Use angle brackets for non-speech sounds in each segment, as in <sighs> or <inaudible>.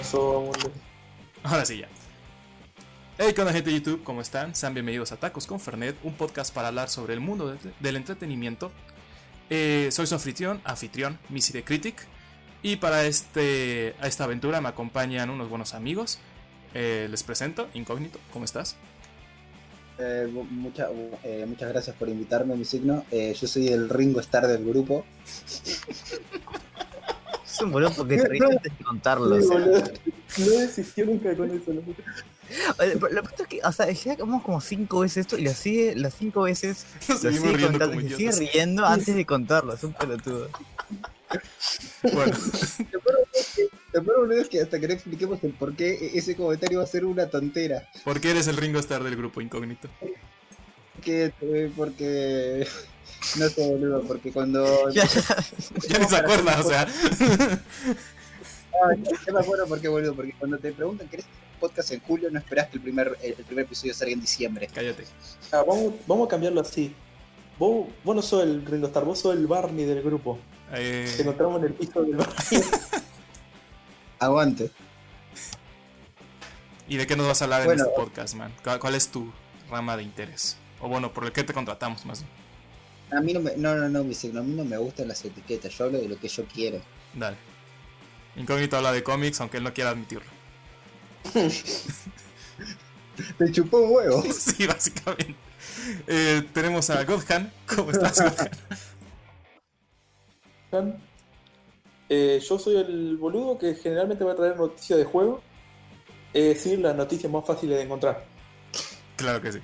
Eso, Ahora sí ya. Hey, ¿qué onda gente de YouTube? ¿Cómo están? Sean bienvenidos a Tacos con Fernet, un podcast para hablar sobre el mundo de- del entretenimiento. Eh, soy su anfitrión, anfitrión, Missy the Critic. Y para este, a esta aventura me acompañan unos buenos amigos. Eh, les presento, Incógnito, ¿cómo estás? Eh, mucha- eh, muchas gracias por invitarme, mi signo. Eh, yo soy el Ringo Star del grupo. <laughs> Es un boludo porque <laughs> te reíste antes de contarlo. o Sí, sea. boludo. No desistió nunca con eso. ¿no? Pero Lo peor es que, o sea, ya como como cinco veces esto y lo sigue, las cinco veces Nos lo sigue riendo contando como y se sigue riendo antes de contarlo. Es un pelotudo. Bueno, Lo peor es que- lo peor, boludo, es que hasta que no expliquemos el por qué ese comentario va a ser una tontera. ¿por qué eres el Ringo Star del grupo Incógnito? Que, eh, porque. No sé, boludo, porque cuando. <laughs> Ya, ya. Ya ni se acuerda, o sea. <laughs> Ah, ya- me acuerdo por qué, boludo, porque cuando te preguntan, ¿querés podcast en julio? No esperás que el primer, el, el primer episodio salga en diciembre. Cállate. Ah, vamos, vamos a cambiarlo así. Vos, vos no sos el Ringo Star, vos sos el Barney del grupo. Eh, Te encontramos en el piso del Barney. <laughs> Aguante. ¿Y de qué nos vas a hablar Bueno. en este podcast, man? ¿Cuál, cuál es tu rama de interés? O bueno, por el que te contratamos más bien. A mí no me. No, no, no, mi signo. A mí no me gustan las etiquetas. Yo hablo de lo que yo quiero. Dale. Incógnito habla de cómics, aunque él no quiera admitirlo. <laughs> Te chupó un huevo. <laughs> sí, básicamente. Eh, tenemos a Godhan. ¿Cómo estás, <laughs> Godhan? Han. Eh, yo soy el boludo que generalmente va a traer noticias de juego. Es decir, las noticias más fáciles de encontrar. claro que sí.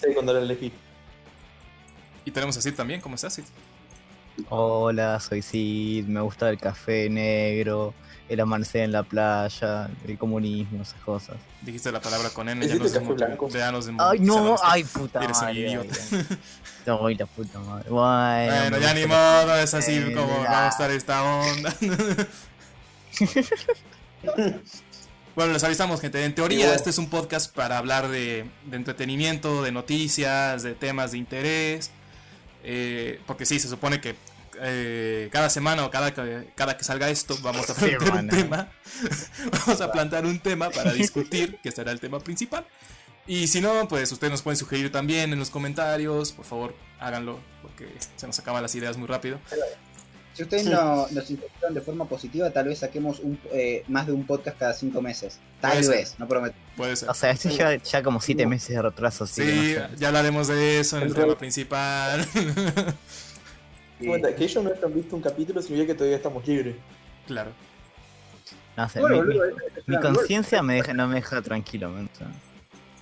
Sí, cuando la elegí. Y tenemos a Sid también. ¿Cómo estás, Sid? Hola, soy Sid. Me gusta el café negro, el amanecer en la playa, el comunismo, esas cosas. Dijiste la palabra con N. Ya Dijiste nos, café desmo- blanco. ya nos Ay, no, ay, puta Eres un madre. idiota. ay, Ay, la puta madre. Bueno, ya ni modo, es así Eh, como ya. va a estar esta onda. <laughs> bueno, les avisamos, gente. En teoría, este es un podcast para hablar de, de entretenimiento, de noticias, de temas de interés. Eh, porque sí, se supone que eh, cada semana o cada, que- cada que salga esto, vamos a <laughs> plantear un tema. <laughs> vamos a plantear un tema para <laughs> discutir, que será el tema principal. Y si no, pues ustedes nos pueden sugerir también en los comentarios. Por favor, háganlo, porque se nos acaban las ideas muy rápido. Si ustedes no, nos interpretan de forma positiva, tal vez saquemos un, eh, más de un podcast cada cinco meses. Tal Puede ser. vez, no prometo. Puede ser. O sea, esto ya, ya como siete meses de retraso. así que Sí, no sé. ya hablaremos de eso en el tema principal. Sí. Cuenta que ellos no han visto un capítulo significa que todavía estamos libres. claro. No sé, Bueno, mi- conciencia me deja, no me deja tranquilo, man.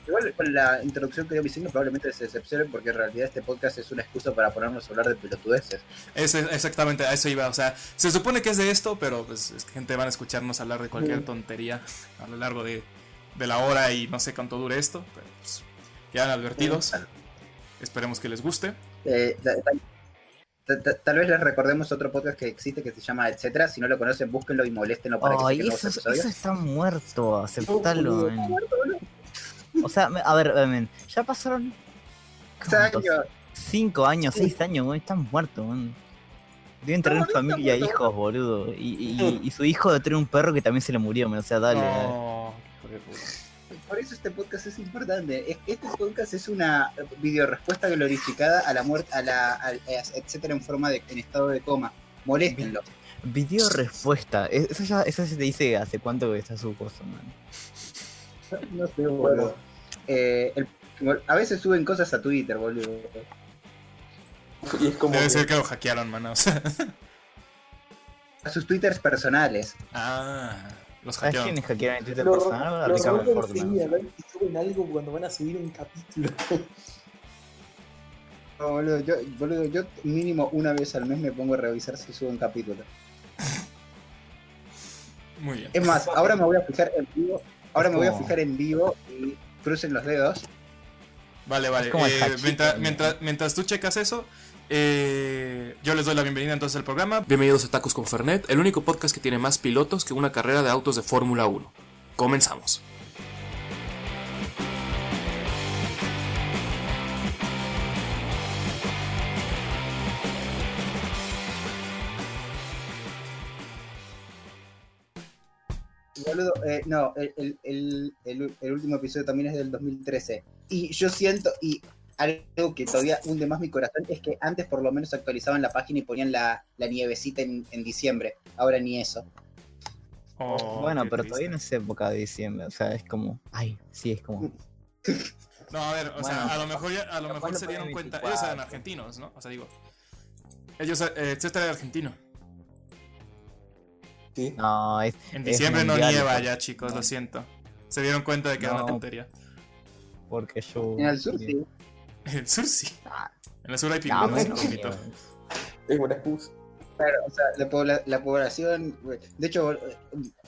Igual con la introducción que dio mi signo probablemente se decepcionen porque en realidad este podcast es una excusa para ponernos a hablar de pelotudeces. Es, es- exactamente, a eso iba. O sea, se supone que es de esto, pero pues es que gente van a escucharnos hablar de cualquier Mm. tontería a lo largo de, de la hora y no sé cuánto dure esto. Pero pues, quedan advertidos. Esperemos que les guste. Eh, ta- ta- ta- ta- tal vez les recordemos otro podcast que existe que se llama Etcétera. Si no lo conocen, búsquenlo y moléstenlo para que Ay, saquen nuevos eso, episodios. eso está muerto, aceptalo, boludo. man. O sea, a ver, ya pasaron cinco años, seis años, weón, están muertos, man. Deben tener No, familia, muerto, hijos, boludo. Y, y, y su hijo de tener un perro que también se le murió, man. O sea, dale. No. Por eso este podcast es importante. Es- Este podcast es una video respuesta glorificada a la muerte, a la etcétera en forma de en estado de coma. Moléstenlo. Video respuesta. Eso ya, eso se te dice hace cuánto que está su cosa, man. No sé, boludo. Eh, el- a veces suben cosas a Twitter, boludo. Y es como. Debe que- ser que lo hackearon, mano. A sus Twitters personales. ah, los ¿Sabes hackearon. quiénes hackearon el Twitter Lo- personal? lo enseguida, ¿no? Y suben algo cuando van a subir un capítulo. No, boludo, yo, boludo, yo mínimo una vez al mes me pongo a revisar si subo un capítulo. Muy bien. Es más, ahora me voy a fijar en vivo. Ahora me voy a fijar en vivo y crucen los dedos. Vale, vale. Eh, hachito, mientras, ¿no? mientras, mientras tú checas eso, eh, yo les doy la bienvenida entonces al programa. Bienvenidos a Tacos con Fernet, el único podcast que tiene más pilotos que una carrera de autos de Fórmula 1. Comenzamos. Boludo, eh, no, el, el- el- el- último episodio también es del 2013. Y yo siento, y algo que todavía hunde más mi corazón, es que antes por lo menos actualizaban la página y ponían la, la nievecita en, en diciembre. Ahora ni eso. Oh, bueno, pero triste. todavía no es época de diciembre, o sea, es como, ay, sí, es como, <laughs> No, a ver, o sea, a lo mejor, ya- a lo mejor se dieron cuenta. 24. Ellos eran argentinos, ¿no? O sea, digo. Ellos, eh, Chester era argentino. Sí. no, es, En Es diciembre no nieva ya, chicos, No. lo siento. Se dieron cuenta de que era una No. tontería. porque yo... En el sur sí. <laughs> En el sur sí. Ah, En el sur hay no, pingüinos, no es buena excusa. Claro, o sea, la, pobla- la población. De hecho,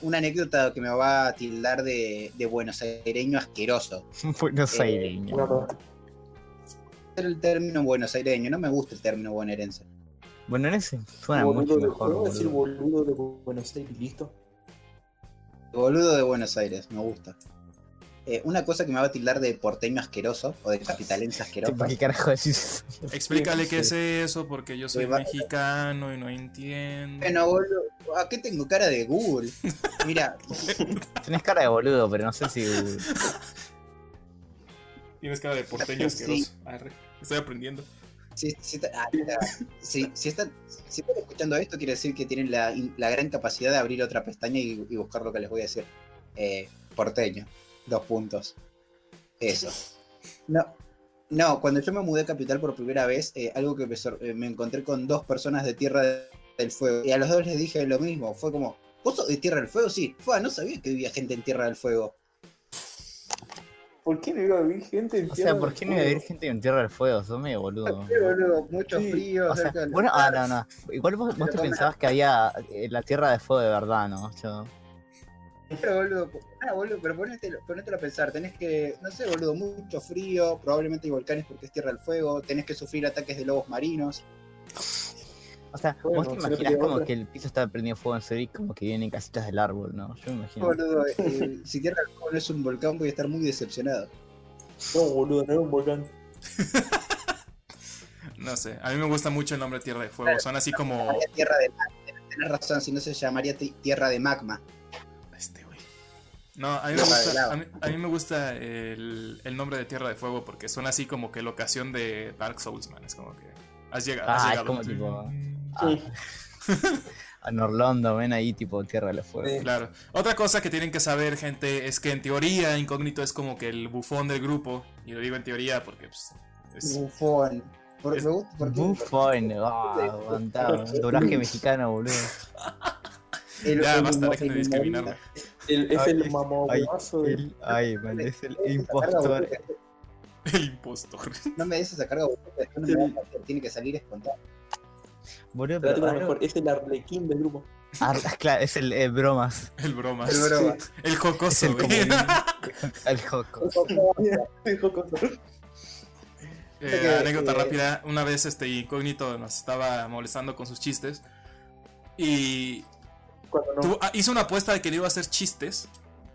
una anécdota que me va a tildar de, de buenos aireño asqueroso. <laughs> Buenos Eh. Una tonta. El término buenos aireño, no me gusta el término bonaerense. Bueno, en ese suena Boludo mucho de- mejor. ¿puedo decir boludo. boludo de Buenos Aires y listo? Boludo de Buenos Aires, me gusta. Eh, una cosa que me va a tildar de porteño asqueroso o de capitalense <laughs> asqueroso. ¿Por qué carajo decís? Explícale qué es Sí. eso, porque yo soy va- mexicano y no entiendo. Bueno, boludo, ¿a qué tengo cara de Google? Mira, <laughs> Tenés cara de boludo, pero no sé si... Tienes cara de porteño Sí. asqueroso. Arre, Estoy aprendiendo. Si, si, está- ah, están, si están escuchando esto, quiere decir que tienen la, la gran capacidad de abrir otra pestaña y, buscar lo que les voy a decir. Eh, porteño, dos puntos. Eso. No, no, cuando yo me mudé a Capital por primera vez, eh, algo que me, eh, me encontré con dos personas de Tierra del Fuego. Y a los dos les dije lo mismo. Fue como, ¿vos sos de Tierra del Fuego? Sí. Fue, no sabía que vivía gente en Tierra del Fuego. ¿Por qué no iba a vivir gente en O Tierra sea, ¿por qué no iba a haber Fuego? gente en Tierra del Fuego? Sos medio boludo. Sí, boludo, mucho Sí. frío. O sea, bueno, ah, no, no. Igual vos, vos te pensabas que había eh, la Tierra de Fuego de verdad, ¿no? Yo... Pero boludo, ah, boludo, pero ponételo, ponételo a pensar, tenés que, no sé, boludo, mucho frío, probablemente hay volcanes porque es tierra del fuego, tenés que sufrir ataques de lobos marinos. O sea, Bueno, vos te imaginas como otra. que el piso está prendido fuego en serio y como que vienen casitas del árbol, ¿no? Yo me imagino. Boludo, eh, <laughs> si tierra del fuego no es un volcán voy a estar muy decepcionado. No, boludo, no era un volcán. <laughs> No sé, a mí me gusta mucho el nombre Tierra de Fuego. Son así como. Tierra de magma, tenés razón, si no se llamaría ti- tierra de magma. Este, güey. No, a mí me gusta, a mí, a mí me gusta el, el nombre de Tierra de Fuego porque suena así como que locación de Dark Souls, man. Es como que has llegado. has Ah, es llegado. como tipo. Sí. <laughs> A Norlondo, ven ahí tipo Tierra del Fuego. Sí. Claro. Otra cosa que tienen que saber, gente, es que en teoría Incógnito es como que el bufón del grupo. Y lo digo en teoría porque pues, es- Bufón. Por, Es- porque Buffon, <laughs> ah, aguantado. Doblaje mexicano, boludo. el- Ya, el basta, dejen de el discriminarme. El- es Ay, el ay, de. El- ay, man, es el <laughs> impostor. El impostor. No me des esa carga, no me tiene que salir espontáneo. Boludo, pero. mejor, es el arlequín del grupo. Ah, claro, es el eh, bromas. El bromas. El broma. El Es <laughs> jocoso, el. El joco. El jocoso. Eh, anécdota eh, rápida. Una vez este incógnito nos estaba molestando con sus chistes. Y Cuando no. tuvo- ah, hizo una apuesta de que le iba a hacer chistes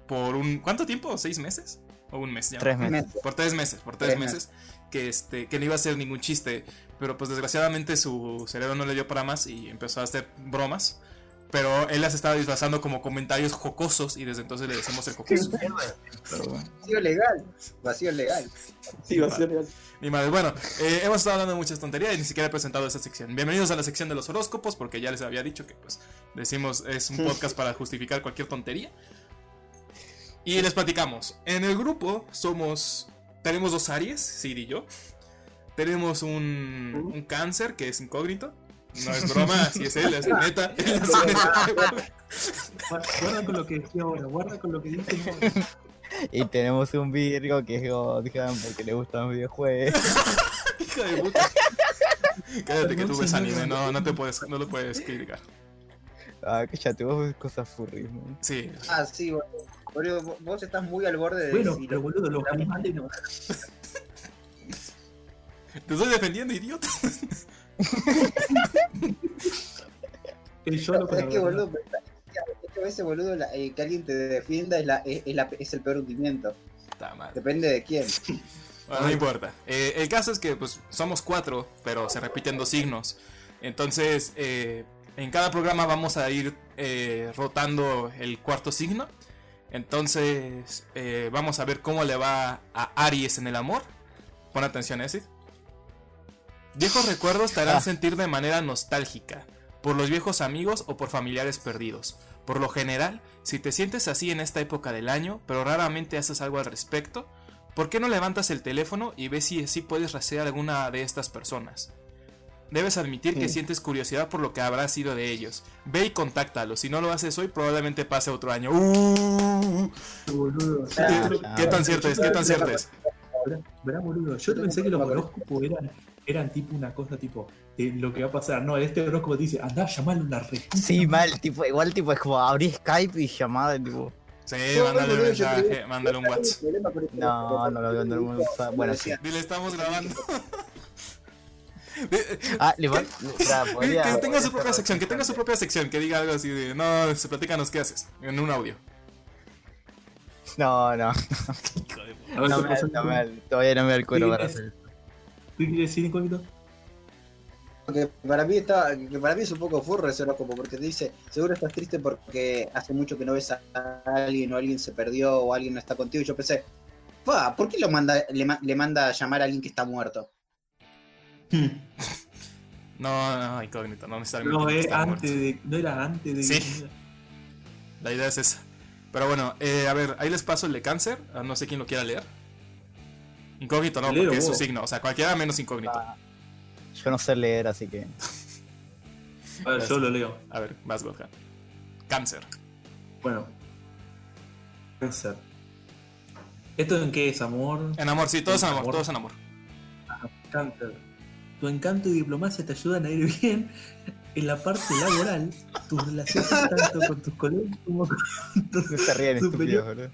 por un. ¿Cuánto tiempo? ¿Seis meses? ¿O un mes ya? Tres meses. Por tres meses, por tres, Tres meses. Que, este, que no iba a hacer ningún chiste. Pero pues desgraciadamente su cerebro no le dio para más y empezó a hacer bromas. Pero él las estaba disfrazando como comentarios jocosos y desde entonces le decimos el jocoso. Pero bueno. Vacío legal, vacío legal. Sí, va a ser real. Ni madre. Bueno, eh, hemos estado hablando de muchas tonterías y ni siquiera he presentado esta sección. Bienvenidos a la sección de los horóscopos, porque ya les había dicho que pues decimos es un podcast para justificar cualquier tontería. Y les platicamos. En el grupo somos. Tenemos dos Aries, Sid y yo. Tenemos un, un cáncer que es incógnito. No es <laughs> broma, así es él, es neta. <laughs> Él ese- Guarda con lo que decía ahora, guarda con lo que dice ahora. Y tenemos un Virgo que es Godham porque le gustan los videojuegos. <laughs> Hija de puta. Cállate que tú ves anime, no, no te puedes, no lo puedes criticar. Ah, cállate, vos ves cosas furries, man. Sí, Ah, sí, boludo. Boludo, vos- estás muy al borde de Bueno, decir- pero boludo, los animales no. te estoy defendiendo, idiota. <laughs> El solo con Es que, boludo, es que a veces, boludo, la- eh, que alguien te defienda es, la, es, es la- es el peor hundimiento. Está mal. Depende de quién. <laughs> Bueno, no importa. Eh, el caso es que pues somos cuatro, pero se repiten dos signos. Entonces, eh, en cada programa vamos a ir eh, rotando el cuarto signo. Entonces, eh, vamos a ver cómo le va a Aries en el amor. Pon atención, Esid. Viejos recuerdos te harán Ah. sentir de manera nostálgica, por los viejos amigos o por familiares perdidos. Por lo general, si te sientes así en esta época del año, pero raramente haces algo al respecto, ¿por qué no levantas el teléfono y ves si así puedes rastrear alguna de estas personas? Debes admitir que sientes curiosidad por lo que habrá sido de ellos. Ve y contáctalos. Si no lo haces hoy, probablemente pase otro año. ¡Uh! Boludo. ¿Qué, Ah, qué tan cierto es? ¿Qué tan cierto es? Verá, boludo. Yo pensé que los horóscopos eran, eran tipo una cosa tipo de lo que va a pasar. No, este horóscopo te dice, andá a llamarle una red. Sí, mal, tipo, igual tipo es como abrir Skype y llamada, tipo. Sí, No, mándale un mensaje, mándale un WhatsApp. No, no lo veo, no lo veo. Bueno, sí. Dile, estamos grabando. Ah, le Que, podría- que tenga su propia sección, que tenga su propia sección, que diga algo así de, no, se platícanos qué haces, en un audio. No, no, <laughs> todavía no me da el cuero para hacer. ¿Qué quiere decir, incógnito? Que para mí está, que para mí es un poco furro ese horóscopo, porque te dice, seguro estás triste porque hace mucho que no ves a alguien o alguien se perdió o alguien no está contigo. Y yo pensé, pa, ¿por qué lo manda, le, ma- le manda a llamar a alguien que está muerto? <laughs> No, no, incógnito, no necesariamente. No, que es antes de, no era antes de Sí. La idea es esa. Pero bueno, eh, a ver, ahí les paso el de cáncer, ah, no sé quién lo quiera leer. Incógnito no, porque es su signo, o sea, cualquiera menos incógnito. Ah, Yo no sé leer, así que. A ver, yo lo leo. A ver, vas, Godhan. Cáncer. Bueno. Cáncer. ¿Esto en qué es, amor? En amor, sí, todos en amor, Amor. todos en amor. Cáncer. Tu encanto y diplomacia te ayudan a ir bien en la parte laboral. Tus relaciones tanto con tus colegas como con tus, No se ríen Superior. estúpidos,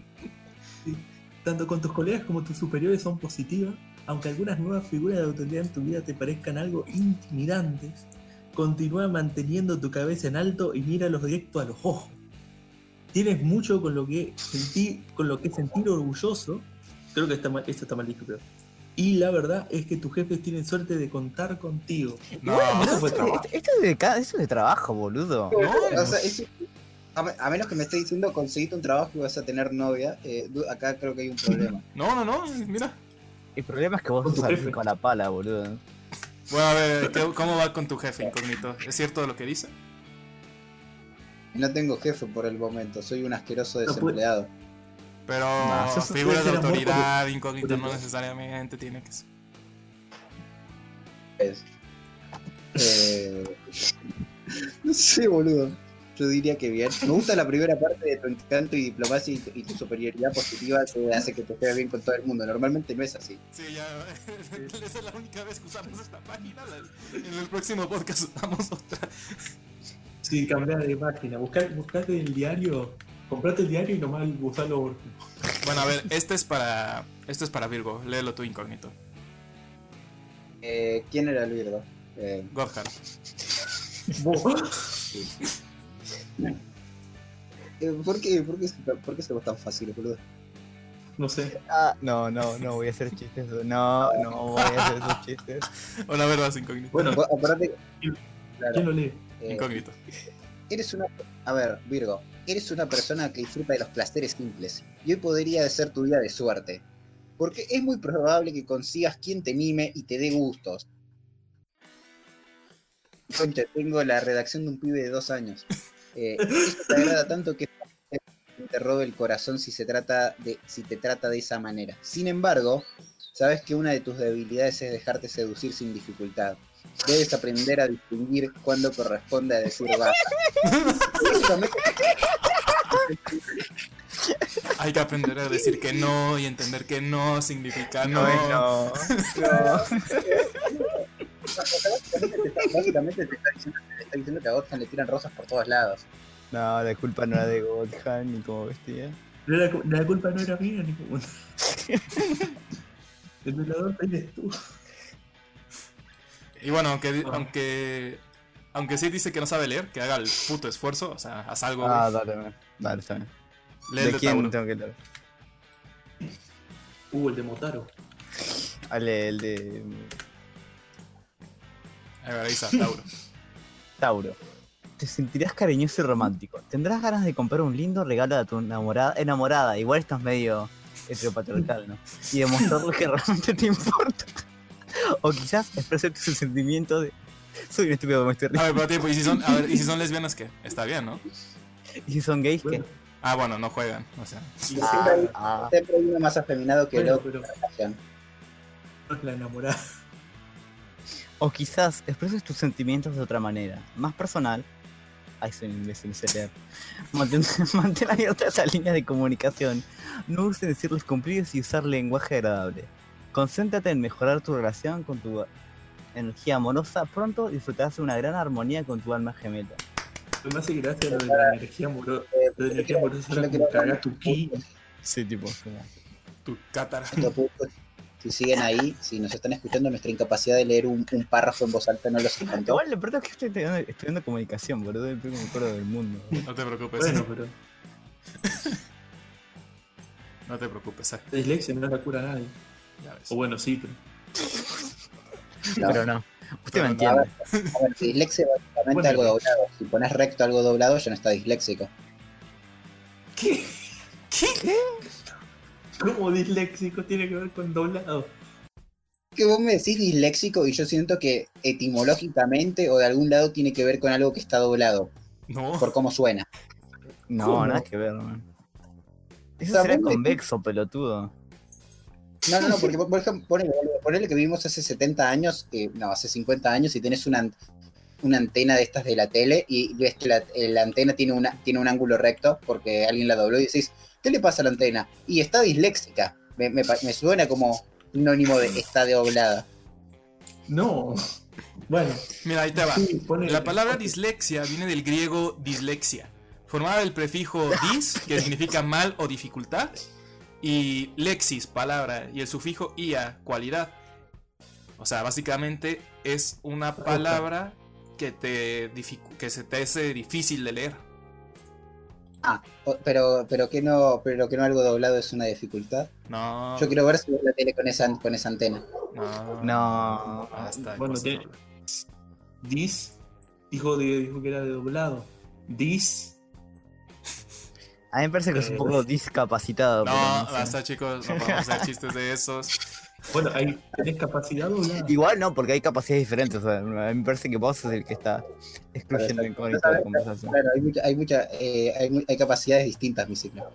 boludo. tanto con tus colegas como tus superiores son positivas, aunque algunas nuevas figuras de autoridad en tu vida te parezcan algo intimidantes. Continúa manteniendo tu cabeza en alto y míralos directo a los ojos. Tienes mucho con lo que sentir, con lo que sentir orgulloso. Creo que está mal, esto está mal dicho, creo. Y la verdad es que tus jefes tienen suerte de contar contigo. No, Bueno, eso fue esto, trabajo. esto- esto es de, esto es de trabajo, boludo. No, O sea, es- a, me- a menos que me esté diciendo conseguiste un trabajo y vas a tener novia, eh, acá creo que hay un problema. <laughs> no, no, no, mira. El problema es que vos sos jefe. con la pala, boludo. Bueno, a ver, ¿qué- ¿cómo va con tu jefe incógnito? ¿Es cierto lo que dice? No tengo jefe por el momento, soy un asqueroso No desempleado. Pero No, eso figuras de autoridad, incógnito, por el- no necesariamente tiene que ser. Es- eh, no sé, boludo. Yo diría que bien. Me gusta la primera parte de tu encanto y diplomacia y tu, y tu superioridad positiva que hace que te quede bien con todo el mundo. Normalmente no es así. Sí, ya. <laughs> Esa es la única vez que usamos esta página. En el próximo podcast usamos otra. Sí, cambiar de página. Buscate el diario. Comprate el diario y nomás usalo. Bueno, a ver, este es para. Este es para Virgo. Léelo tú, incógnito. Eh, ¿Quién era el Virgo? Eh, Godhard. eh, ¿por, qué, por, qué, es- por qué tan fáciles, boludo? No sé. Ah, no, no, no voy a hacer chistes. No, no voy a hacer esos chistes. Bueno, a ver, vas, incógnito. Bueno. ¿Quién- Claro, ¿quién lo lee? eh, Incógnito. Eres una. A ver, Virgo. Eres una persona que disfruta de los placeres simples. Y hoy podría ser tu día de suerte. Porque es muy probable que consigas quien te mime y te dé gustos. Tengo la redacción de un pibe de dos años. Eh, eso te agrada tanto que te robe el corazón si se trata de, si te trata de esa manera. Sin embargo, sabes que una de tus debilidades es dejarte seducir sin dificultad. Debes aprender a distinguir cuándo corresponde a decir basta. Hay que aprender a decir que no y entender que no significa no. No es no. básicamente te está, básicamente te está diciendo, te está diciendo que a Godhan le tiran rosas por todos lados. No, la culpa no era de Godhan ni como vestía. No la culpa no era mía ni como. <laughs> El velador eres tú. Y bueno, aunque, di- Ah. aunque, aunque sí dice que no sabe leer, que haga el puto esfuerzo, o sea, haz algo. Ah, dale, man. dale, está bien. Lee el ¿De de quién Tauro. tengo que leer? Uh, el de Motaro. Dale, el de A ver, ahí está, Tauro. <laughs> Tauro. te sentirás cariñoso y romántico. Tendrás ganas de comprar un lindo regalo a tu enamorada. Enamorada, igual estás medio heteropatriarcal, ¿no? Y demostrarle que <laughs> realmente te importa. <laughs> O quizás expresar tus sentimientos de. Soy un estúpido, me estoy A riendo. ver, pero tiempo, ¿y si son, a ver, ¿y si son lesbianas qué? Está bien, ¿no? <laughs> Y si son gays, Bueno, ¿qué? Ah, bueno, no juegan, o sea. Siempre hay- Ah, Siempre hay uno más afeminado que el Bueno, otro pero- la relación. es la enamorada. O quizás expreses tus sentimientos de otra manera, más personal. Ay, soy un imbécil, sé leer. <laughs> Mantén, mantén abierta esa línea de comunicación. No uses decirles cumplidos y usar lenguaje agradable. Concéntrate en mejorar tu relación con tu energía amorosa. Pronto disfrutarás de una gran armonía con tu alma gemela. Me hace gracia lo de la energía amorosa. La energía amorosa como quiero cagar tu ki. Sí, tipo. Tu cátara. Si siguen ahí, si nos están escuchando, nuestra incapacidad de leer un, un párrafo en voz alta no los espantó. Igual, lo es que estoy estudiando, estudiando comunicación, boludo. El primer acuerdo del mundo. No te preocupes, Bueno, pero <laughs> no te preocupes, eh. la dislexia no la cura a nadie. O bueno, sí, pero. No. Pero no. Usted Pero me entiende. A ver, dislexia es básicamente Bueno, algo doblado. Si pones recto algo doblado, ya no está disléxico. ¿Qué? ¿Qué? ¿Cómo disléxico tiene que ver con doblado? Que vos me decís disléxico y yo siento que etimológicamente o de algún lado tiene que ver con algo que está doblado, No. por cómo suena. No, ¿Cómo? nada que ver, man. Eso será convexo, pelotudo. No, no, no, porque por ejemplo, ponele, ponele que vivimos hace 70 años, eh, no, hace 50 años y tenés una, una antena de estas de la tele y ves que la, la antena tiene, una, tiene un ángulo recto porque alguien la dobló y decís, ¿qué le pasa a la antena? Y está disléxica. Me, me pa- me suena como sinónimo de está doblada. No. Bueno, Mira, ahí te va. sí, La palabra dislexia viene del griego dislexia, formada del prefijo dis, que significa mal o dificultad, y lexis, palabra, y el sufijo ia, cualidad. O sea, básicamente es una palabra que te que se te hace difícil de leer. Ah, pero, pero que no, pero que no algo doblado es una dificultad. No. Yo quiero ver si la tele con esa, con esa antena. No. No. Basta de Bueno. Dis dijo, dijo que era de doblado. Dis. A mí me parece que es un poco discapacitado. No, no sé. basta chicos, no podemos hacer <laughs> chistes de esos. Bueno, ahí tenés capacidad doblada. Igual no, porque hay capacidades diferentes. O sea, a mí me parece que vos sos el que está excluyendo en con esta conversación. Claro, hay mucha, hay, mucha, eh, hay, hay capacidades distintas, mi ciclo.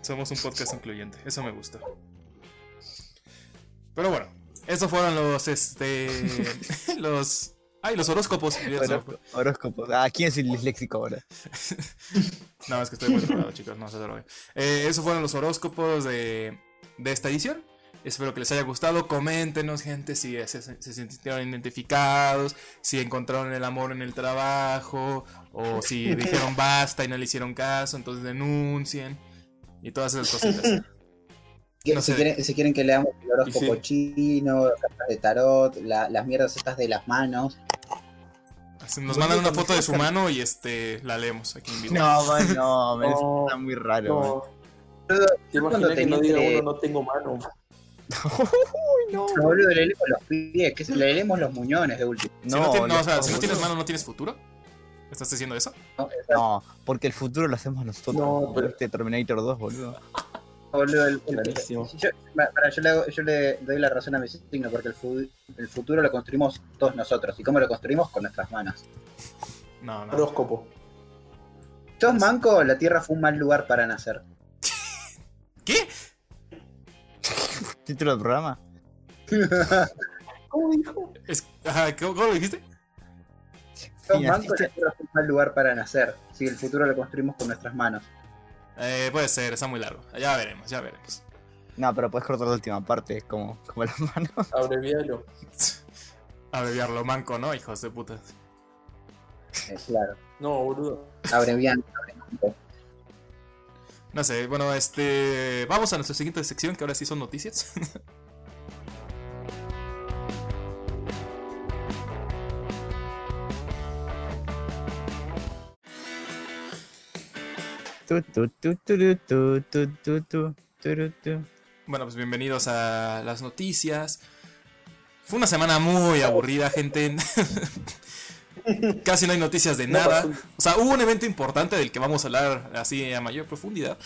Somos un podcast incluyente, eso me gusta. Pero bueno, esos fueron los este <laughs> <laughs> los ay, los horóscopos. <laughs> Horó- Horóscopos. Ah, ¿quién es el disléxico ahora? <laughs> No, es que estoy muy drogado, chicos, no se droguen. Eh, esos fueron los horóscopos de, de esta edición. Espero que les haya gustado. Coméntenos, gente, si se, se sintieron identificados, si encontraron el amor en el trabajo, o si <laughs> dijeron basta y no le hicieron caso, entonces denuncien. Y todas esas cositas. No si, quieren, si quieren que leamos el horóscopo Y chino, cartas de tarot, la- las mierdas estas de las manos. Nos mandan una foto de su mano y este la leemos aquí en vivo. No, man, no, man, No, está muy raro. man. No. ¿Te cuando imaginas que no diga uno no tengo mano? <laughs> No, boludo, le leemos los pies, que se le leemos los muñones de último. Si no, no, o sea, si no tienes mano, ¿no tienes futuro? ¿Estás diciendo eso? ¿no? No, porque el futuro lo hacemos nosotros. No, pero- Este Terminator 2, boludo. Boludo, el- el- Clarísimo. yo, para, yo, le, hago- yo le doy la razón a mi signo, porque el, fu- el futuro lo construimos todos nosotros. ¿Y cómo lo construimos? Con nuestras manos. No, no. Horóscopo. Sos manco, la Tierra fue un mal lugar para nacer. <laughs> ¿Qué? ¿Título del programa? <laughs> ¿Cómo dijo? Es- ¿cómo, cómo lo dijiste? Sos Sí, manco, la Tierra fue un mal lugar para nacer. Si el futuro lo construimos con nuestras manos. Eh, puede ser, está muy largo. Ya veremos, ya veremos. No, pero puedes cortar la última parte, como, <laughs> como las manos. Abrevialo. <laughs> Abreviarlo manco, ¿no? Hijos de puta. Eh, claro. No, boludo. Abreviando. abreviando. No sé, bueno, este. Vamos a nuestra siguiente sección, que ahora sí son noticias. <laughs> bueno, pues bienvenidos a las noticias. Fue una semana muy aburrida, gente. <laughs> Casi no hay noticias de nada. O sea, hubo un evento importante del que vamos a hablar así a mayor profundidad.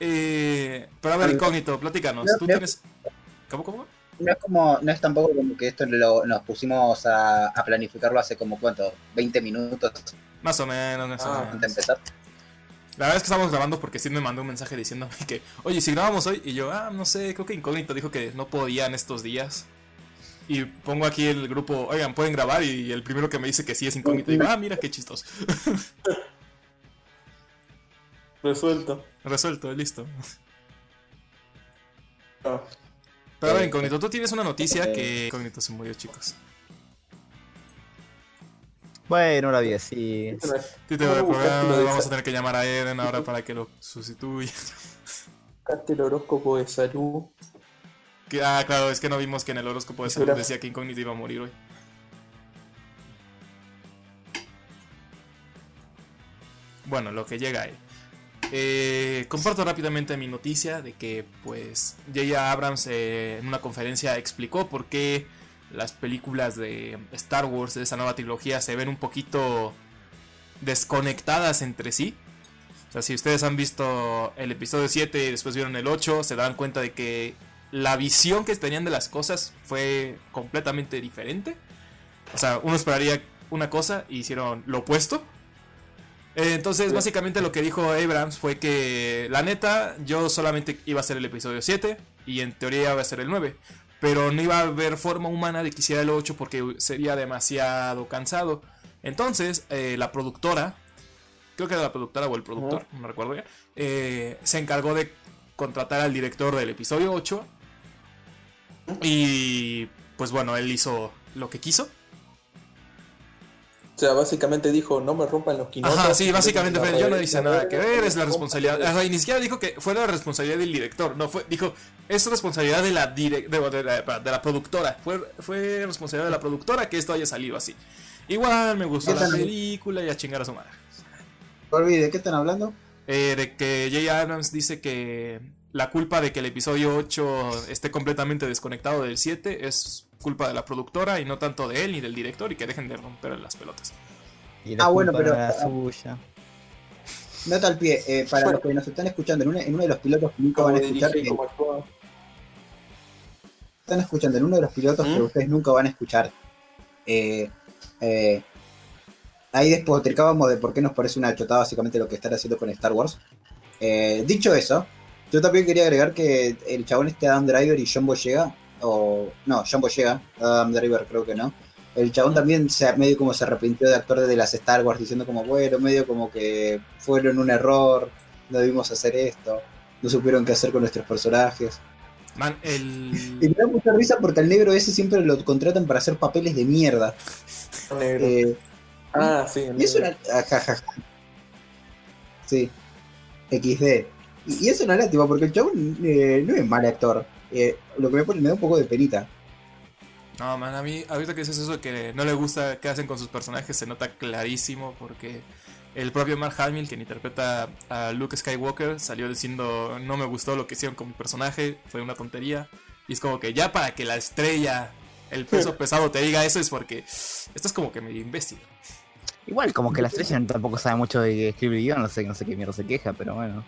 Eh, pero a ver, incógnito, platícanos. No, ¿Tú no. tienes. ¿Cómo, cómo? No es como, no es tampoco como que esto lo- nos pusimos a, a planificarlo hace como cuánto, 20 minutos Más o menos, más o Ah. antes de menos. empezar. La verdad es que estamos grabando porque Steve me mandó un mensaje diciéndome que, oye, si grabamos hoy, y yo, ah, no sé, creo que Incógnito dijo que no podía en estos días. Y pongo aquí el grupo, oigan, pueden grabar, y el primero que me dice que sí es Incógnito, digo, ah, mira qué chistoso. <laughs> Resuelto. Resuelto, listo. Ah. Pero Eh, Incógnito, tú tienes una noticia eh. que Incógnito se murió, chicos. Bueno, la vida sí. Sí, te ¿Cómo voy a buscaste programa, vamos a tener que llamar a Eden ahora para que lo sustituya. <laughs> Buscaste el horóscopo de salud. Que- ah, claro, es que no vimos que en el horóscopo de salud decía que Incógnito iba a morir hoy. Bueno, lo que llega ahí. Eh, comparto rápidamente mi noticia de que, pues, J.J. Abrams eh, en una conferencia explicó por qué las películas de Star Wars de esa nueva trilogía se ven un poquito desconectadas entre sí. O sea, si ustedes han visto el episodio 7 y después vieron el 8, se darán cuenta de que la visión que tenían de las cosas fue completamente diferente. O sea, uno esperaría una cosa y hicieron lo opuesto. Eh, Entonces, básicamente lo que dijo Abrams fue que, la neta, yo solamente iba a hacer el episodio 7 y en teoría iba a ser el 9. Pero no iba a haber forma humana de que hiciera el 8 porque sería demasiado cansado. Entonces, eh, la productora, creo que era la productora o el productor, no me recuerdo ya, eh, se encargó de contratar al director del episodio 8. Y pues bueno, él hizo lo que quiso. O sea, básicamente dijo, no me rompan los quinotos. Ajá, sí, básicamente fue, yo no hice nada que ver, es la responsabilidad. Ajá, y ni siquiera dijo que fue la responsabilidad del director, no, fue, dijo, es responsabilidad de la, direc- de, de la, de la productora, fue, fue responsabilidad de la productora que esto haya salido así. Igual me gustó ¿Qué la película y a chingar a su madre. Olvide, ¿de qué están hablando? Eh, de que J. Abrams dice que la culpa de que el episodio 8 esté completamente desconectado del 7 es culpa de la productora y no tanto de él ni del director y que dejen de romper las pelotas. Y la Ah, bueno, pero- no era suya. Nota al pie, eh, para los que nos están escuchando, en, una- en uno de los pilotos que nunca van a escuchar, dirige, eh, están escuchando en uno de los pilotos que ustedes nunca van a escuchar. Eh, eh, ahí despotricábamos de por qué nos parece una chotada básicamente lo que están haciendo con Star Wars. Eh, dicho eso, yo también quería agregar que el chabón este Adam Driver y John Boyega, o no, John Boyega, Adam Driver creo que no. El chabón también se, medio como se arrepintió de actor de las Star Wars diciendo como, bueno, medio como que fueron un error, no debimos hacer esto, no supieron qué hacer con nuestros personajes. Man, <laughs> Y me da mucha risa porque al negro ese siempre lo contratan para hacer papeles de mierda. Negro. Eh, ah, sí. el y es negro. una. ajajaja. Sí. XD. Y, y es una lástima porque el chabón eh, no es mal actor. Eh, lo que me, pone, me da un poco de penita. No, man, a mí, ahorita que dices eso de que no le gusta qué hacen con sus personajes, se nota clarísimo porque el propio Mark Hamill, quien interpreta a Luke Skywalker, salió diciendo no me gustó lo que hicieron con mi personaje, fue una tontería. Y es como que ya para que la estrella, el peso <laughs> pesado te diga eso es porque estás como que medio imbécil. Igual, como que la estrella tampoco sabe mucho de escribir guion, no sé, no sé qué mierda se queja, pero bueno.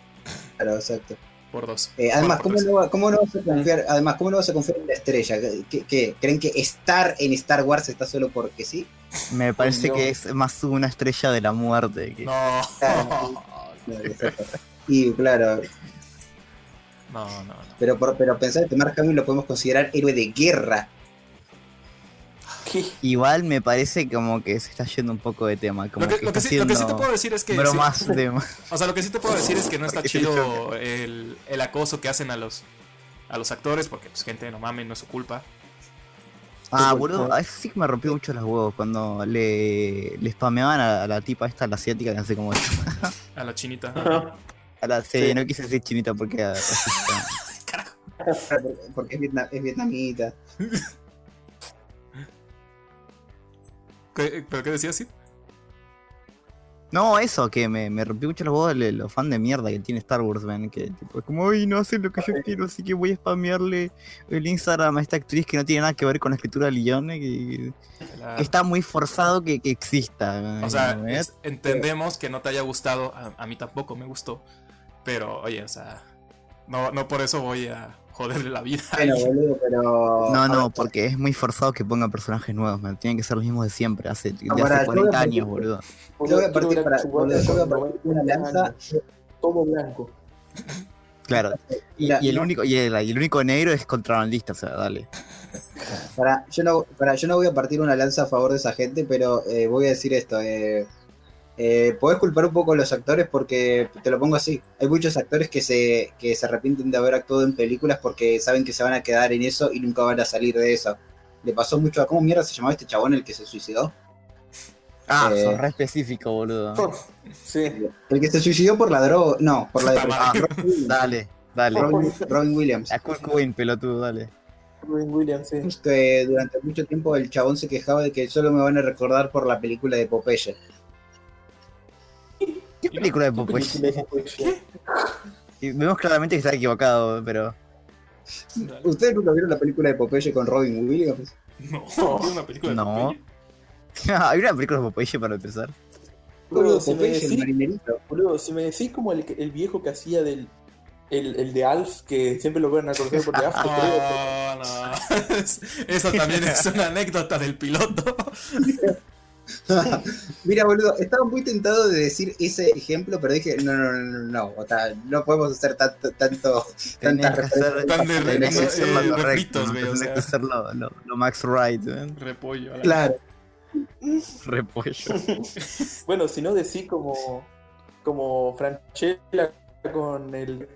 Claro, exacto. Por dos. Eh, además, por ¿cómo tres. no, va- ¿cómo no vas a confiar? Además, ¿cómo no vas a confiar en la estrella? ¿Qué, qué- creen que estar en Star Wars está solo porque sí? Me parece no. que es más una estrella de la muerte. Que... No. <laughs> Y claro, No, no, no. pero, por- pero pensar que Mark Hamill lo podemos considerar héroe de guerra. Igual me parece como que se está yendo un poco de tema. Como Lo que, que lo, que sí, lo que sí te puedo decir es que... sí, bromas de O sea, lo que sí te puedo decir es que no está chido el, el acoso que hacen a los a los actores, porque pues gente no mames, no es su culpa. Ah, boludo, a eso sí que me rompió mucho los huevos cuando le, le spameaban a, a la tipa esta, la asiática, que no sé cómo es. A la chinita. A la, sí, Sí. no quise decir chinita porque. Porque- <laughs> Porque es, vietna- es vietnamita. <laughs> ¿Qué- ¿Pero qué decías, sí? No, eso, que me, me rompió mucho los huevos de los fans de mierda que tiene Star Wars, man. Que tipo, es como, ay, no hacen lo que yo quiero, así que voy a spamearle el Instagram a esta actriz que no tiene nada que ver con la escritura de Lione, que, está muy forzado que, que exista. man. O sea, es- entendemos que no te haya gustado, a, a mí tampoco me gustó, pero oye, o sea, no, no por eso voy a joderle la vida. Bueno, boludo, pero. No, no, ver, porque es muy forzado que pongan personajes nuevos, man. Tienen que ser los mismos de siempre, hace, de Ahora, hace yo voy a 40 años, partir- boludo. Yo voy a partir para. Chewbacca boludo, yo voy a con partir una 90 lanza. Todo blanco. Claro. Y, y el único, y el, y el único negro es contrabandista, o sea, dale. Para, yo no, para, yo no voy a partir una lanza a favor de esa gente, pero eh, voy a decir esto. Eh, eh, podés culpar un poco a los actores porque, te lo pongo así, hay muchos actores que se, que se arrepienten de haber actuado en películas porque saben que se van a quedar en eso y nunca van a salir de eso. Le pasó mucho a... ¿Cómo mierda se llamaba este chabón el que se suicidó? Ah, Eh, sos re específico, boludo. Sí. El que se suicidó por la droga... No, por la Puta depresión. madre. Robin Williams. Dale, dale. Robin, Robin Williams. A Kurt Cobain, pelotudo, dale. Robin Williams, sí. Que durante mucho tiempo el chabón se quejaba de que solo me van a recordar por la película de Popeye. ¿Qué película de Popeye? ¿Qué? Y Vemos claramente que está equivocado, pero. Dale. ¿Ustedes nunca vieron la película de Popeye con Robin Williams? No, ¿tiene una película de No. Popeye? <laughs> Hay una película de Popeye para empezar. Boludo, si me Popeye el decís, marinerito. boludo, si me decís como el, el viejo que hacía del. El, el de Alf, que siempre lo van a conocer por de Alf, <laughs> creo. No, no. <laughs> Eso también es una anécdota del piloto. Mira, boludo, estaba muy tentado de decir ese ejemplo, pero dije, no, no, no, no, no, o sea, no podemos hacer tanto, tanto, tantas referencias. Tan de- tenías que no, hacer eh, lo Max Wright, ¿eh? Repollo. a la- Claro, <laughs> Repollo. <laughs> Bueno, si no decís como. Como Franchella con el.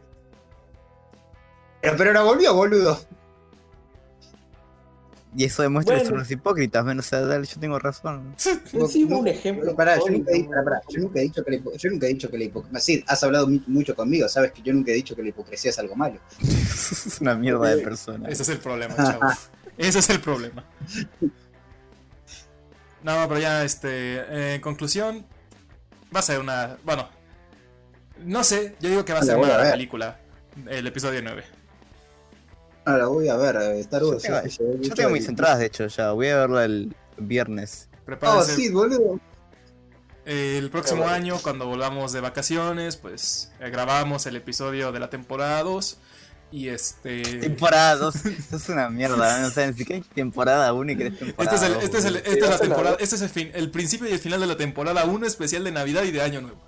pero, pero no volvió, boludo. Y eso demuestra que Bueno. son los hipócritas, men, o sea, dale, yo tengo razón. <laughs> No, un ejemplo. Pará, yo, nunca, he- pará, pará, yo nunca he dicho que la, yo nunca he dicho que la hipocresía. Sí, has hablado mu- mucho conmigo, sabes que yo nunca he dicho que la hipocresía es algo malo. <laughs> es una mierda de persona. Ese es el problema, chavo. <laughs> Ese es el problema. No, pero ya, este. eh, en conclusión, va a ser una. Bueno, no sé, yo digo que va a ser una película. El episodio 9. Ahora voy a ver, eh, Star Yo Wars. tengo, yo tengo de- mis entradas, de hecho, ya. Voy a verla el viernes. Oh, Prepárense. sí, boludo. El próximo año, cuando volvamos de vacaciones, pues eh, grabamos el episodio de la temporada 2. Y este. Temporada 2. Eso <laughs> es una mierda, ¿no? O sea, ni siquiera hay temporada 1 y Este temporada es, el, dos, este, es el- esta es la la temporada, este es el, fin, el principio y el final de la temporada 1 especial de Navidad y de Año Nuevo.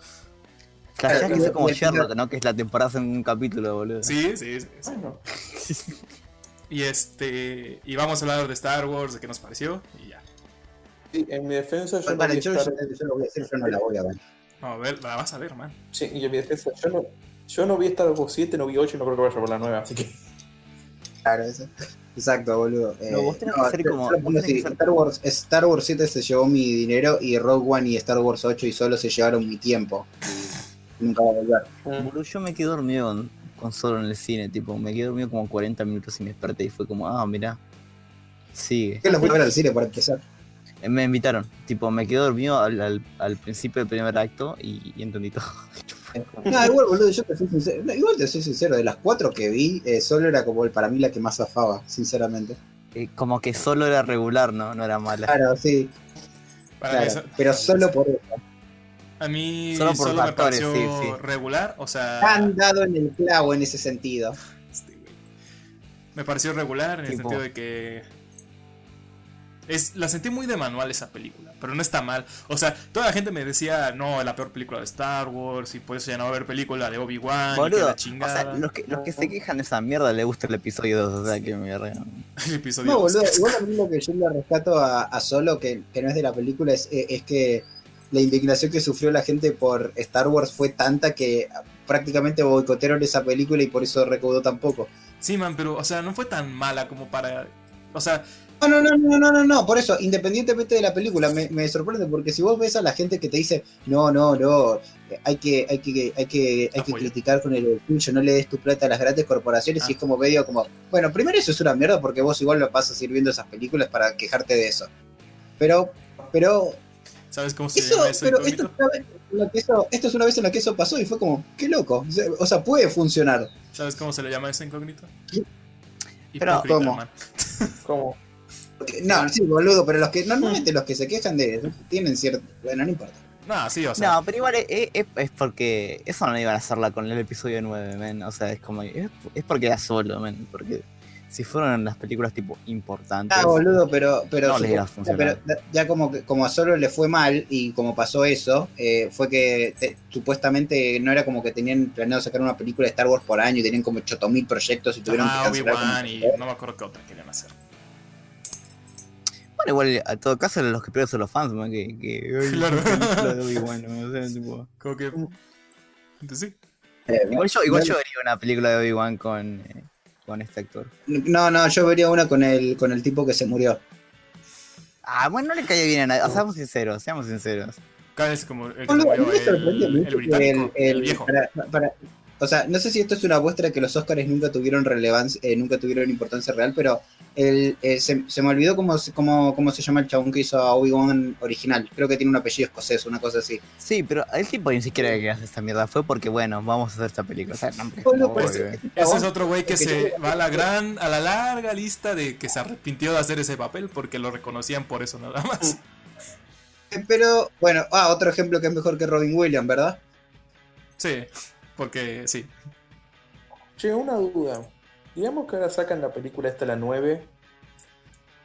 Flashea que es como Sherlock, ¿no? Que es la temporada en un capítulo, boludo. Sí, sí, sí. sí. Bueno, <laughs> Y este. Y vamos a hablar de Star Wars, de qué nos pareció. Y ya. sí, en mi defensa yo no Vale, vi yo, Star- yo- yo lo voy a decir, yo no la voy a ver. Vamos a ver, la vas a ver, man. Sí, y en mi defensa yo no. Yo no vi Star Wars 7, no vi 8 y no creo que vaya por la 9, así que. Claro, eso. Exacto, boludo. Eh, No, vos tenés que hacer como- tenés que hacer- Star Wars, Star Wars 7 se llevó mi dinero y Rogue One y Star Wars 8 y solo se llevaron mi tiempo. <laughs> Nunca va a volver. Boludo, yo me quedé dormido con, con solo en el cine, tipo, me quedé dormido como 40 minutos y me desperté y fue como, ah, mirá. Sigue. ¿Qué lo fui a ver al cine para empezar? Eh, Me invitaron, tipo, me quedé dormido al, al, al principio del primer acto y, y entendí todo. <laughs> No, igual, boludo, yo te soy sincero. no, igual te soy sincero, de las cuatro que vi, eh, solo era como el, para mí la que más zafaba, sinceramente. Eh, como que solo era regular, ¿no? No era mala. Claro, sí, Para mí, claro, eso- pero solo por eso. A mí Solo me pareció sí, sí. regular. O sea. Han dado en el clavo en ese sentido. este, me pareció regular en el sentido de que. Es, la sentí muy de manual esa película, pero no está mal. O sea, toda la gente me decía, no, es la peor película de Star Wars, y por eso ya no va a haber película de Obi-Wan, la o chingada. sea, los que, los que se quejan de esa mierda le gusta el episodio 2, o sea, que mierda. <laughs> El episodio No, dos. boludo, igual a mí lo que yo le rescato a, a Solo, que, que no es de la película, es, eh, es que la indignación que sufrió la gente por Star Wars fue tanta que prácticamente boicotearon esa película y por eso recaudó tan poco. Sí, man, pero, o sea, no fue tan mala como para. O sea, No, no, no, no, no, no, no, por eso, independientemente de la película, me, me sorprende porque si vos ves a la gente que te dice, no, no, no, hay que, hay que, hay que, hay que criticar con el tuyo, no le des tu plata a las grandes corporaciones Ah. y es como medio como, bueno, primero eso es una mierda porque vos igual lo pasas ir viendo esas películas para quejarte de eso. Pero, pero, ¿Sabes cómo se Eso, llama eso? pero incógnito? esto, es una vez en la que eso- esto es una vez en la que eso pasó y fue como, qué loco. O sea, puede funcionar. ¿Sabes cómo se le llama eso incógnito? Pero, ¿cómo? man. <laughs> Porque- No, sí, boludo, pero los que normalmente los que se quejan de eso tienen cierto. Bueno, no importa. No, sí, o sea. No, pero igual es, es- es porque eso no iban a hacerla con el episodio 9, men. O sea, es como. Es, es porque era solo, men. Porque si fueron las películas tipo importantes. Ah, boludo, pero, pero, No les iba a supo- funcionar. pero ya como que- como a solo le fue mal y como pasó eso, eh, fue que te- supuestamente no era como que tenían planeado sacar una película de Star Wars por año y tenían como 8000 proyectos y tuvieron Ah, que cancelar. y no me acuerdo qué otra querían hacer. Bueno, igual, a todo caso, los que pierden son los fans, man. Que. que <laughs> Claro. una película de Obi-Wan, ¿no? O sea, tipo- Como que. Entonces sí. Eh, Igual yo, igual yo vería una película de Obi-Wan con, eh, con este actor. No, no, yo vería una con el, con el tipo que se murió. Ah, bueno, no le cae bien a nadie. O sea, seamos sinceros, seamos sinceros. Cada vez como el el, el británico, el, el- viejo. para- para- o sea, no sé si esto es una muestra de que los Oscars nunca tuvieron relevancia, eh, nunca tuvieron importancia real, pero el, eh, se, se me olvidó cómo, se- cómo, cómo se llama el chabón que hizo a Obi-Wan original. Creo que tiene un apellido escocés, una cosa así. Sí, pero el tipo ni siquiera que hace esta mierda fue porque, bueno, vamos a hacer esta película. O sea, no, no, obvio. ese- ese es otro güey que porque se yo- va a la gran, a la larga lista de que se arrepintió de hacer ese papel porque lo reconocían por eso nada más. Pero, bueno, ah, otro ejemplo que es mejor que Robin Williams, ¿verdad? Sí, porque sí. che, una duda. Digamos que ahora sacan la película esta, la 9.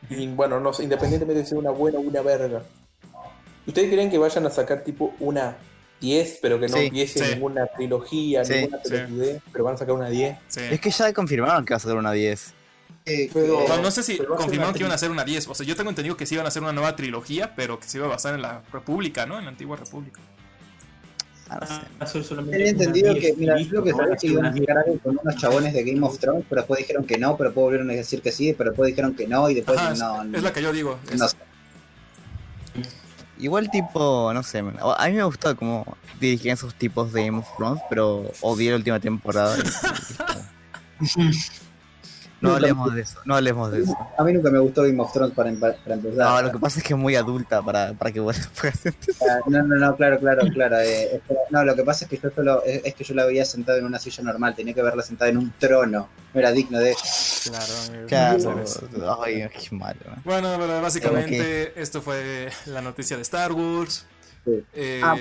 Y bueno, no sé, independientemente de ser una buena o una verga. ¿Ustedes creen que vayan a sacar tipo una 10, pero que no Sí, empiece sí. ninguna trilogía, Sí, ninguna sí. pelotudez, pero van a sacar una 10? sí. Es que ya confirmaron que va a ser una 10. Eh, Pero- eh, No, no sé si confirmaron que iban a hacer una 10. O sea, yo tengo entendido que sí iban a hacer una nueva trilogía, pero que se iba a basar en la República, ¿no? En la antigua República. Ah, no sé. Va a ser solamente Tenía entendido 10 que, mira, creo que no sabía que iban a sacar algo con unos chabones de Game of Thrones, pero después dijeron que no, pero después volvieron a decir que sí, pero después dijeron que no, y después Ajá, no. es, es la que yo digo. es- no sé. Igual tipo, no sé, a mí me gustó como dirigían esos tipos de Game of Thrones, pero odié la última temporada. <laughs> no <laughs> hablemos de eso, no hablemos de eso. A mí nunca me gustó Game of Thrones para, para empezar. No, lo que pasa es que es muy adulta para, para que vos entender. Ah, No, no, no, claro, claro, claro. eh, es que- no, lo que pasa es que yo solo, es, es que yo la veía sentada en una silla normal, tenía que verla sentada en un trono. No era digno de eso. Claro, amigo. Claro, ay, qué malo. Bueno, pero básicamente esto fue la noticia de Star Wars. Sí. Eh, Ah,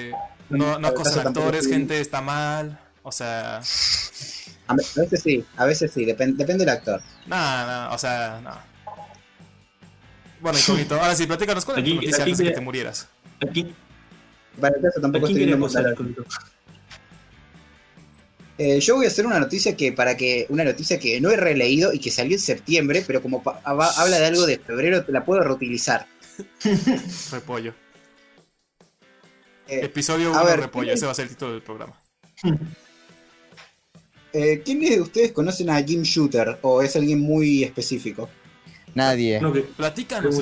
no, no actores, gente, está mal. O sea, A ve- a veces sí, a veces sí, depen- depende del actor. nada, nada, o sea, nada. Bueno, incógnito, ahora sí, platícanos cuál es tu noticia antes de que te murieras. Aquí, Para el caso ¿a tampoco estoy viendo? Eh, yo voy a hacer una noticia que para que una noticia que no he releído y que salió en septiembre, pero como habla de algo de febrero, te la puedo reutilizar. <laughs> Repollo. Eh, Episodio a 1 ver, Repollo, ¿quién- ese va a ser el título del programa. <laughs> eh, ¿Quiénes de ustedes conocen a Jim Shooter o es alguien muy específico? Nadie. No, que Platícanos.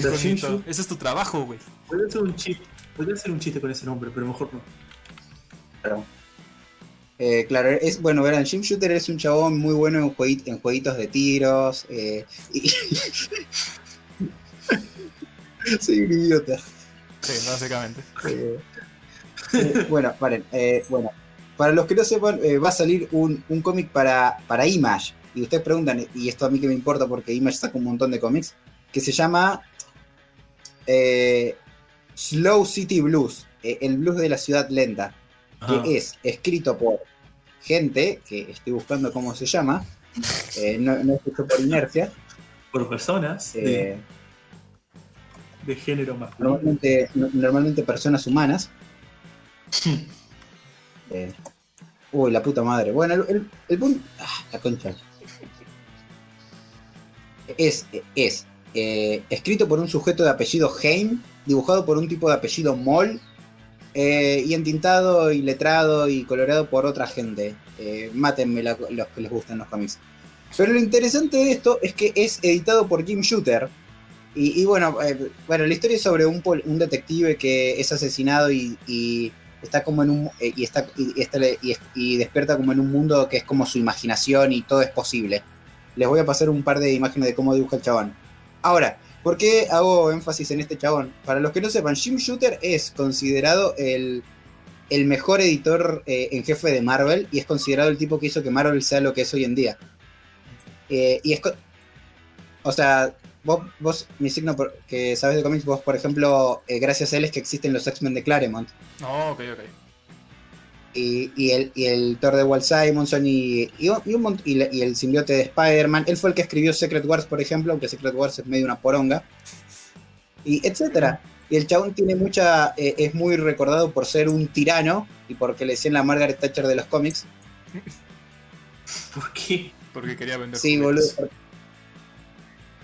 Ese es tu trabajo, güey. podría hacer un chiste. Podría hacer un chiste con ese nombre, pero mejor no. Claro. Eh, claro, es bueno, verán, Jim Shooter es un chabón muy bueno en, juegui- en jueguitos de tiros. eh, y- <laughs> Soy un idiota. Sí, básicamente. Eh, eh, bueno, paren, eh, bueno, para los que no sepan, eh, va a salir un, un cómic para, para Image. Y ustedes preguntan, y esto a mí que me importa porque Image saca un montón de cómics, que se llama eh, Slow City Blues, eh, el blues de la ciudad lenta, Ajá. que es escrito por gente, que estoy buscando cómo se llama, <laughs> no, no es hecho por inercia, Por personas de, de género masculino. normalmente, no- normalmente personas humanas. <laughs> Eh, uy, la puta madre. Bueno, el, punto. ah, la concha. Es, es eh, escrito por un sujeto de apellido Heim, dibujado por un tipo de apellido Moll, eh, y entintado y letrado y colorado por otra gente. Eh, mátenme los que les gustan los cómics. Pero lo interesante de esto es que es editado por Jim Shooter, y, bueno, bueno, la historia es sobre un, detective que es asesinado y está como en un eh, y está y, está- y es- y despierta como en un mundo que es como su imaginación y todo es posible. Les voy a pasar un par de imágenes de cómo dibuja el chabón. Ahora, ¿Por qué hago énfasis en este chabón? Para los que no sepan, Jim Shooter es considerado el, el mejor editor eh, en jefe de Marvel y es considerado el tipo que hizo que Marvel sea lo que es hoy en día. Eh, y es. O sea, vos, vos mi signo por- que sabes de cómics, vos, por ejemplo, eh, gracias a él es que existen los X-Men de Claremont. No, ok, ok. Y, y el, y el Thor de Walt Simonson y, y, un- y un mont- y la- y el simbiote de Spider-Man. Él fue el que escribió Secret Wars, por ejemplo, aunque Secret Wars es medio una poronga. Y etcétera. Y el chabón tiene mucha. eh, es muy recordado por ser un tirano y porque le decían la Margaret Thatcher de los cómics. <laughs> ¿Por qué? Porque quería vender Sí, juguetes. boludo.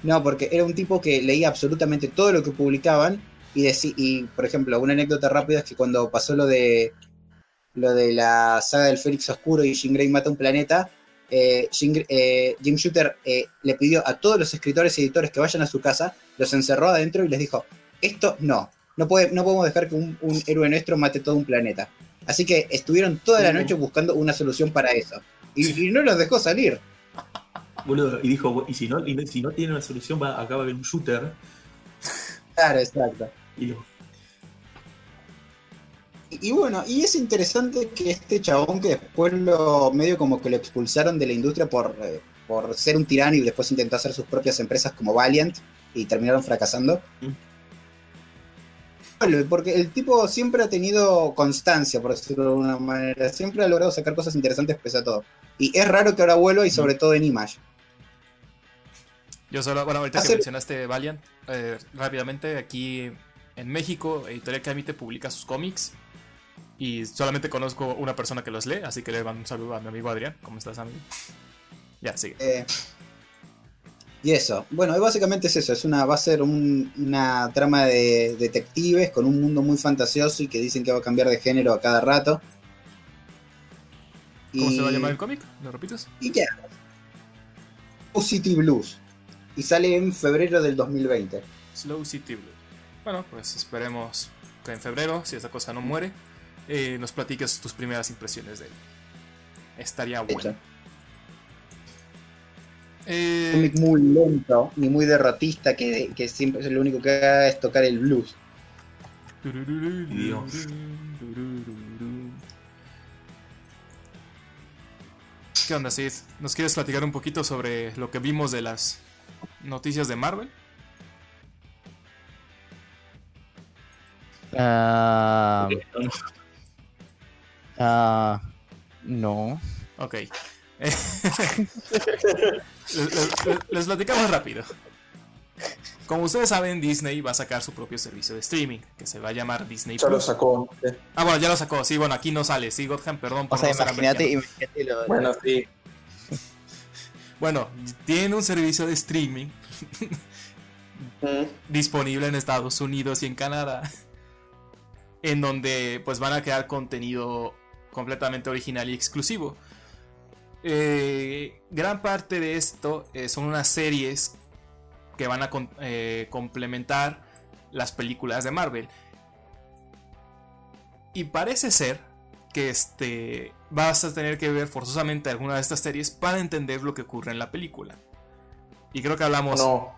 No, porque era un tipo que leía absolutamente todo lo que publicaban y, deci- y por ejemplo, una anécdota rápida es que cuando pasó lo de lo de la saga del Félix Oscuro y Jean Grey mata un planeta, eh, eh, Jim Shooter eh, le pidió a todos los escritores y editores que vayan a su casa, los encerró adentro y les dijo, esto no, no, puede, no podemos dejar que un, un héroe nuestro mate todo un planeta. Así que estuvieron toda la noche buscando una solución para eso. Y, y no los dejó salir. Boludo, y dijo, y si no, y si no tiene una solución, va, acá va a haber un shooter. <laughs> Claro, exacto. Y lo, Y, y bueno, y es interesante que este chabón que después lo medio como que lo expulsaron de la industria por, eh, por ser un tirano y después intentó hacer sus propias empresas como Valiant y terminaron fracasando. Mm. Porque el tipo siempre ha tenido constancia, por decirlo de alguna manera. Siempre ha logrado sacar cosas interesantes pese a todo. Y es raro que ahora vuelva y sobre todo en Image. Yo solo, bueno, ahorita que Hace- mencionaste Valiant, eh, rápidamente aquí en México, Editorial Camite publica sus cómics y solamente conozco una persona que los lee, así que le mando un saludo a mi amigo Adrián. ¿Cómo estás, amigo? Ya, sigue. Eh, y eso. Bueno, básicamente es eso. Es una, va a ser un- una trama de detectives con un mundo muy fantasioso y que dicen que va a cambiar de género a cada rato. ¿Cómo y, se va a llamar el cómic? ¿Lo repites? Y ya. City Blues. Y sale en febrero del 2020. Slow City Blue. Bueno, pues esperemos que en febrero, si esta cosa no muere, eh, nos platiques tus primeras impresiones de él. Estaría bueno. hecho, Eh, cómic muy lento y muy derrotista que, que siempre es lo único que haga es tocar el blues. Dios. ¿Qué onda, Sid? ¿Nos quieres platicar un poquito sobre lo que vimos de las noticias de Marvel? Ah, ah, no. Ok. <laughs> Les, les- les platicamos rápido. Como ustedes saben, Disney va a sacar su propio servicio de streaming, que se va a llamar Disney Ya lo sacó. ¿eh? Ah, bueno, ya lo sacó. Sí, bueno, aquí no sale. Sí, Godham, perdón por O sea, no imagínate, imagínate lo Bueno, sí. Bueno, tiene un servicio de streaming <laughs> disponible en Estados Unidos y en Canadá, en donde pues van a crear contenido completamente original y exclusivo. Eh, gran parte de esto eh, son unas series que van a eh, complementar las películas de Marvel. Y parece ser que este vas a tener que ver forzosamente alguna de estas series para entender lo que ocurre en la película. Y creo que hablamos. No,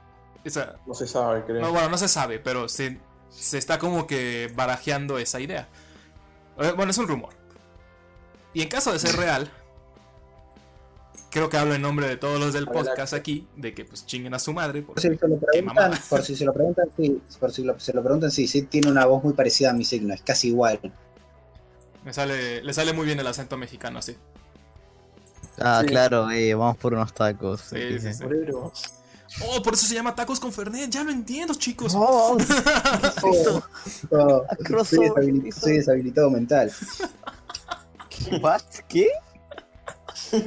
esa- no se sabe, creo. no, bueno, no se sabe, pero se, se está como que barajeando esa idea. Eh, Bueno, es un rumor. Y en caso de ser real, creo que hablo en nombre de todos los del Adelante. podcast aquí, de que pues chinguen a su madre. Por si se lo preguntan, por si se lo preguntan, sí, por si lo- se lo preguntan, sí, sí, tiene una voz muy parecida a mi signo, es casi igual. Me sale, le sale muy bien el acento mexicano, así. Ah, Sí. claro, eh, vamos por unos tacos. Sí, sí, sí. Oh, por eso se llama tacos con Fernet. Ya lo entiendo, chicos. <laughs> Oh, Oh, oh, Crossover, soy, deshabili- hizo- soy deshabilitado mental. ¿What? ¿Qué? <laughs>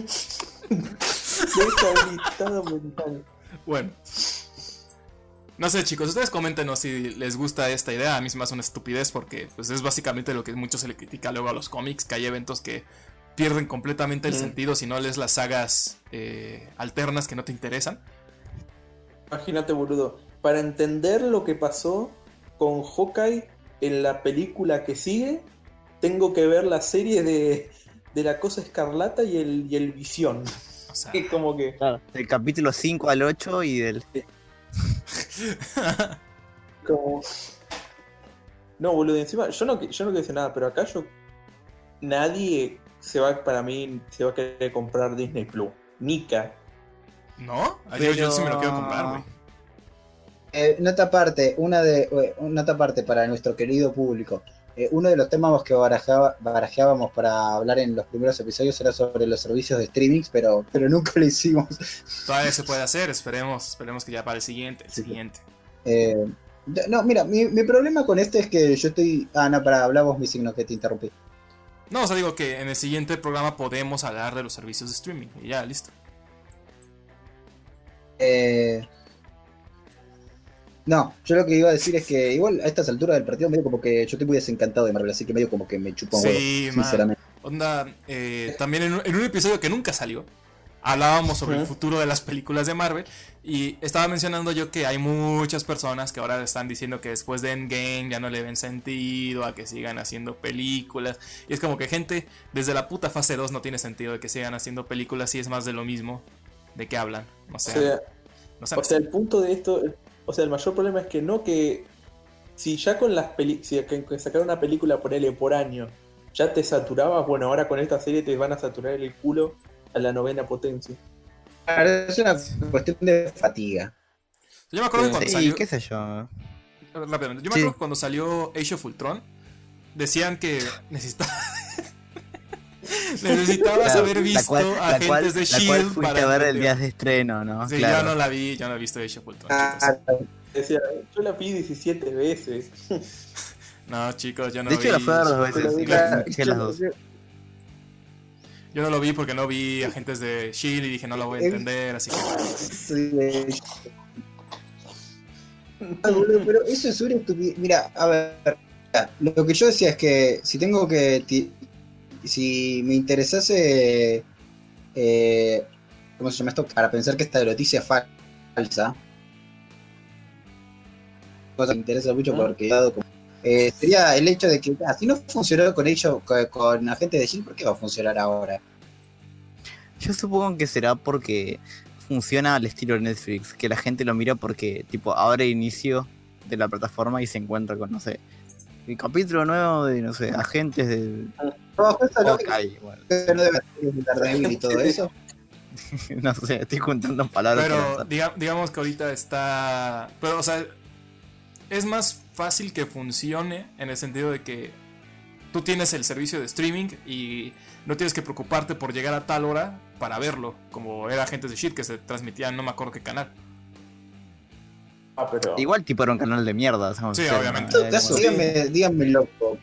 Deshabilitado mental. Bueno. No sé, chicos, ustedes coméntenos si les gusta esta idea. A mí se me hace una estupidez porque pues, es básicamente lo que mucho se le critica luego a los cómics, que hay eventos que pierden completamente el Mm. sentido si no lees las sagas eh, alternas que no te interesan. Imagínate, boludo. Para entender lo que pasó con Hawkeye en la película que sigue, tengo que ver la serie de, de la cosa escarlata y el, y el visión. O sea, <laughs> Que como que. Claro, del capítulo 5 al 8 y del. Como... No, boludo, encima, yo no, yo no quiero decir nada, pero acá yo. Nadie se va, para mí, se va a querer comprar Disney Plus. Nika. ¿No? Yo, yo sí me lo quiero comprar, güey. Eh, nota aparte, una de, eh, nota aparte para nuestro querido público. Eh, uno de los temas que barajaba- barajeábamos para hablar en los primeros episodios era sobre los servicios de streaming, pero, pero nunca lo hicimos. Todavía se puede hacer, esperemos, esperemos que ya para el siguiente, el Sí. siguiente. Eh, no, mira, mi, mi problema con este es que yo estoy. Ah, no, para hablamos mi signo que te interrumpí. No, o sea, digo que en el siguiente programa podemos hablar de los servicios de streaming. Y ya, listo. Eh, no, yo lo que iba a decir es que igual a estas alturas del partido medio como que yo estoy muy desencantado de Marvel, así que medio como que me chupa un Sí, huevo, sinceramente. Onda, eh, también en un, en un episodio que nunca salió, hablábamos sobre el futuro de las películas de Marvel y estaba mencionando yo que hay muchas personas que ahora están diciendo que después de Endgame ya no le ven sentido a que sigan haciendo películas. Y es como que gente, desde la puta fase 2 no tiene sentido de que sigan haciendo películas y es más de lo mismo. ¿De qué hablan? O O sea, sea, no sé. o sea, el punto de esto. O sea, el mayor problema es que no que. Si ya con las películas. Si sacar una película por él por año ya te saturabas, bueno, ahora con esta serie te van a saturar el culo a la novena potencia. Claro, Es una cuestión de fatiga. yo me acuerdo que cuando Sí, salió... qué sé yo. Rápidamente, Yo me Sí. acuerdo que cuando salió Age of Ultron, decían que necesitaba. <laughs> Necesitabas Claro, haber visto la cual, la agentes cual- de la cual Shield fuiste para a ver el día de estreno, ¿no? Sí, claro. yo no la vi, yo no he visto of Ultron, Ah. Decía, yo la vi 17 veces. <laughs> No, chicos, yo no de vi. hecho, la a ver dos Pero veces. y la- las dos. Yo no lo vi porque no vi agentes de Shield y dije no la voy a entender, así que. Sí, de- Ah, pero eso es una estupidez. Mira, a ver, lo que yo decía es que si tengo que. Si me interesase. eh, ¿Cómo se llama esto? Para pensar que esta noticia es falsa. Cosa que me interesa mucho Ah. porque he dado como- eh, sería el hecho de que ah, si no funcionó con ellos, con, con agentes de Shield, ¿por qué va a funcionar ahora? Yo supongo que será porque funciona al estilo Netflix, que la gente lo mira porque, tipo, abre inicio de la plataforma y se encuentra con, no sé, el capítulo nuevo de, no sé, agentes de No, lógica Hawkeye, bueno, no debe y todo eso. <laughs> no sé, estoy juntando palabras. al Pero diga- digamos que ahorita está. Pero, o sea, es más fácil que funcione en el sentido de que tú tienes el servicio de streaming y no tienes que preocuparte por llegar a tal hora para verlo, como era Agentes de Shit que se transmitían, no me acuerdo qué canal. Ah, pero. Igual, tipo, era un canal de mierda. Sí, no obviamente. En todo caso, díganme, díganme loco.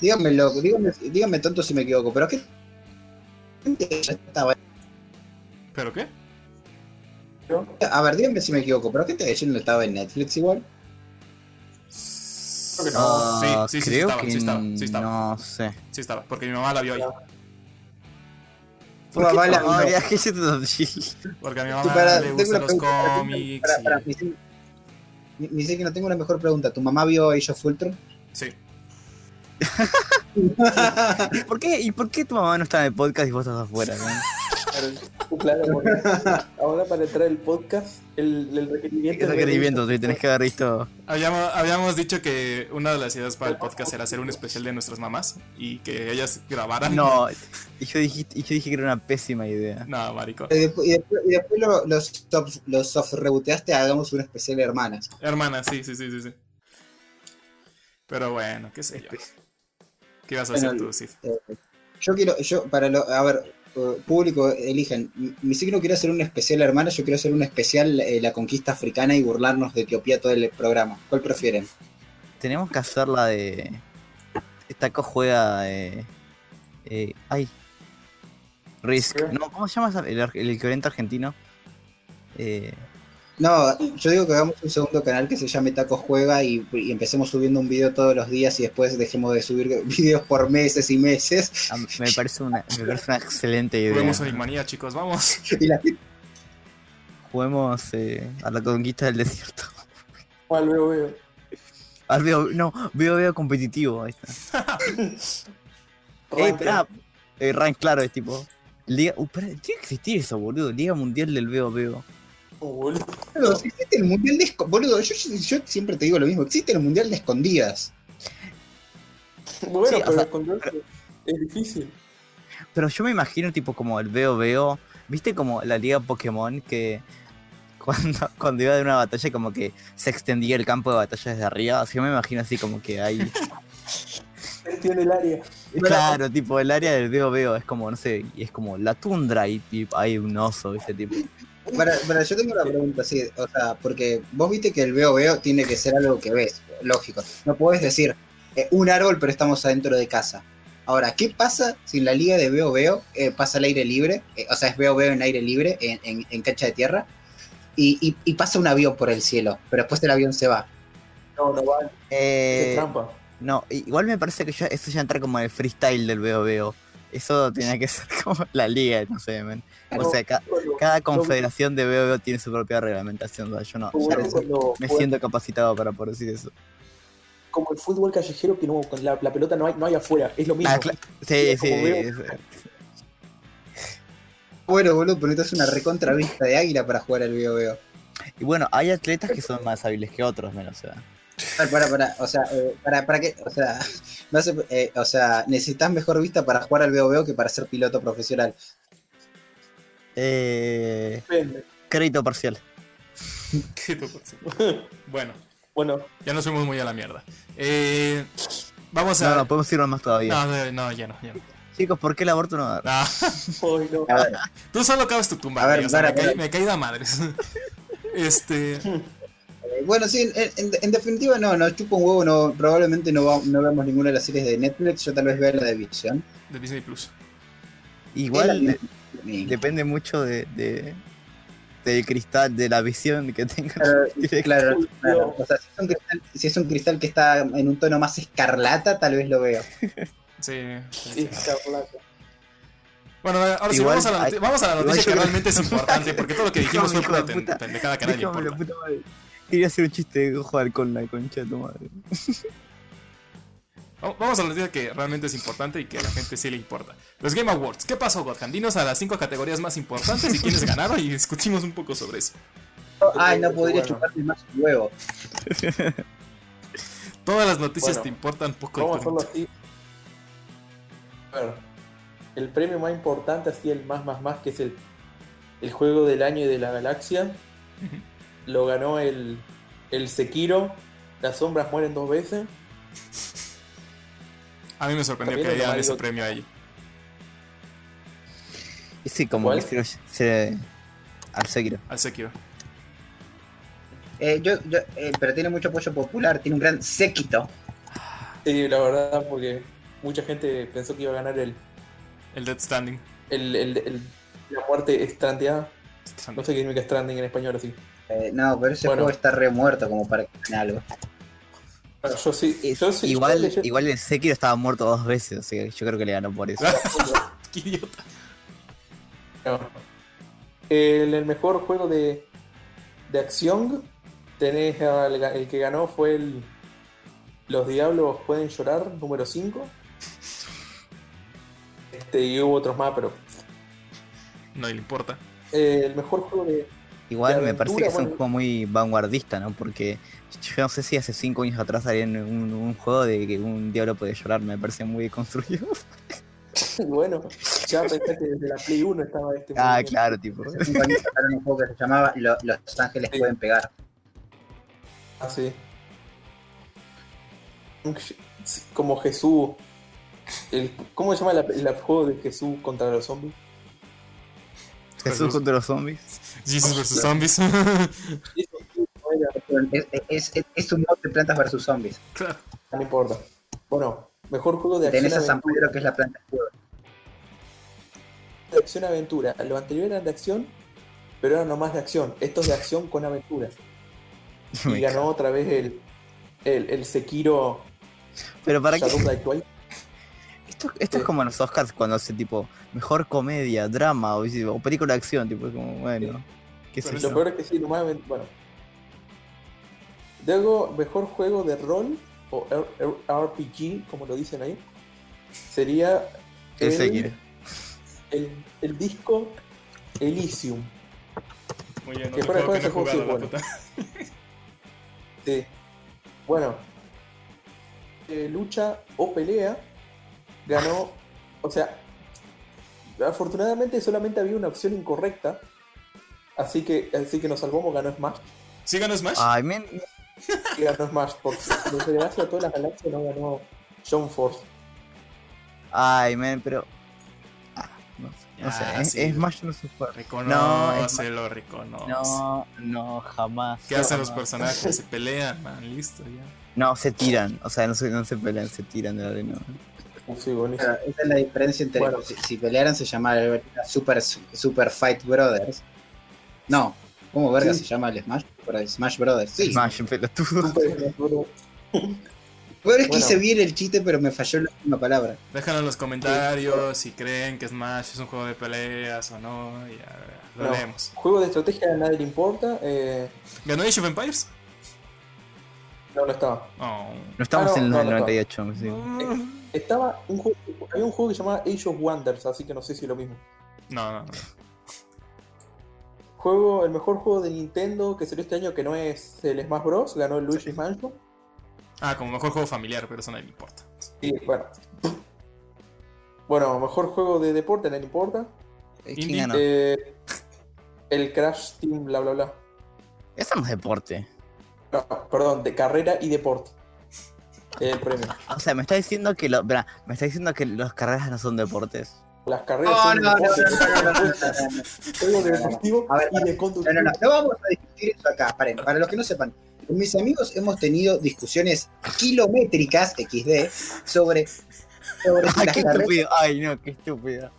Díganme loco, díganme, díganme tonto si me equivoco, pero ¿qué? ¿Pero qué? A ver, díganme si me equivoco, pero ¿qué te decía no estaba en Netflix igual? Creo que no. Ah, sí, sí, sí, creo estaba, que sí estaba, sí estaba. no sé. Sí estaba, porque mi mamá la vio ahí. Tu mamá la no, vio. que se te- Porque a mi Tú, mamá para- le gustan los cómics. para- para- y- mi sig- mi- mi signo, tengo una mejor pregunta. ¿Tu mamá vio Age of Ultron? Sí. ¿Y <laughs> por qué, ¿Y por qué tu mamá no está en el podcast y vos estás afuera? no? Claro, ahora para entrar al podcast, el, el requerimiento. ¿Qué requerimiento? Sí, tenés que haber visto. Habíamos, habíamos dicho que una de las ideas para el podcast era hacer un especial de nuestras mamás y que ellas grabaran. No, y yo, dijiste, y yo dije que era una pésima idea. No, marico. Y después, y después, y después lo- los, soft- los soft reboteaste, hagamos un especial de hermanas. Hermana, sí, sí, sí, sí, sí. Pero bueno, qué sé yo. ¿Qué ibas a hacer Bueno, tú, Sid? Eh, yo quiero, yo, para lo, a ver, eh, público, eligen. Mi- signo quiere hacer un especial hermana, yo quiero hacer un especial eh, la conquista africana y burlarnos de Etiopía todo el programa. ¿Cuál prefieren? Tenemos que hacer la de. Taco juega. Eh, eh, ay. Risk. ¿Qué? No, ¿cómo se llama el, el equivalente argentino? Eh, No, yo digo que hagamos un segundo canal que se llame Taco Juega y, y empecemos subiendo un video todos los días y después dejemos de subir <laughs> videos por meses y meses. a- me, parece una, me parece una excelente idea. Juguemos a Manía, chicos, vamos. <laughs> Y la Juguemos eh, a la conquista del desierto. Mal, veo, veo. Al veo, no, veo, veo competitivo. Ahí está. <laughs> Eh. Eh, rank, claro, es tipo. Liga, uh, tiene que existir eso, boludo. Liga Mundial del Veo Veo. Boludo. Boludo, si existe el mundial de Boludo, yo, yo siempre te digo lo mismo. Existe el mundial de escondidas. Bueno, Sí, o pero sea, esconderse es difícil. Pero yo me imagino tipo como el Veo Veo, ¿viste como la liga Pokémon que cuando, <laughs> cuando iba de una batalla como que se extendía el campo de batalla desde arriba? Así yo me imagino así como que hay... Tiene el área. claro, tipo el área del Veo Veo es como, no sé, y es como la tundra y, y hay un oso, ¿viste? Tipo... Para, para, yo tengo una pregunta, sí, o sea, porque vos viste que el veo veo tiene que ser algo que ves, lógico. No podés decir eh, un árbol, pero estamos adentro de casa. Ahora, ¿qué pasa si en la liga de veo veo eh, pasa al aire libre? Eh, o sea, es veo veo en aire libre, en, en, en cancha de tierra, y, y- y pasa un avión por el cielo, pero después el avión se va. No, no vale. Eh, es trampa. no, igual me parece que ya, eso ya entra como en el freestyle del Veo Veo. Eso tenía que <laughs> ser como la liga, no sé, men. O sea, ca- cada confederación de Veo tiene su propia reglamentación. o sea, yo no, ya cuando me siento capacitado para poder decir eso. como el fútbol callejero que no, con la, la pelota no hay, no hay afuera, es lo mismo. Ah, sí, Sí, es- Bueno, boludo, pero necesitas una recontra vista de águila para jugar al veo. Y bueno, hay atletas que son más hábiles que otros, men, o sea. Para, para, para, o sea, eh, para, para qué, o sea, <laughs> no sé, eh, o sea, necesitas mejor vista para jugar al veo que para ser piloto profesional. Eh, crédito parcial. ¿Qué te pasa? Bueno, Bueno, ya nos fuimos muy a la mierda. Eh, vamos No, a. no, podemos irnos más todavía. No, no, no, ya no, ya no. Chicos, ¿por qué el aborto no da? Ah, no. A <laughs> ver, tú solo acabas tu tumba, A ver, amigo, o sea, para, me, caí, para. me caí de madres. <laughs> Este. Eh, bueno, sí, en, en- en definitiva no, no chupo un huevo, no, probablemente no, va- no vemos ninguna de las series de Netflix, yo tal vez vea la de Visión. De Disney Plus. Igual de- depende mucho de, de- del cristal, de la visión que tenga. Claro, <laughs> claro, claro. O sea, si es, un cristal, si es un cristal que está en un tono más escarlata, tal vez lo veo. Sí. escarlata. Bueno, ahora sí, Igual vamos a la, hay- noti- vamos a la noticia que realmente es <laughs> importante, porque todo lo que dijimos fue pura pendejada que nadie importa. Quería hacer un chiste de jugar con la concha de tu madre. <laughs> Va- Vamos a la noticia que realmente es importante y que a la gente sí le importa. Los Game Awards. ¿Qué pasó, Godham? Dinos a las cinco categorías más importantes y quiénes ganaron y discutimos un poco sobre eso. Ay, no podría Bueno. chuparme más un huevo. <laughs> Todas las noticias Bueno, te importan poco. Vamos punto. así. Ver, el premio más importante, así el más más más, que es el, el juego del año y de la galaxia. Lo ganó el, el Sekiro. Las sombras mueren dos veces. A mí me sorprendió También que tomé ese premio a ella. Y sí, como ¿Cuál? que se, se- al Sekiro. Al Sekiro. Eh, yo, yo, eh, pero tiene mucho apoyo popular, tiene un gran séquito. Sí, la verdad, porque mucha gente pensó que iba a ganar el, El Dead Standing. el, el- el- la muerte estrandeada. No sé qué significa stranding en español así. Eh, no, pero ese Bueno. juego está re muerto como para que algo. Bueno, yo sí. Es- Yo sí igual, yo- igual el Sekiro estaba muerto dos veces, así que yo creo que le ganó por eso. <laughs> Qué idiota. No. El, el mejor juego de, de acción tenés al- el, que ganó fue el Los Diablos Pueden Llorar, número 5. Este, y hubo otros más, pero No le importa. eh, el mejor juego de. Igual me parece que es un bueno. juego muy vanguardista, ¿no? Porque yo no sé si hace cinco años atrás había un, un juego de que un diablo puede llorar, me parece muy construido. <laughs> Bueno, ya pensé que desde la Play 1 estaba este ah, movimiento. claro, tipo. Hace cinco años sacaron un juego que se llamaba Lo- Los Ángeles Sí. Pueden Pegar. Ah, sí. Como Jesús. El, ¿Cómo se llama la- el, juego de Jesús contra los zombies? Jesús contra los zombies. Jesus vs. Zombies. <laughs> Es, es, es, es un mod de plantas versus zombies. claro. No importa. Bueno, mejor juego de acción Tenés a San aventura. Pedro que es la planta de acción aventura. Lo anterior eran de acción, pero eran nomás de acción. Esto es de acción con aventura. <laughs> Y Me ganó otra vez el, el, el Sekiro Pero para qué. Shadow. <laughs> Esto, esto es como en los Oscars cuando hace tipo mejor comedia, drama o, o película de acción, tipo, es como, bueno, qué sé Pero yo. Lo peor es que sí, nomás aven- Bueno. Luego, mejor juego de rol o R- R- RPG, como lo dicen ahí, sería El el, el, el disco Elysium. Muy bien, Que otro fuera juego de que no he juego, jugado, sí, bueno. Sí. Bueno. eh, lucha o pelea ganó. O sea, afortunadamente solamente había una opción incorrecta. Así que, así que nos salvamos, ganó Smash. ¿Sí ganó Smash? Ay, men. Y ganó Smash. Porque desde gracia a todas las galaxias no ganó John Force. Ay, men, pero. Ah, no sé. No sé. Ah, es, sí. es Smash no se juega. Reconócelo, reconoce. No, no, jamás. ¿Qué hacen los personajes? <laughs> Se pelean, man, listo, ya. No, se tiran. O sea, no se, no se pelean, se tiran de la arena. Sí, esa es la diferencia entre. Bueno. Si, si pelearan se llamaría Super, Super Fight Brothers. No, ¿cómo verga Sí. se llama el Smash? Por Smash Brothers. Sí. Smash, pelotudo. Bueno, es que Bueno. hice bien el chiste, pero me falló la última palabra. Déjanos en los comentarios si creen que Smash es un juego de peleas o no. Y ya, lo No. leemos. Juego de estrategia a nadie le importa. Eh, ¿Ganó Age of Empires? no, no estaba. Oh. No estamos Ah, no, en el no, no. 98, sí. Estaba un juego, había un juego que se llamaba Age of Wonders, así que no sé si es lo mismo. No, no, no. Juego, el mejor juego de Nintendo que salió este año que no es el Smash Bros. Ganó el Luigi's Mansion. Ah, como mejor juego familiar, pero eso no le importa. Bueno. Bueno, mejor juego de deporte, no le importa. Eh, el Crash Team, bla bla bla. Eso no es deporte. No, perdón, de carrera y deporte. El premio. O sea, me está diciendo que lo, me está diciendo que las carreras no son deportes. Las carreras No, son no, no, deporte. no, no, no, no, no, no. Juego de deportivo A ver, y de No, conducción. no, no, no vamos a discutir eso acá. Paren, para los que no sepan, con mis amigos hemos tenido discusiones kilométricas, XD, sobre, Ay, las qué carreras- estúpido. Ay, no, qué estúpido.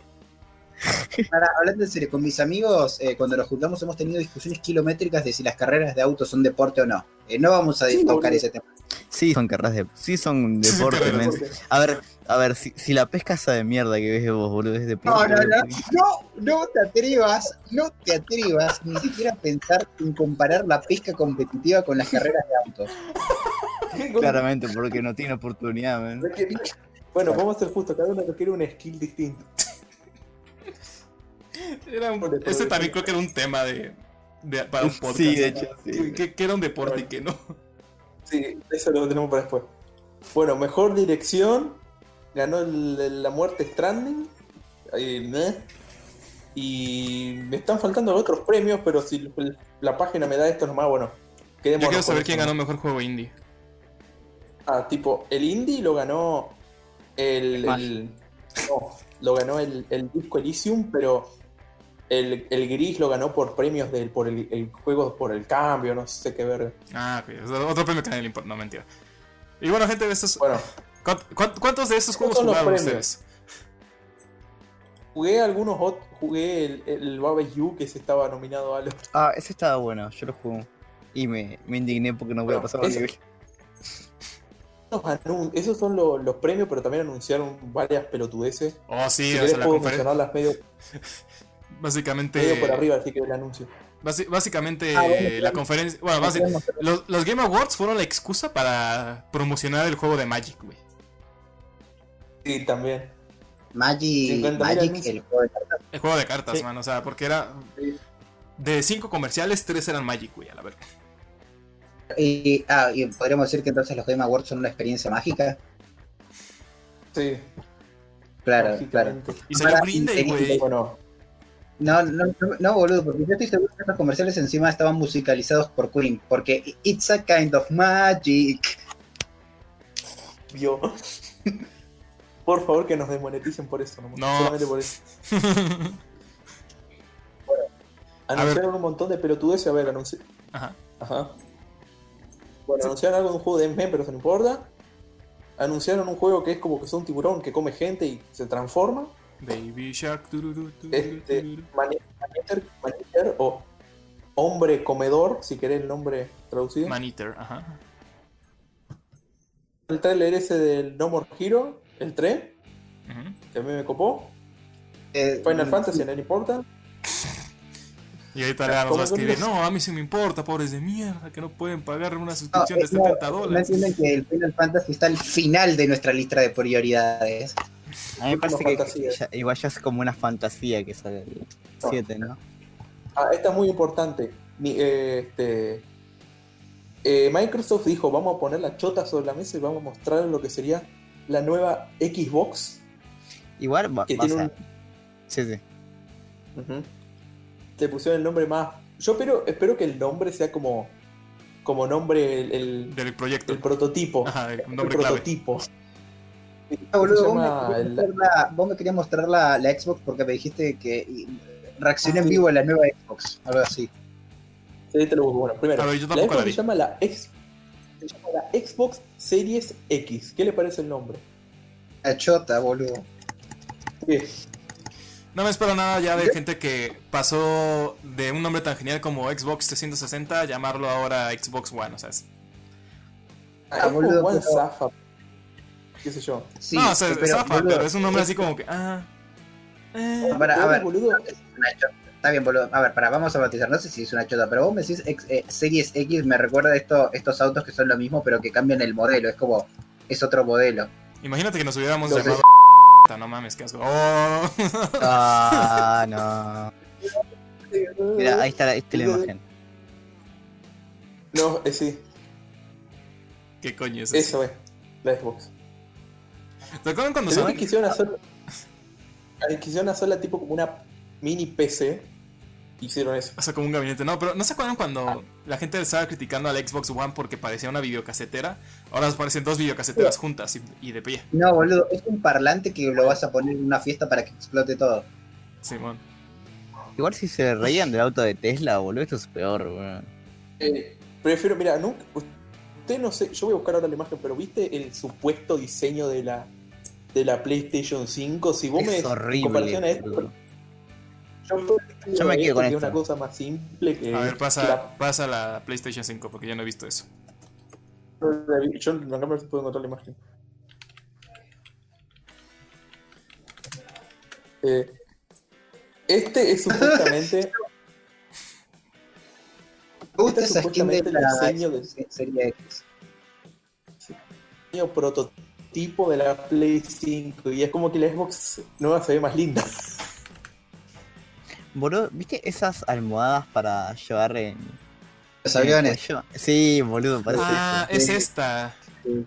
Para, hablando en serio, con mis amigos, eh, cuando los juntamos, hemos tenido discusiones kilométricas de si las carreras de autos son deporte o no. Eh, no vamos a Sí, tocar ese tema. Sí, son carreras de. Sí, son <laughs> men. A ver, a ver, si, si la pesca esa de mierda que ves vos, boludo, es No, deporte. no, no, boludo. no, no te atrevas, no te atrevas ni siquiera a pensar en comparar la pesca competitiva con las carreras de autos. <laughs> Claramente, porque no tiene oportunidad, men. Bueno, vamos a ser justos, cada uno requiere un skill distinto. Era un- este también creo que era un tema de, de- para un podcast. Sí, de hecho, sí. Que, que- que era un deporte y que no. Sí, eso lo tenemos para después. Bueno, mejor dirección. Ganó el- el- la muerte Stranding. Ahí, meh. Y me están faltando otros premios, pero si la página me da esto nomás, bueno. Yo quiero saber quién ganó mejor juego indie. Ah, tipo, el indie lo ganó el- no, lo ganó el, el disco Elysium, pero el, el gris lo ganó por premios del, por el, el juego, por el cambio, no sé qué ver. Ah, otro premio que a nadie le importa. No, mentira. Y bueno, gente, estos, Bueno, ¿cuánt- cuánt- ¿cuántos de estos juegos los jugaron ustedes? jugué algunos ot- jugué el, el Baba You que se estaba nominado a los. Ah, ese estaba bueno, yo lo jugué. Y me, me indigné porque no voy a Bueno, pasar ese- nivel. los Esos son lo- los premios, pero también anunciaron varias pelotudeces. Oh, sí, si o sea, la puedo mencionarlas medio, <laughs> Básicamente. medio por arriba, así que el anuncio. básicamente, Ah, bueno, la conferencia. Bueno, basi- los, los Game Awards fueron la excusa para promocionar el juego de Magic, güey. Sí, también. Magic, 50.000 Magic el juego de cartas. El juego de cartas, Sí. man. O sea, porque era. De cinco comerciales, tres eran Magic, güey, a la verga. Y, ah, y podríamos decir que entonces los Game Awards son una experiencia mágica. Sí, Claro, claro. Y salió Green Day, güey. Bueno, No, no, no, no, boludo, porque yo estoy seguro que estos comerciales encima estaban musicalizados por Queen, porque it's a kind of magic. vio. <laughs> Por favor, que nos desmoneticen por eso, nomás. No. Solamente por eso. <laughs> Anunciaron un montón de pelotudeces. A ver, anunci... Ajá. Ajá. Bueno, anunciaron algo de un juego de M, pero eso no importa. Anunciaron un juego que es como que es un tiburón que come gente y se transforma. Baby Shark. Este, Maniter, Maniter o Hombre Comedor, si querés el nombre traducido. Man Eater, ajá. el trailer ese del No More Hero, el 3, Ujú. que a mí me copó. Eh, Final Fantasy, no le importa. <laughs> Y ahorita Lea nos va a ¿Cómo escribir, no, a mí sí me importa, pobres de mierda, que no pueden pagar una suscripción No, de eh, no, 70 No dólares. entienden que el Final Fantasy está al final de nuestra lista de prioridades. A mí me Última parece que fantasía. ya- igual ya es como una fantasía que sale el No. 7, ¿no? Ah, Ah, esta es muy importante. Eh, este, eh, Microsoft dijo, vamos a poner la chota sobre la mesa y vamos a mostrar lo que sería la nueva Xbox. Igual va, Que a Sí, sí. Le pusieron el nombre más... Yo pero, espero que el nombre sea como, como nombre, el, el- Del proyecto. el prototipo. Ajá, el clave. Ah, boludo, vos, me llama querías el- mostrar la, vos me querías mostrar la, la Xbox porque me dijiste que reaccioné Ah, en sí. vivo a la nueva Xbox, algo así. Sí, te lo busco. Bueno, primero, ver, yo la tampoco la Xbox vi. se llama la, X- se llama la Xbox Series X. ¿Qué le parece el nombre? La chota, boludo. No me espero nada ya de gente que pasó de un nombre tan genial como Xbox 360 a llamarlo ahora Xbox One, o sea, es- Ah, boludo, One pero- zafa. ¿Qué sé yo? Sí, no, o sea, pero, zafa, boludo, pero es un nombre así como que, ah, eh, Para, a ver. boludo, es una chota. Está bien, boludo. A ver, para, vamos a bautizar. No sé si es una chota, pero vos me decís eh, Series X, me recuerda a esto, estos autos que son lo mismo, pero que cambian el modelo. Es como, es otro modelo. imagínate que nos hubiéramos sé. llamado <laughs> no mames, qué asco. Oh. Ah, no. <laughs> Mira, ahí está, la- ahí está la imagen. No, eh, sí, ¿Qué coño es eso? eso es. La Xbox. ¿Se acuerdan cuando que quisieron hacer. Quisieron hacerla tipo como una mini PC. Hicieron eso. O sea, como un gabinete. No, pero ¿no se acuerdan cuando la gente estaba criticando al Xbox One porque parecía una videocasetera? Ahora nos parecen dos videocaseteras juntas y, y de pie. No, boludo, es un parlante que lo vas a poner en una fiesta para que explote todo. Simón. Igual si se reían del auto de Tesla, boludo, esto es peor, weón. Eh, prefiero, mira, nunca. Usted no sé, yo voy a buscar ahora la imagen, pero ¿viste el supuesto diseño de la de la PlayStation 5? Si vos me Es en horrible. comparación a esto, yo, Yo me quedo con es esto. una cosa más simple que. A ver, pasa, la- pasa la PlayStation 5 porque yo no he visto eso. Yo no me puedo encontrar la imagen. Eh, este es supuestamente. <laughs> Me gusta Este esa skin de supuestamente el diseño de- se- serie X. diseño prototipo de la Play 5 y es como que la Xbox nueva se ve más linda. <laughs> Boludo, ¿viste esas almohadas para llevar en. Los aviones. Sí, boludo, parece Ah, eso. es Sí. esta. Sí.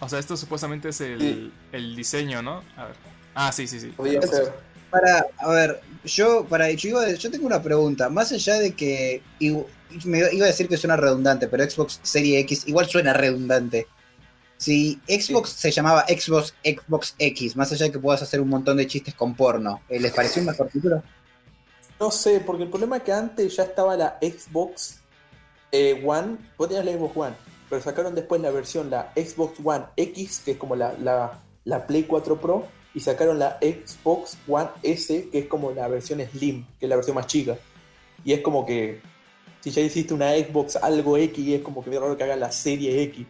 O sea, esto supuestamente es el, Sí. el diseño, ¿no? A ver. Ah, sí, sí, sí. Podría ser. Para, a ver, yo, para, yo, iba- yo tengo una pregunta. Más allá de que igu- me iba a decir que suena redundante, pero Xbox Serie X igual suena redundante. Si Xbox se llamaba Xbox Xbox X, más allá de que puedas hacer un montón de chistes con porno, ¿eh, ¿les pareció un mejor título? No sé, porque el problema es que antes ya estaba la Xbox eh, One, vos tenías la Xbox One, pero sacaron después la versión, la Xbox One X, que es como la, la, la Play 4 Pro, y sacaron la Xbox One S, que es como la versión Slim, que es la versión más chica. Y es como que, si ya hiciste una Xbox algo X, es como que es raro que hagan la serie X.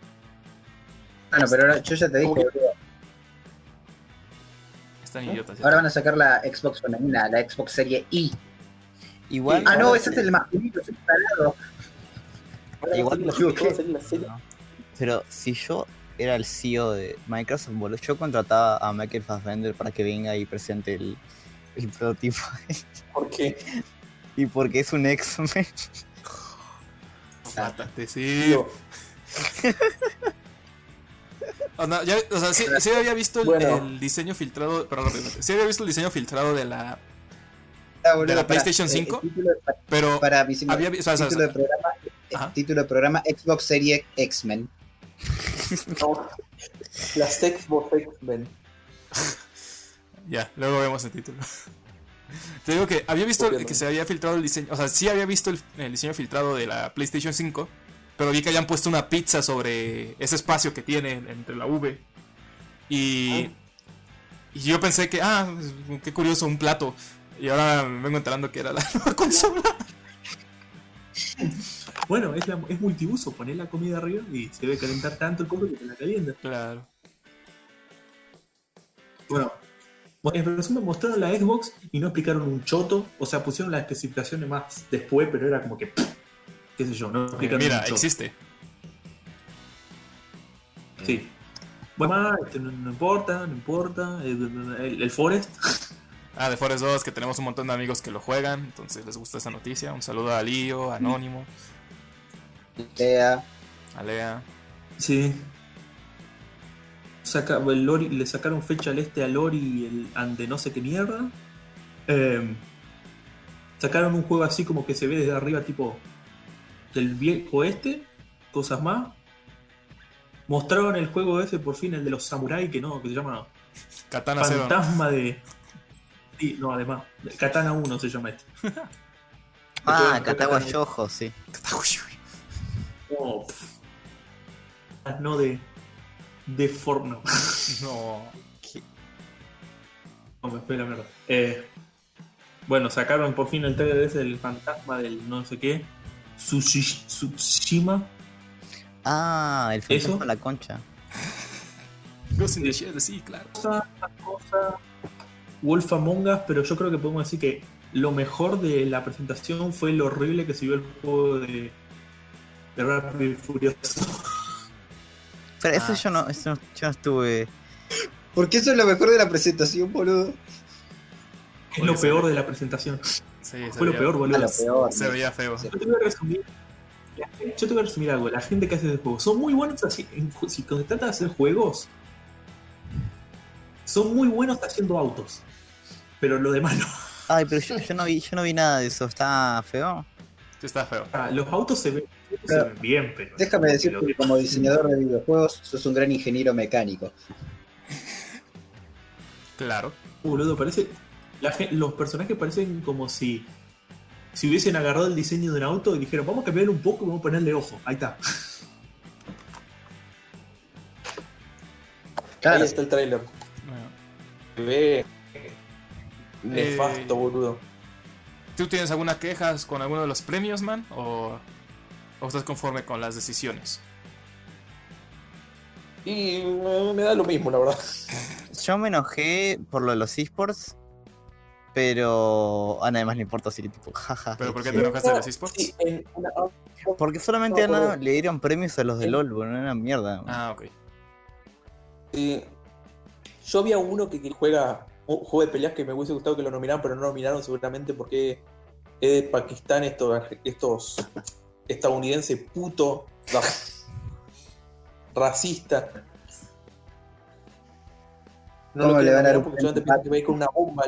Bueno, pero ahora, yo ya te dije, ¿Cómo que- boludo, Están idiotas. ahora van a sacar la Xbox femenina, la Xbox Serie I. Igual. Ah, no, ese es el masculino, es el Igual la serie. Pero si yo era el CEO de Microsoft, boludo, yo contrataba a Michael Fassbender para que venga y presente el, el prototipo. <laughs> Porque y porque es un X-Men. Mátate, sí. <laughs> digo, O, no, ya- o sea, sí, sí había visto el, Bueno. el diseño filtrado. Perdón. Sí había visto el diseño filtrado de la. Ah, boludo, ¿De la para, PlayStation eh, 5? el título- para, Pero. para Había vi- o sea, o sea, título, de programa, eh, Ajá. título de programa Xbox Serie X-Men. <laughs> no, las Xbox X-Men. <laughs> Ya, luego vemos el título. Te digo que había visto Obviamente. que se había filtrado el diseño. O sea, sí había visto el, el diseño filtrado de la PlayStation 5. Pero vi que habían puesto una pizza sobre ese espacio que tiene entre la V. Y. Y yo pensé que, ah, qué curioso, un plato. Y ahora me vengo enterando que era la <laughs> nueva consola. Bueno, es, la- es multiuso, poner la comida arriba y se debe calentar tanto el coco que te la calienta. Claro. Bueno, en resumen mostraron la Xbox y no explicaron un choto, o sea, pusieron las especificaciones más después, pero era como que, qué sé yo, no explicaron Mira, un choto. existe. Sí. Bueno, más, este, no, no importa, no importa. El, el- Forest. Ah, de Forest 2, que tenemos un montón de amigos que lo juegan, entonces les gusta esa noticia. Un saludo a Lío, a Anónimo, Lea. a Lea. Sí. Saca, el Lori, le sacaron fecha al este a Lori y el ande no sé qué mierda. Eh, sacaron un juego así como que se ve desde arriba, tipo del viejo este, cosas más. Mostraron el juego ese por fin, el de los samuráis, que no, que se llama Katana Zero. Fantasma de. Sí, no, además, Katana 1 se llama este. <laughs> Ah, Katana- Katawa Yojo, sí. No, pff. Ah, no de. de Forno. <laughs> No. No, me la mierda. Eh, bueno, sacaron por fin el trailer ese del fantasma del no sé qué. Tsushi- Tsushima. Ah, el fantasma la concha. <laughs> Ghost in the Shell, sí, claro. Cosa, cosa. Wolf Among Us, pero yo creo que podemos decir que lo mejor de la presentación fue lo horrible que se vio el juego de, de Rápido y Furioso. <laughs> Pero eso Ah. yo no, eso yo no estuve. Porque eso es lo mejor de la presentación, boludo. Es lo peor de la presentación. Sí, Fue lo peor, boludo. lo peor. Se veía feo. Yo te voy a resumir. Yo te voy a resumir algo. La gente que hace de juegos son muy buenos así. si se trata de hacer juegos, son muy buenos haciendo autos. Pero lo demás no. Ay, pero yo, yo no vi, yo no vi nada de eso. ¿Está feo? Sí, está feo. Ah, Los autos se ven, se ven bien, pero. Déjame decirte que como diseñador de videojuegos, sos un gran ingeniero mecánico. Claro. Boludo, parece. La los personajes parecen como si. Si hubiesen agarrado el diseño de un auto y dijeron, vamos a cambiarle un poco y vamos a ponerle ojo. Ahí está. Claro, Ahí está el trailer. Bueno. Se ve nefasto, Eh, boludo. ¿Tú tienes alguna queja con alguno de los premios, man? ¿O, o estás conforme con las decisiones? Y me da lo mismo, la verdad. Yo me enojé por lo de los esports. Pero a nadie más le importa así que tipo, jaja. ¿Pero por qué te enojaste de los esports? Sí, una- Porque solamente No, Ana le dieron premios a los de LOL, boludo, no era mierda. Ah, ok. sí. yo vi a uno que que juega un juego de peleas que me hubiese gustado que lo nominaran, pero no lo nominaron seguramente porque es de Pakistán, estos, estos estadounidenses puto, ra- racista. No ¿Cómo lo le van a dar un porque solamente premio? piensan que va a ir con una bomba.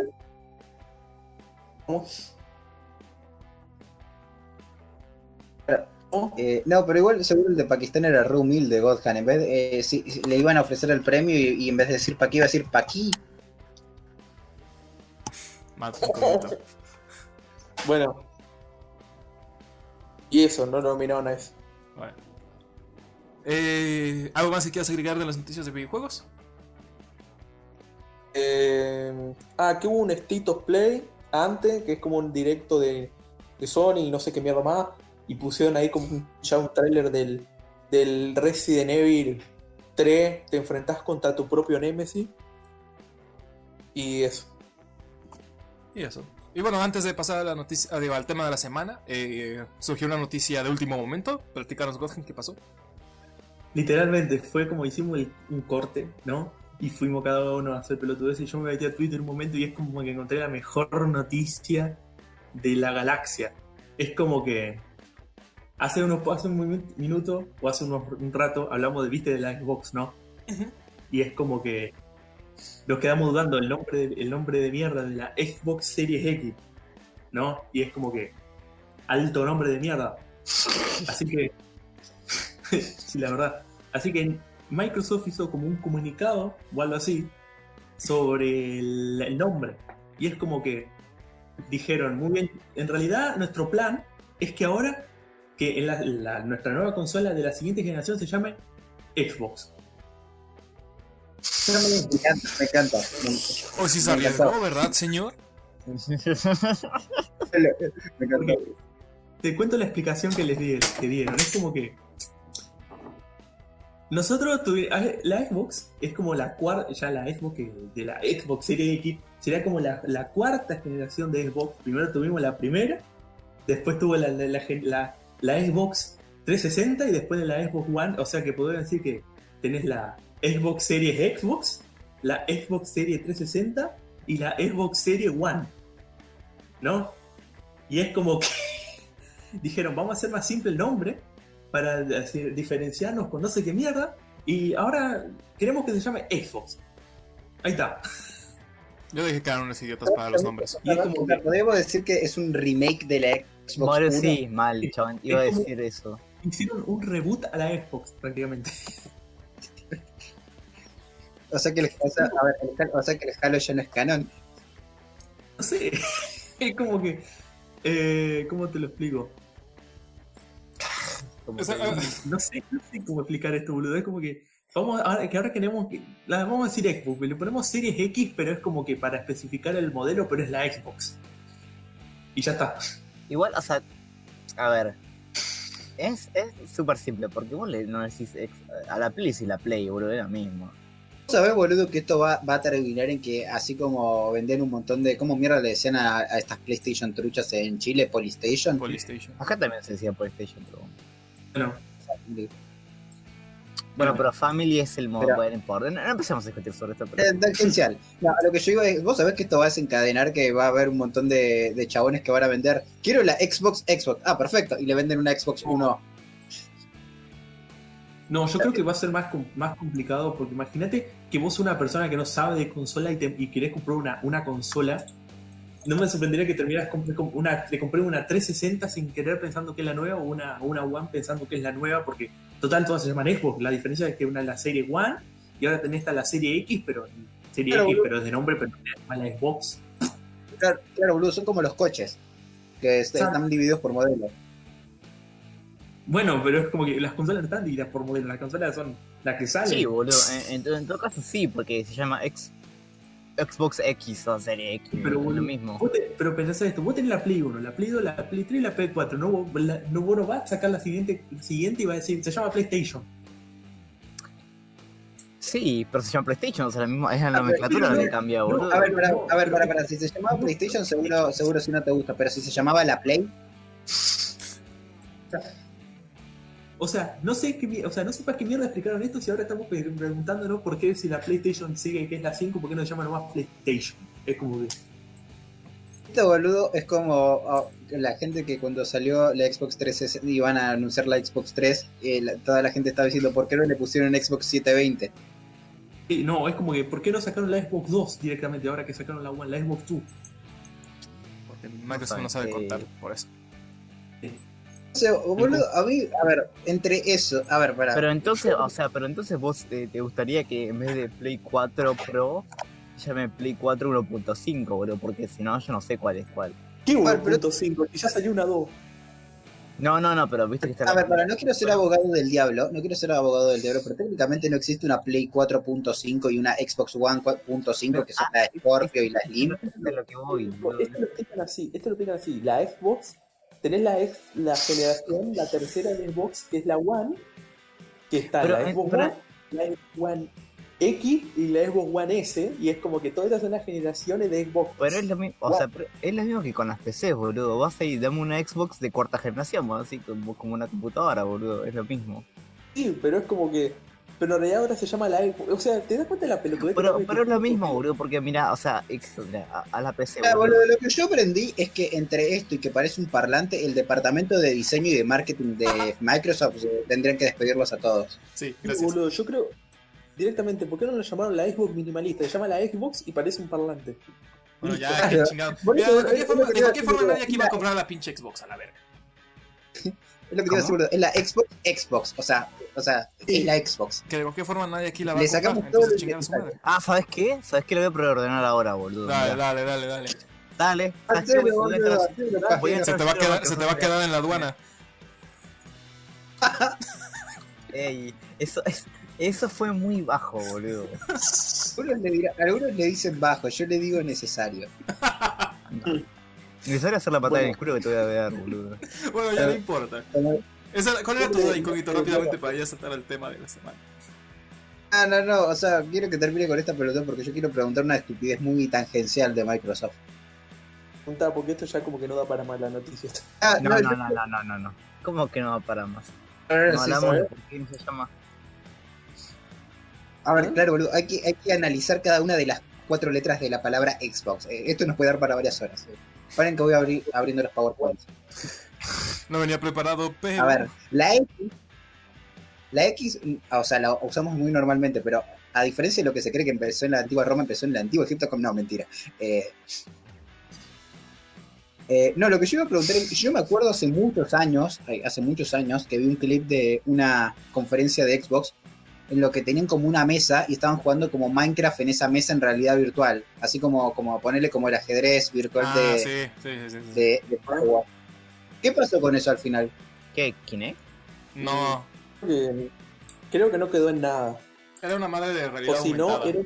Eh, no, pero igual seguro el de Pakistán era re humilde, Godhan. En vez de, eh, si- si le iban a ofrecer el premio y, y en vez de decir pa' aquí iba a decir pa' aquí. Matt, un poquito. <laughs> Bueno. Y eso, no lo nominaron a eso. Bueno. Eh, ¿Algo más que quieras agregar de las noticias de videojuegos? Eh, ah, que hubo un State of Play antes, que es como un directo de, de Sony y no sé qué mierda más. Y pusieron ahí como un, ya un trailer del, del Resident Evil 3. Te enfrentás contra tu propio Nemesis. Y eso. Y eso. Y bueno, antes de pasar a la noticia, digo, al tema de la semana, eh, surgió una noticia de último momento. Platicaros, Godgen, ¿qué pasó? Literalmente, fue como hicimos el- un corte, ¿no? Y fuimos cada uno a hacer pelotudeces. Y yo me metí a Twitter un momento y es como que encontré la mejor noticia de la galaxia. Es como que hace unos hace un minu- minuto o hace unos, un rato hablamos de viste de la Xbox, ¿no? Y es como que nos quedamos dudando el nombre, de- el nombre de mierda de la Xbox Series X, ¿no? Y es como que alto nombre de mierda. Así que <laughs> sí, la verdad. Así que Microsoft hizo como un comunicado o algo así sobre el, el nombre. Y es como que dijeron, muy bien, en realidad nuestro plan es que ahora que en la- la- nuestra nueva consola de la siguiente generación se llame Xbox. Me encanta, me encanta. Hoy sí se arriesgó, ¿verdad, señor? <laughs> Me encanta. Te cuento la explicación que les di- que dieron. Es como que. Nosotros tuvimos. La Xbox es como la cuarta. Ya la Xbox de la Xbox Series X sería como la, la cuarta generación de Xbox. Primero tuvimos la primera. Después tuvo la, la, la Xbox 360 y después de la Xbox One. O sea que podrían decir que tenés la Xbox Series Xbox, la Xbox Series 360 y la Xbox Series One. ¿No? Y es como que <laughs> dijeron, vamos a hacer más simple el nombre para decir, diferenciarnos con no sé qué mierda. Y ahora queremos que se llame Xbox. Ahí está. <laughs> Yo dije que eran unos idiotas para los nombres. Y es como que- Podemos decir que es un remake de la Xbox Mario 1. sí, mal, chaval. Iba a Es decir eso. Hicieron un reboot a la Xbox prácticamente. <laughs> O sea que el, o sea, a ver, el o sea que el Halo ya no es canon. No sé. <laughs> Es como que. Eh, ¿Cómo te lo explico? Como O sea, que- ah, No sé, no sé cómo explicar esto, boludo. Es como que. Vamos, ahora, que ahora queremos. que- La, vamos a decir Xbox. Le ponemos Series X, pero es como que para especificar el modelo, pero es la Xbox. Y ya está. Igual, o sea, a ver. Es es súper simple, porque vos le, no decís ex- a la Play si la Play, boludo, es lo mismo. ¿Sabes, boludo, que esto va, va a terminar en que así como venden un montón de... ¿Cómo mierda le decían a, a estas PlayStation truchas en Chile? Polystation. Polystation. Acá también se decía PlayStation, pero. Bueno, Bueno, pero Family es el modo Pero-. No, no empecemos a discutir sobre esto, pero. Eh, Tangencial. No, lo que yo iba es, vos sabés que esto va a desencadenar que va a haber un montón de, de chabones que van a vender, quiero la Xbox Xbox, ah, perfecto, y le venden una Xbox One. no, yo creo que va a ser más, com- más complicado porque imagínate que vos sos una persona que no sabe de consola y, te- y querés comprar una, una consola. No me sorprendería que terminaras compre- com- una, de comprar una 360 sin querer pensando que es la nueva o una, una One pensando que es la nueva porque total todas se llaman Xbox. La diferencia es que una es la serie One y ahora tenés esta la serie X, pero serie Claro, X, boludo. pero es de nombre, pero no es la Xbox. Claro, claro, boludo, son como los coches, que est- Claro. están divididos por modelo. Bueno, pero es como que las consolas no están divididas por modelo, las consolas son las que salen. Sí, boludo. En, en, to- en todo caso, sí, porque se llama X, Xbox X o Serie X. Pero, boludo, lo mismo. Vos te- pero pensás en esto, vos tenés la Play 1, la Play 2, la Play 3 y la Play 4. No, vos, la- no, vos no vas a sacar la siguiente, la siguiente y va a decir, se llama PlayStation. Sí, pero se llama PlayStation, o sea, la misma, es la nomenclatura la pero- que cambia, no, boludo. A ver, para, no, a ver, para, para, si se llamaba no, PlayStation seguro, seguro si no te gusta, pero si se llamaba la Play, O sea, no sé qué, o sea, no sé para qué mierda explicaron esto si ahora estamos pre- preguntándonos por qué si la PlayStation sigue que es la 5, por qué no se llama nomás PlayStation. Es como que. Este boludo es como oh, la gente que cuando salió la Xbox 360 y iban a anunciar la Xbox 3, eh, la- toda la gente estaba diciendo, ¿por qué no le pusieron Xbox 720? eh, No, es como que, ¿por qué no sacaron la Xbox 2 directamente ahora que sacaron la One, la Xbox 2? Porque Microsoft no sabe Eh, contar, por eso. O sea, boludo, a mí, a ver, entre eso, a ver, para. Pero entonces, o sea, pero entonces vos eh, te gustaría que en vez de Play 4 Pro llame Play 4 1.5, boludo, porque si no, yo no sé cuál es cuál. ¿Qué Bueno, pero- 1.5? Y ya salió una 2. No, no, no, pero viste que está A ver, para, no quiero ser abogado del diablo, no quiero ser abogado del diablo, pero técnicamente no existe una Play 4.5 y una Xbox One 4.5 que son la Scorpio y la Slim. de lo que voy, boludo. Esto lo explican así, esto lo explican así. La Xbox, tenés la, ex, la generación, la tercera de Xbox, que es la One, que está Pero, la eh, Xbox One, la Xbox One X y la Xbox One S, y es como que todas estas son las generaciones de Xbox. Pero es lo mismo, o sea, es lo mismo que con las PCs, boludo. Vas a ir, dame una Xbox de cuarta generación, boludo, así como, como una computadora, boludo. Es lo mismo. Sí, pero es como que. Pero en realidad ahora se llama la Xbox. O sea, ¿te das cuenta de la pelotudez? que Pero, tiene pero es que- lo mismo, boludo, porque mira, o sea, a, a la PC, Ah, boludo. boludo, lo que yo aprendí es que entre esto y que parece un parlante, el departamento de diseño y de marketing de Microsoft eh, tendrían que despedirlos a todos. Sí, gracias. boludo, yo creo. Directamente, ¿por qué no lo llamaron la Xbox minimalista? Se llama la Xbox y parece un parlante. Bueno, ya, Claro. qué chingado. Mira, de cualquier forma, que de cualquier nadie aquí va a comprar la pinche Xbox a la verga. <laughs> Es lo que te es la Xbox Xbox, o sea, o sea, es la Xbox. Que de cualquier forma nadie aquí la va Le a comprar. sacamos todo Entonces su madre. Ah, ¿sabes qué? ¿Sabes qué? Lo voy a preordenar ahora, boludo. Dale, dale, dale, dale. Dale. Ah, ¿sabes qué? serio, Voy a boludo, entrar- así de verdad, voy a que- Se te va a quedar, se te va a quedar en la aduana. Ey, eso, es, eso fue muy bajo, boludo. Algunos le, dirán- algunos le dicen bajo, yo le digo necesario. <laughs> Necesario hacer la patada en el Bueno. culo que te voy a ver, boludo. Bueno, ya no importa. Esa- ¿Cuál era tu duda incógnito rápidamente para ya saltar al tema de la semana? Ah, no, no, o sea, quiero que termine con esta pelota porque yo quiero preguntar una estupidez muy tangencial de Microsoft. Preguntaba, porque esto ya como que no da para más la noticia. Ah, No, no, no, no, no, no, no, no. ¿Cómo que no va para más? no, no, No sí, hablamos de por qué se llama. A ver, claro, boludo, hay que, hay que analizar cada una de las cuatro letras de la palabra Xbox. Eh, esto nos puede dar para varias horas. eh. Paren que voy a abrir abriendo los PowerPoints. No venía preparado, pero. A ver, la X. La X, mm, o sea, la usamos muy normalmente, pero a diferencia de lo que se cree que empezó en la antigua Roma, empezó en el antiguo Egipto, como no, mentira. Eh, eh, no, lo que yo iba a preguntar es, yo me acuerdo hace muchos años, hace muchos años, que vi un clip de una conferencia de Xbox en lo que tenían como una mesa y estaban jugando como Minecraft en esa mesa en realidad virtual, así como, como ponerle como el ajedrez virtual Ah, de, sí, sí, sí, de- de Hogwarts. ¿Qué pasó con eso al final? ¿Qué? ¿Kinect? No, Creo que- Creo que no quedó en nada. era una madre de realidad O si no, era,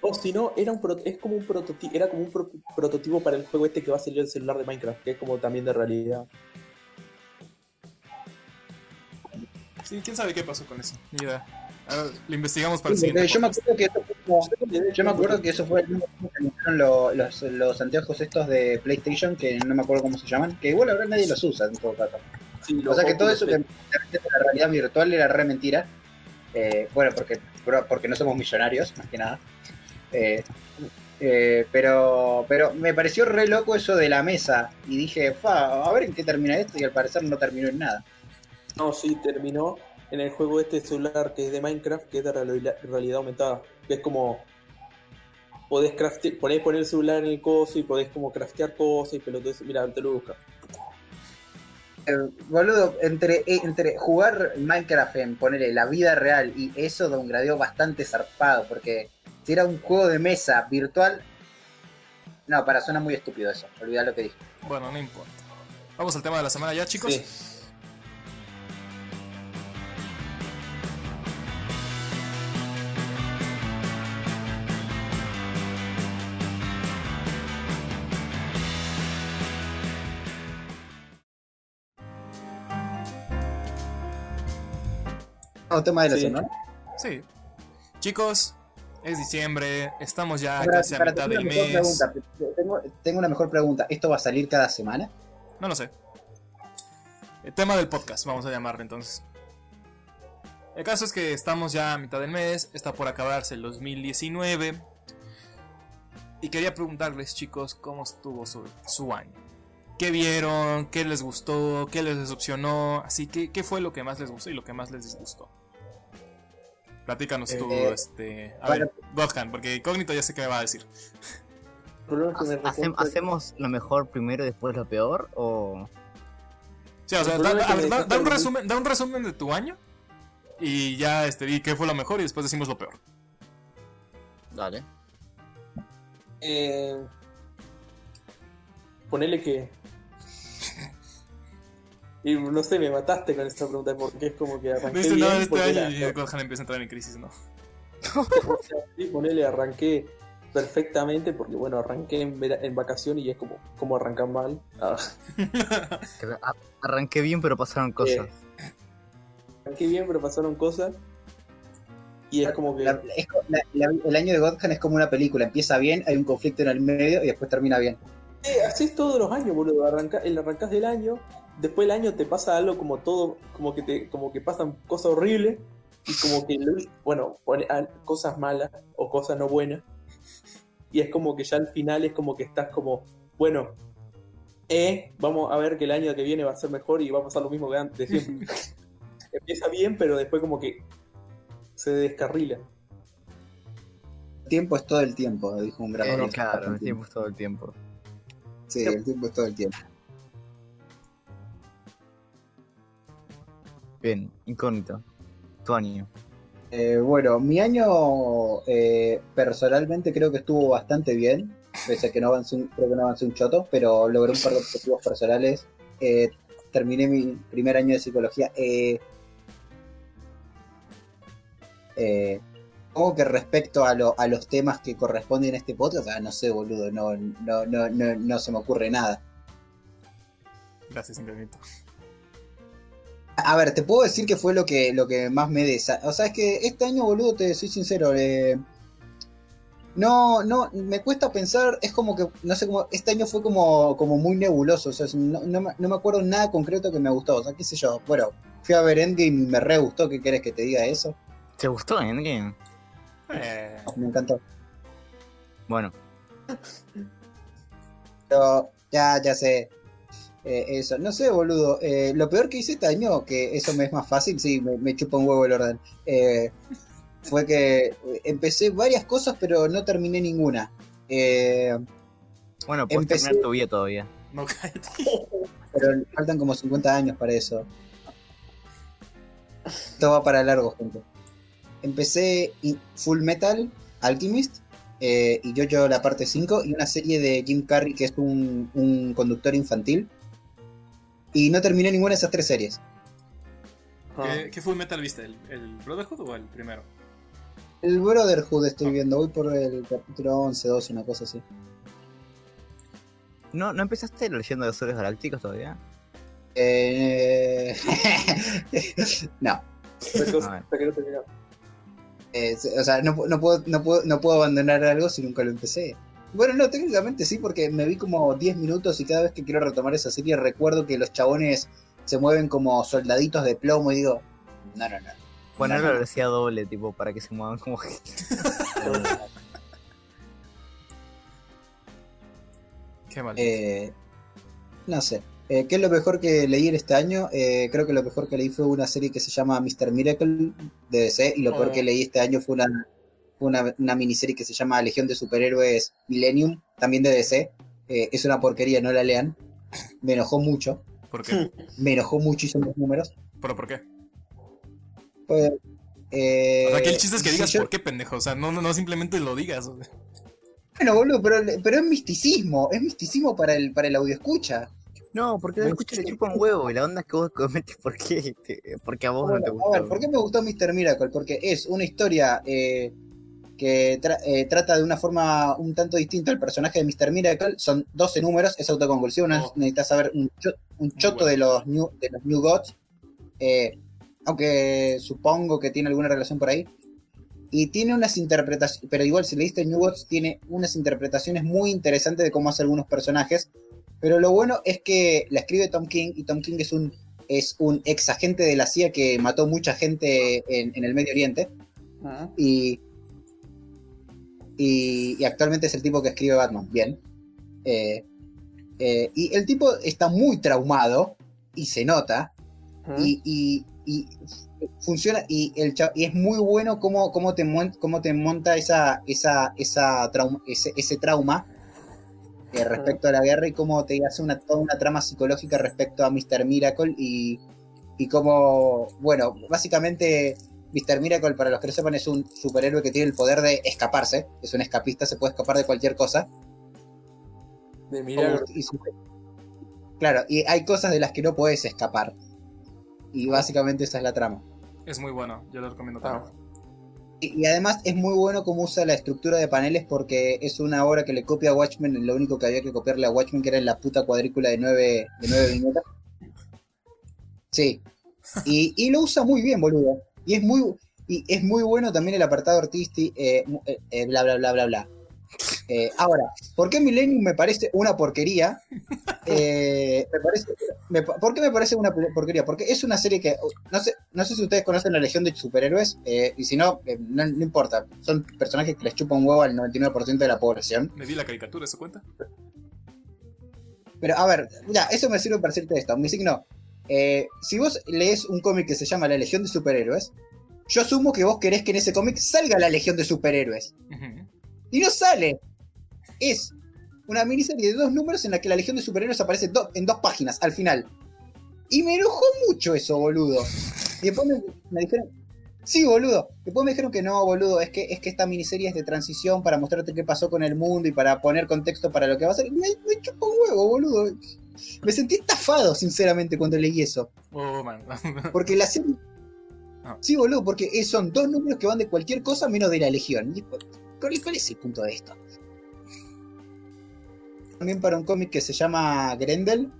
o si no, era un pro- es como un prototipo, era como un pro- prototipo para el juego este que va a salir el celular de Minecraft, que es como también de realidad. Sí, quién sabe qué pasó con eso. Ni idea. A ver, lo investigamos para el siguiente. yo me acuerdo que eso fue como- Yo me acuerdo que eso fue el mismo tiempo que anunciaron lo- los, los anteojos estos de PlayStation, que no me acuerdo cómo se llaman, que igual ahora nadie los usa en todo caso. Sí, O sea que todo eso que la realidad virtual era re mentira. Eh, bueno, porque, porque no somos millonarios, más que nada. Eh, eh, pero, pero me pareció re loco eso de la mesa. Y dije, "Fa, a ver en qué termina esto. Y al parecer no terminó en nada. No, sí, terminó en el juego este celular que es de Minecraft, que es de reali- realidad aumentada. Que es como. Podés, crafte- podés poner el celular en el coso y podés como craftear cosas y pelotudeces. Mira, te lo busca. Eh, boludo, entre, eh, entre jugar Minecraft en ponerle la vida real y eso de un gradeo bastante zarpado, porque si era un juego de mesa virtual, no, para, suena muy estúpido eso, olvidá lo que dije. Bueno, no importa. Vamos al tema de la semana ya, chicos. Sí. Tema de la Sí. semana. Sí. Chicos, es diciembre, estamos ya casi a mitad del mes. Tengo, tengo una mejor pregunta. ¿Esto va a salir cada semana? No lo sé. El tema del podcast, vamos a llamarle entonces. El caso es que estamos ya a mitad del mes, está por acabarse el 2019. Y quería preguntarles, chicos, cómo estuvo su, su año. ¿Qué vieron? ¿Qué les gustó? ¿Qué les decepcionó? Así que, ¿qué fue lo que más les gustó y lo que más les disgustó? Platícanos tú, Eh, este. A bueno. ver, Godhan, porque Incógnito ya sé qué me va a decir. ¿Hacemos lo mejor primero y después lo peor? ¿O.? Sí, o sea, da, un resumen, da un resumen de tu año y ya este, di qué fue lo mejor y después decimos lo peor. Dale. Eh, ponele que. Y no sé, me mataste con esta pregunta porque es como que arranqué Dice, bien. no, este porque año era- y empieza a entrar en crisis, ¿no? <laughs> o sea, sí, ponele, arranqué perfectamente porque bueno, arranqué en, en vacación y es como, como arrancar mal. Ah, Arranqué bien, pero pasaron cosas. eh, arranqué bien, pero pasaron cosas. Y es como que. La- es co- la- la- el año de Godhan es como una película. Empieza bien, hay un conflicto en el medio y después termina bien. Eh, así todos los años, boludo. Arranca, el arrancás del año, después del año te pasa algo como todo, como que te, como que pasan cosas horribles y como que bueno, pone- cosas malas o cosas no buenas. Y es como que ya al final es como que estás como, bueno, eh, vamos a ver que el año que viene va a ser mejor y va a pasar lo mismo que antes. siempre. <laughs> Empieza bien, pero después como que se descarrila. El tiempo es todo el tiempo, dijo un gran Eh, claro, el tiempo es todo el tiempo. Sí, el tiempo es todo el tiempo. Bien, incógnito. Tu año. Eh, bueno, mi año eh, personalmente creo que estuvo bastante bien, pese a que no avancé un, creo que no avancé un choto, pero logré un par de objetivos personales. Eh, terminé mi primer año de psicología. Eh, eh, como que respecto a, lo- a los temas que corresponden a este podcast, ah, no sé, boludo, no, no, no, no, no se me ocurre nada. Gracias, Incógnito. A ver, te puedo decir que fue lo que, lo que más me desa. O sea, es que este año, boludo, te soy sincero. eh, no, no, me cuesta pensar. Es como que, no sé cómo. Este año fue como, como muy nebuloso. O sea, no, no me- no me acuerdo nada concreto que me gustó. O sea, qué sé yo. Bueno, fui a ver Endgame y me re gustó. ¿Qué querés que te diga eso? ¿Te gustó Endgame? Eh, Me encantó. Bueno, Pero ya, ya sé. Eh, eso, no sé, boludo. Eh, lo peor que hice este año, que eso me es más fácil, sí, me, me chupa un huevo el orden. eh, fue que empecé varias cosas, pero no terminé ninguna. Eh, bueno, puedes Empecé- terminar tu vida todavía. No pero faltan como 50 años para eso. Esto va para largo, gente. Empecé Full Metal Alchemist eh, y yo la parte 5 y una serie de Jim Carrey que es un, un conductor infantil. Y no terminé ninguna de esas tres series. Ah. ¿Qué, qué Full Metal viste? ¿El, el Brotherhood o el primero? El Brotherhood estoy viendo, voy por el capítulo 11, 12, una cosa así. ¿No, ¿No empezaste de los héroes galácticos todavía? Eh, <laughs> no. Eh, o sea, no, no puedo, no, puedo, no puedo abandonar algo si nunca lo empecé. Bueno, no, técnicamente sí, porque me vi como 10 minutos y cada vez que quiero retomar esa serie recuerdo que los chabones se mueven como soldaditos de plomo y digo, no, no, no. Poner No, no. velocidad doble, tipo, para que se muevan como gente. <laughs> Qué mal. Eh, no sé. Eh, ¿Qué es lo mejor que leí en este año? Eh, creo que lo mejor que leí fue una serie que se llama Mr. Miracle de DC y lo peor Oh. que leí este año fue una, una, una miniserie que se llama Legión de Superhéroes Millennium, también de DC. Eh, es una porquería, no la lean. <laughs> Me enojó mucho. ¿Por qué? <laughs> Me enojó muchísimo los números. ¿Pero por qué? Pues, eh, O sea, que el chiste es que si digas yo- por qué, pendejo. O sea, no, no, no simplemente lo digas. o sea. Bueno, boludo, pero, pero es misticismo. Es misticismo para el, para el audio escucha. No, porque lo escucho le chupa un huevo y la onda es que vos comentes por qué. te- porque a vos no te gusta. a ver, ¿por qué me gustó Mr. Miracle? Porque es una historia eh, que tra- eh, trata de una forma un tanto distinta al personaje de Mr. Miracle. Son 12 números, es autoconclusivo, Oh. necesitas saber un, cho- un choto bueno. de los New, de los new Gods. eh, aunque supongo que tiene alguna relación por ahí. Y tiene unas interpretaciones, pero igual si leíste New Gods, tiene unas interpretaciones muy interesantes de cómo hace algunos personajes. Pero lo bueno es que la escribe Tom King y Tom King es un es un ex agente de la CIA que mató mucha gente en, en el Medio Oriente Ah. y, y, y actualmente es el tipo que escribe Batman. Bien. Eh, eh, y el tipo está muy traumado y se nota y, y- y funciona y, el y es muy bueno cómo, cómo, te, mon- cómo te monta esa, esa, esa trauma, ese, ese trauma eh, respecto a la guerra y cómo te hace una, toda una trama psicológica respecto a Mr. Miracle y, y cómo, bueno, básicamente Mr. Miracle, para los que no sepan, es un superhéroe que tiene el poder de escaparse, es un escapista, se puede escapar de cualquier cosa. De. Y su- claro, y hay cosas de las que no puedes escapar. Y básicamente esa es la trama. Es muy bueno, yo lo recomiendo Ah. también. Y, y además es muy bueno cómo usa la estructura de paneles porque es una obra que le copia a Watchmen, lo único que había que copiarle a Watchmen que era en la puta cuadrícula de nueve, de nueve viñetas. Sí. Y, y lo usa muy bien, boludo. Y es muy, y es muy bueno también el apartado artístico, eh, eh, eh, bla, bla, bla, bla, bla. Eh, ahora, ¿por qué Millennium me parece una porquería? <laughs> Eh, me parece, me ¿Por qué me parece una porquería? Porque es una serie que, no sé, no sé si ustedes conocen la Legión de Superhéroes, eh, y si no, eh, no, no importa, son personajes que les chupan un huevo al 99% de la población. Me vi la caricatura, ¿eso cuenta? Pero a ver, ya, eso me sirve para decirte esto. Mi signo, eh, si vos lees un cómic que se llama La Legión de Superhéroes, yo asumo que vos querés que en ese cómic salga la Legión de Superhéroes. Y no sale. Es una miniserie de dos números en la que la Legión de Superhéroes aparece do- en dos páginas al final. Y me enojó mucho eso, boludo. Y después me, me dijeron. Sí, boludo. Después me dijeron que no, boludo. Es que, es que esta miniserie es de transición para mostrarte qué pasó con el mundo y para poner contexto para lo que va a ser. Me, me chupó un huevo, boludo. Me sentí estafado, sinceramente, cuando leí eso. Oh, man. <laughs> Porque la serie. Ah. Sí, boludo, porque son dos números que van de cualquier cosa menos de la Legión. ¿Cuál es el punto de esto? También para un cómic que se llama Grendel,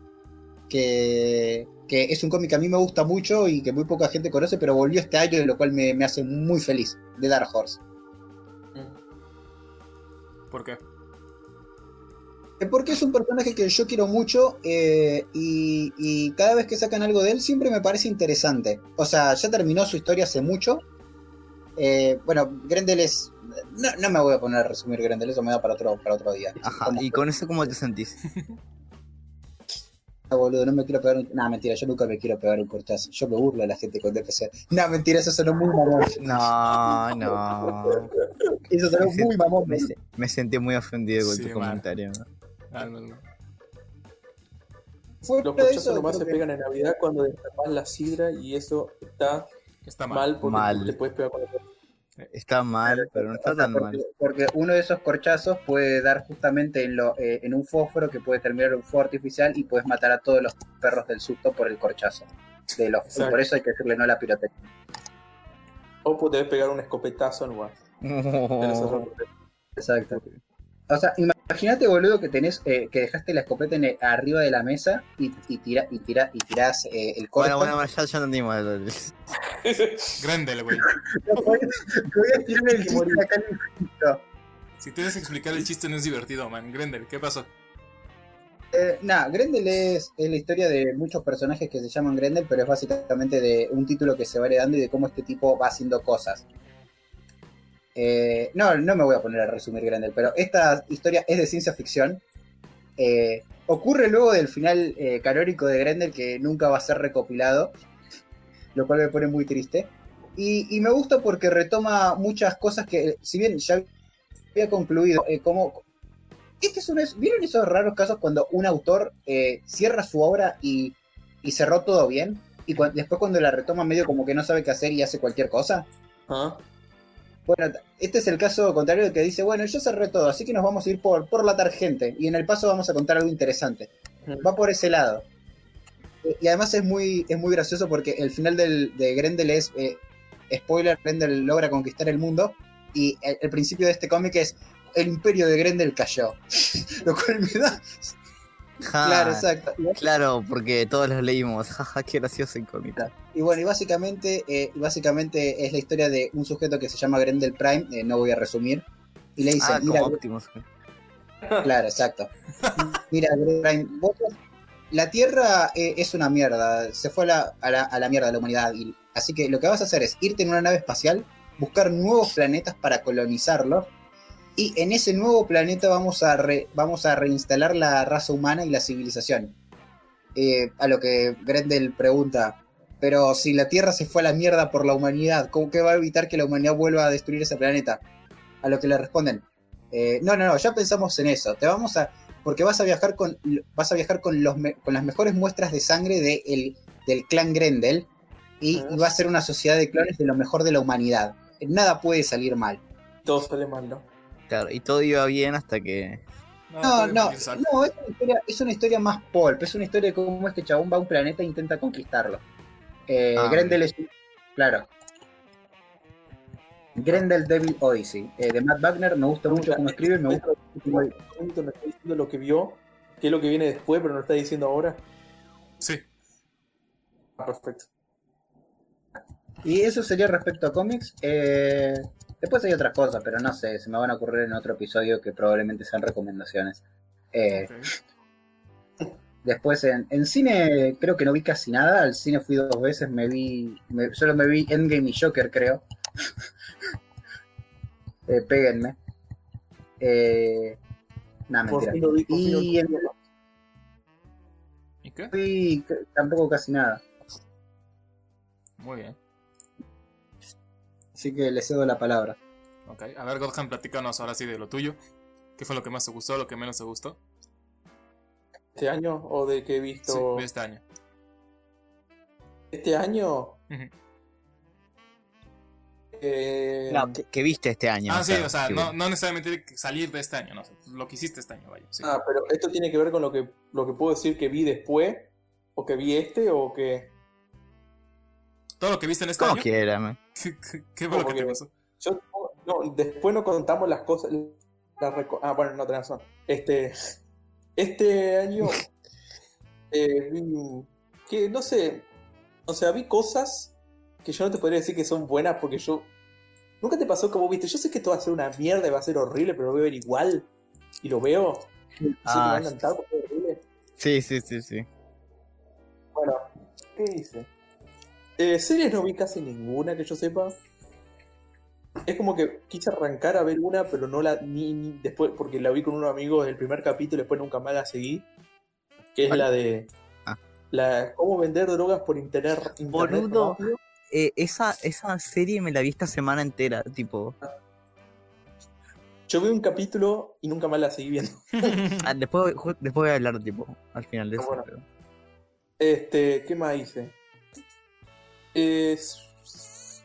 que, que es un cómic que a mí me gusta mucho y que muy poca gente conoce, pero volvió este año, de lo cual me, me hace muy feliz, de Dark Horse. ¿Por qué? Porque es un personaje que yo quiero mucho eh, y, y cada vez que sacan algo de él siempre me parece interesante. O sea, ya terminó su historia hace mucho. Eh, bueno, Grendel es no, no me voy a poner a resumir Grendel, eso me da para otro, para otro día. Ajá, y con eso, ¿cómo te sentís? <laughs> Ah, boludo, no me quiero pegar un... Nah, mentira, yo nunca me quiero pegar un corchazo. Yo me burlo de la gente con DPC. Nah, mentira, eso sonó muy mamón. No, no. <laughs> Eso sonó Me muy mamón. Me, se- me sentí muy ofendido con Sí, tu man. comentario. Ah, no, no. Los eso, nomás se que- pegan en Navidad cuando destapas la sidra y eso está Está mal. mal porque Mal. te puedes pegar con la Está mal, pero no está tan porque, mal. porque uno de esos corchazos puede dar justamente en, lo, eh, en un fósforo que puede terminar en un fuego artificial y puedes matar a todos los perros del susto por el corchazo. De los, y por eso hay que decirle no a la pirotecnia. O puedes pegar un escopetazo <laughs> en otros. Exacto. O sea, imagínate, boludo, que tenés, eh, que dejaste la escopeta en el- arriba de la mesa y, y, tira, y, tira, y tirás eh, el corcho. Bueno, bueno, ya, ya entendimos. <laughs> Grendel, güey. voy a tirar el chiste acá en el. Si tienes que explicar el chiste no es divertido, man. Grendel, ¿qué pasó? Eh, Nada, Grendel es, es la historia de muchos personajes que se llaman Grendel, pero es básicamente de un título que se va heredando y de cómo este tipo va haciendo cosas. Eh, no, no me voy a poner a resumir Grendel, pero esta historia es de ciencia ficción. Eh, ocurre luego del final eh, canónico de Grendel que nunca va a ser recopilado, lo cual me pone muy triste. Y, me gusta porque retoma muchas cosas que, si bien ya había concluido, eh, como este es uno ¿Vieron esos raros casos cuando un autor eh, cierra su obra y, cerró todo bien? Y después cuando la retoma medio como que no sabe qué hacer y hace cualquier cosa. Ah, Bueno, este es el caso contrario del que dice, bueno, yo cerré todo, así que nos vamos a ir por, por la tangente. Y en el paso vamos a contar algo interesante. Va por ese lado. Eh, Y además es muy, es muy gracioso porque el final del, de Grendel es, eh, spoiler, Grendel logra conquistar el mundo. Y el, el principio de este cómic es, el imperio de Grendel cayó. <laughs> Lo cual me da... Ja, Claro, exacto. Claro, porque todos los leímos. Jaja, qué gracioso incógnito. Y bueno, y básicamente, eh, básicamente es la historia de un sujeto que se llama Grendel Prime, eh, no voy a resumir, y le dice, Ah, mira, Optimus. <laughs> claro, exacto. Mira, Grendel Prime, vos- la Tierra eh, es una mierda, se fue a la, a la, a la mierda la humanidad, y, así que lo que vas a hacer es irte en una nave espacial, buscar nuevos planetas para colonizarlos, y en ese nuevo planeta vamos a, re- vamos a reinstalar la raza humana y la civilización. Eh, a lo que Grendel pregunta, pero si la Tierra se fue a la mierda por la humanidad, ¿cómo que va a evitar que la humanidad vuelva a destruir ese planeta? A lo que le responden, eh, no, no, no, ya pensamos en eso, te vamos a... Porque vas a viajar con, vas a viajar con, los con las mejores muestras de sangre de el- del clan Grendel y, y va a ser una sociedad de clones de lo mejor de la humanidad. Nada puede salir mal. todo sale mal, ¿no? Claro, y todo iba bien hasta que. No, no, no, es una, historia, es una historia más pulp, es una historia de cómo este chabón va a un planeta e intenta conquistarlo. Eh, Ah. Grendel es... Claro. Grendel Devil Odyssey, eh, de Matt Wagner, me gusta mucho cómo escribe, me gusta cómo- está diciendo lo que vio, qué es lo que viene después, pero no lo está diciendo ahora. Sí. Ah, perfecto. Y eso sería respecto a cómics. Eh, después hay otras cosas, pero no sé, se me van a ocurrir en otro episodio que probablemente sean recomendaciones. Eh. Después en, en cine creo que no vi casi nada. Al cine fui dos veces, me vi. me- solo me vi Endgame y Joker, creo. <laughs> Eh, péguenme. Eh, Por mentira. fin vi, Y en-. ¿Y qué? fui tampoco casi nada. Muy bien. Así que le cedo la palabra. Ok. A ver, Godham, platícanos ahora sí de lo tuyo. ¿Qué fue lo que más te gustó, lo que menos te gustó? ¿Este año o de que he Sí, visto? de este año. Este año. Eh, No, que, que viste este año. Ah, sí, o sea, no, no necesariamente salir de este año, no sé, lo que hiciste este año, vaya. sí. Ah, pero esto tiene que ver con lo que, lo que puedo decir que vi después, o que vi este, o que. Todo lo que viste en este Como año. quiera, man. ¿Qué, pasó? Yo, no, después no contamos las cosas. las ah, bueno, no tenés razón. Este, este año. <laughs> eh, vi. Que no sé. O sea, vi cosas que yo no te podría decir que son buenas porque yo. Nunca te pasó como viste. Yo sé que esto va a ser una mierda y va a ser horrible, pero lo voy a ver igual. Y lo veo. Y sé que me va Ah, a encantar porque es horrible. Sí, sí, sí, sí. Bueno, ¿qué hice? Eh, series no vi casi ninguna que yo sepa. es como que quise arrancar a ver una, pero no la ni, ni después, porque la vi con unos amigos del primer capítulo y después nunca más la seguí. Que es la de Ah. la cómo vender drogas por internet. internet Boludo. Eh, esa, esa serie me la vi esta semana entera, tipo. Yo vi un capítulo y nunca más la seguí viendo. <laughs> ah, después, después voy a hablar, tipo, al final de Ah, eso. bueno. pero- Este, ¿qué más hice? Es...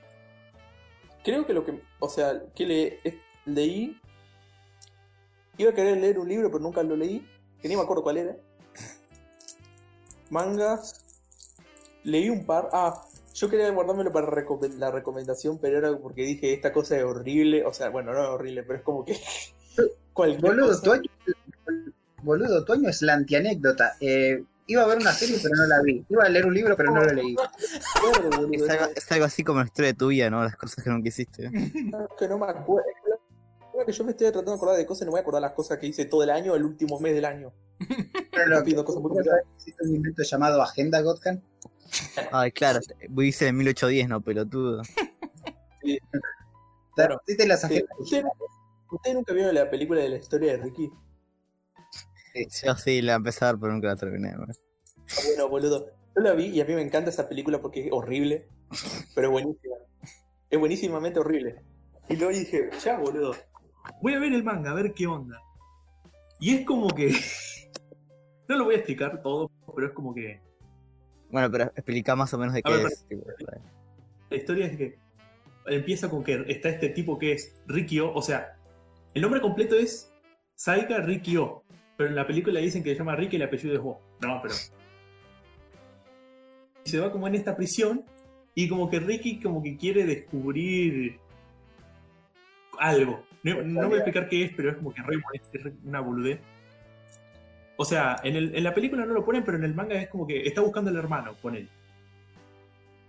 Creo que lo que, o sea, que le, leí, iba a querer leer un libro, pero nunca lo leí, que ni me acuerdo cuál era. Mangas, leí un par, ah, yo quería guardármelo para reco- la recomendación, pero era porque dije, esta cosa es horrible, o sea, bueno, no es horrible, pero es como que... <laughs> Boludo, cosa- tu año, boludo, tu año es la antianécdota. Eh, iba a ver una serie, pero no la vi. Iba a leer un libro, pero no lo leí. Claro, Es algo, es algo así como la historia de tu vida, ¿no? Las cosas que nunca hiciste. que no me acuerdo. Que yo me estoy tratando de acordar de cosas y no me voy a acordar las cosas que hice todo el año, el último mes del año. Pero lo Pido cosas muy ¿vos sabés que existe un invento llamado Agenda Gotkan. Ay, claro, viviste en 1810, no, pelotudo. Claro. Existen las Sí. agendas. ¿Usted, usted nunca vio la película de la historia de Ricky? Yo sí la empecé a ver, pero nunca la terminé. Ah, Bueno, boludo. Yo la vi y a mí me encanta esa película porque es horrible, pero es buenísima. Es buenísimamente horrible. Y luego dije, ya, boludo. Voy a ver el manga, a ver qué onda. Y es como que. <laughs> No lo voy a explicar todo, pero es como que. Bueno, pero explica más o menos de qué ver, es. tipo, La historia es que empieza con que está este tipo que es Rikio, o sea, el nombre completo es Saika Rikio, pero en la película dicen que se llama Ricky y el apellido es Wo. No, pero. Y se va como en esta prisión y como que Ricky como que quiere descubrir algo. No, no voy a explicar qué es, pero es como que re, es una boludez. O sea, en, el- en la película no lo ponen, pero en el manga es como que está buscando al hermano, pone.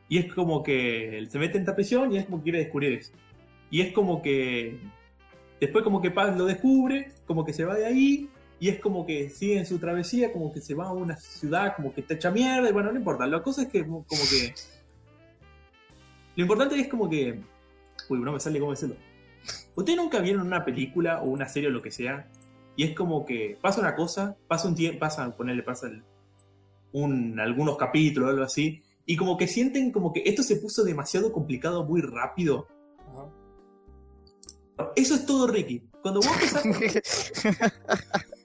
Y es como que él se mete en esta prisión y es como que quiere descubrir eso. Y es como que después como que Paz lo descubre, como que se va de ahí y es como que sigue en su travesía, como que se va a una ciudad como que está hecha mierda y bueno, no importa. La cosa es que como que... Lo importante es como que... Uy, no me sale cómo decirlo. ¿Ustedes nunca vieron una película o una serie o lo que sea? Y es como que pasa una cosa, pasa un tiempo, pasa, ponerle, pasa el- un, algunos capítulos o algo así, y como que sienten como que esto se puso demasiado complicado muy rápido. Eso es todo, Ricky. Cuando vos empezás <laughs>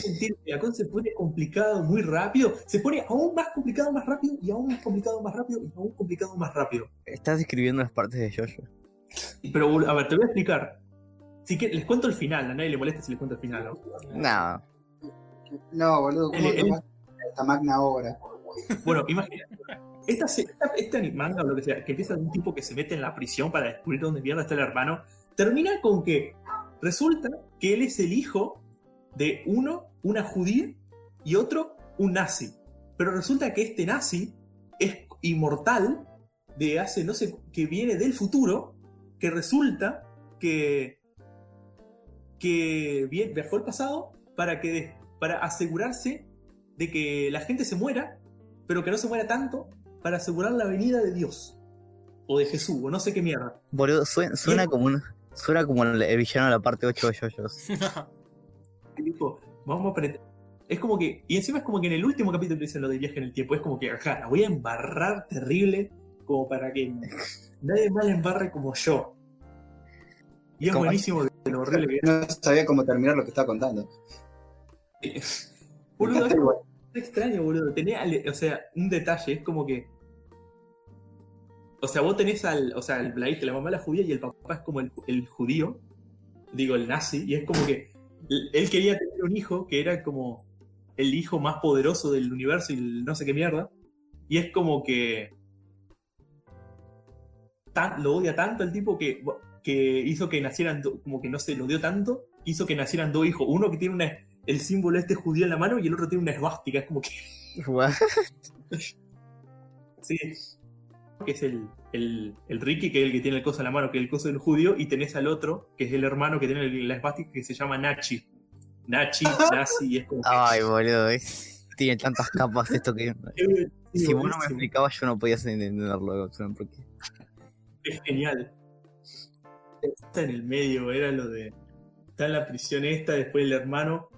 sentir que la cosa se pone complicado muy rápido, se pone aún más complicado más rápido, y aún más complicado más rápido, y aún complicado más rápido. Estás describiendo las partes de Jojo. Pero, a ver, te voy a explicar. Si que les cuento el final, a nadie le molesta si les cuento el final, ¿no? No. No, boludo, ¿cómo El- el- esta magna obra? Bueno, imagínate. Esta, esta, este manga o lo que sea, que empieza de un tipo que se mete en la prisión para descubrir dónde mierda está el hermano, termina con que resulta que él es el hijo de uno, una judía, y otro, un nazi. Pero resulta que este nazi es inmortal de hace, no sé, que viene del futuro, que resulta que, que viajó al pasado para, que, para asegurarse de que la gente se muera, pero que no se muera tanto, para asegurar la venida de Dios. O de Jesús, o no sé qué mierda. Boludo, suena, suena como un, suena como el, villano de la parte 8 de Jojos. <laughs> Y dijo, vamos a aprender. Es como que, y encima es como que en el último capítulo dicen lo de viaje en el tiempo, es como que, acá, la voy a embarrar terrible, como para que nadie más la embarre como yo. Y es Como- buenísimo de lo horrible que No sabía cómo terminar lo que estaba contando. <laughs> Boludo, es como- extraño, boludo. Tenía, o sea, un detalle, es como que. O sea, vos tenés al. O sea, la hija, la mamá la judía y el papá es como el, el judío, digo, el nazi, y es como que él quería tener un hijo que era como el hijo más poderoso del universo y el no sé qué mierda. Y es como que. tan- lo odia tanto el tipo que, que hizo que nacieran, do- como que no se lo dio tanto, hizo que nacieran dos hijos. Uno que tiene una, el símbolo este judío en la mano y el otro tiene una esvástica. Es como que. <laughs> What? Sí. Que es el, el, el Ricky, que es el que tiene el coso en la mano, que es el coso del judío, y tenés al otro, que es el hermano que tiene la esvástica, que se llama Nachi. Nachi, <laughs> Nazi, y es como. Ay, boludo. es- Tiene tantas capas esto que. <laughs> Sí, Si vos no me explicabas, yo no podía entenderlo. Porque... Es genial. Está en el medio, era lo de. Está en la prisión esta, después el hermano.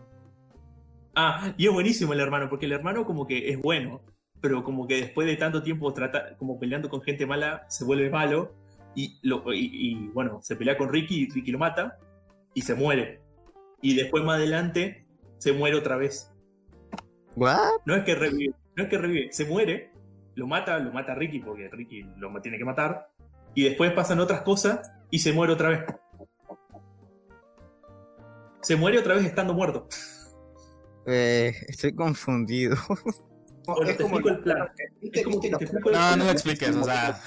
Ah, y es buenísimo el hermano, porque el hermano como que es bueno, pero como que después de tanto tiempo trata, como peleando con gente mala, se vuelve malo. Y, lo, y, y, bueno, se pelea con Ricky y Ricky lo mata y se muere. Y después más adelante se muere otra vez. ¿What? No es que revive, no es que revive, se muere, lo mata, lo mata Ricky porque Ricky lo tiene que matar. Y después pasan otras cosas y se muere otra vez. Se muere otra vez estando muerto. Eh, estoy confundido. <laughs> Bueno, es te como explico el plan. ¿Viste, Es como viste que los- te explico el No, plan. no lo expliques, o sea.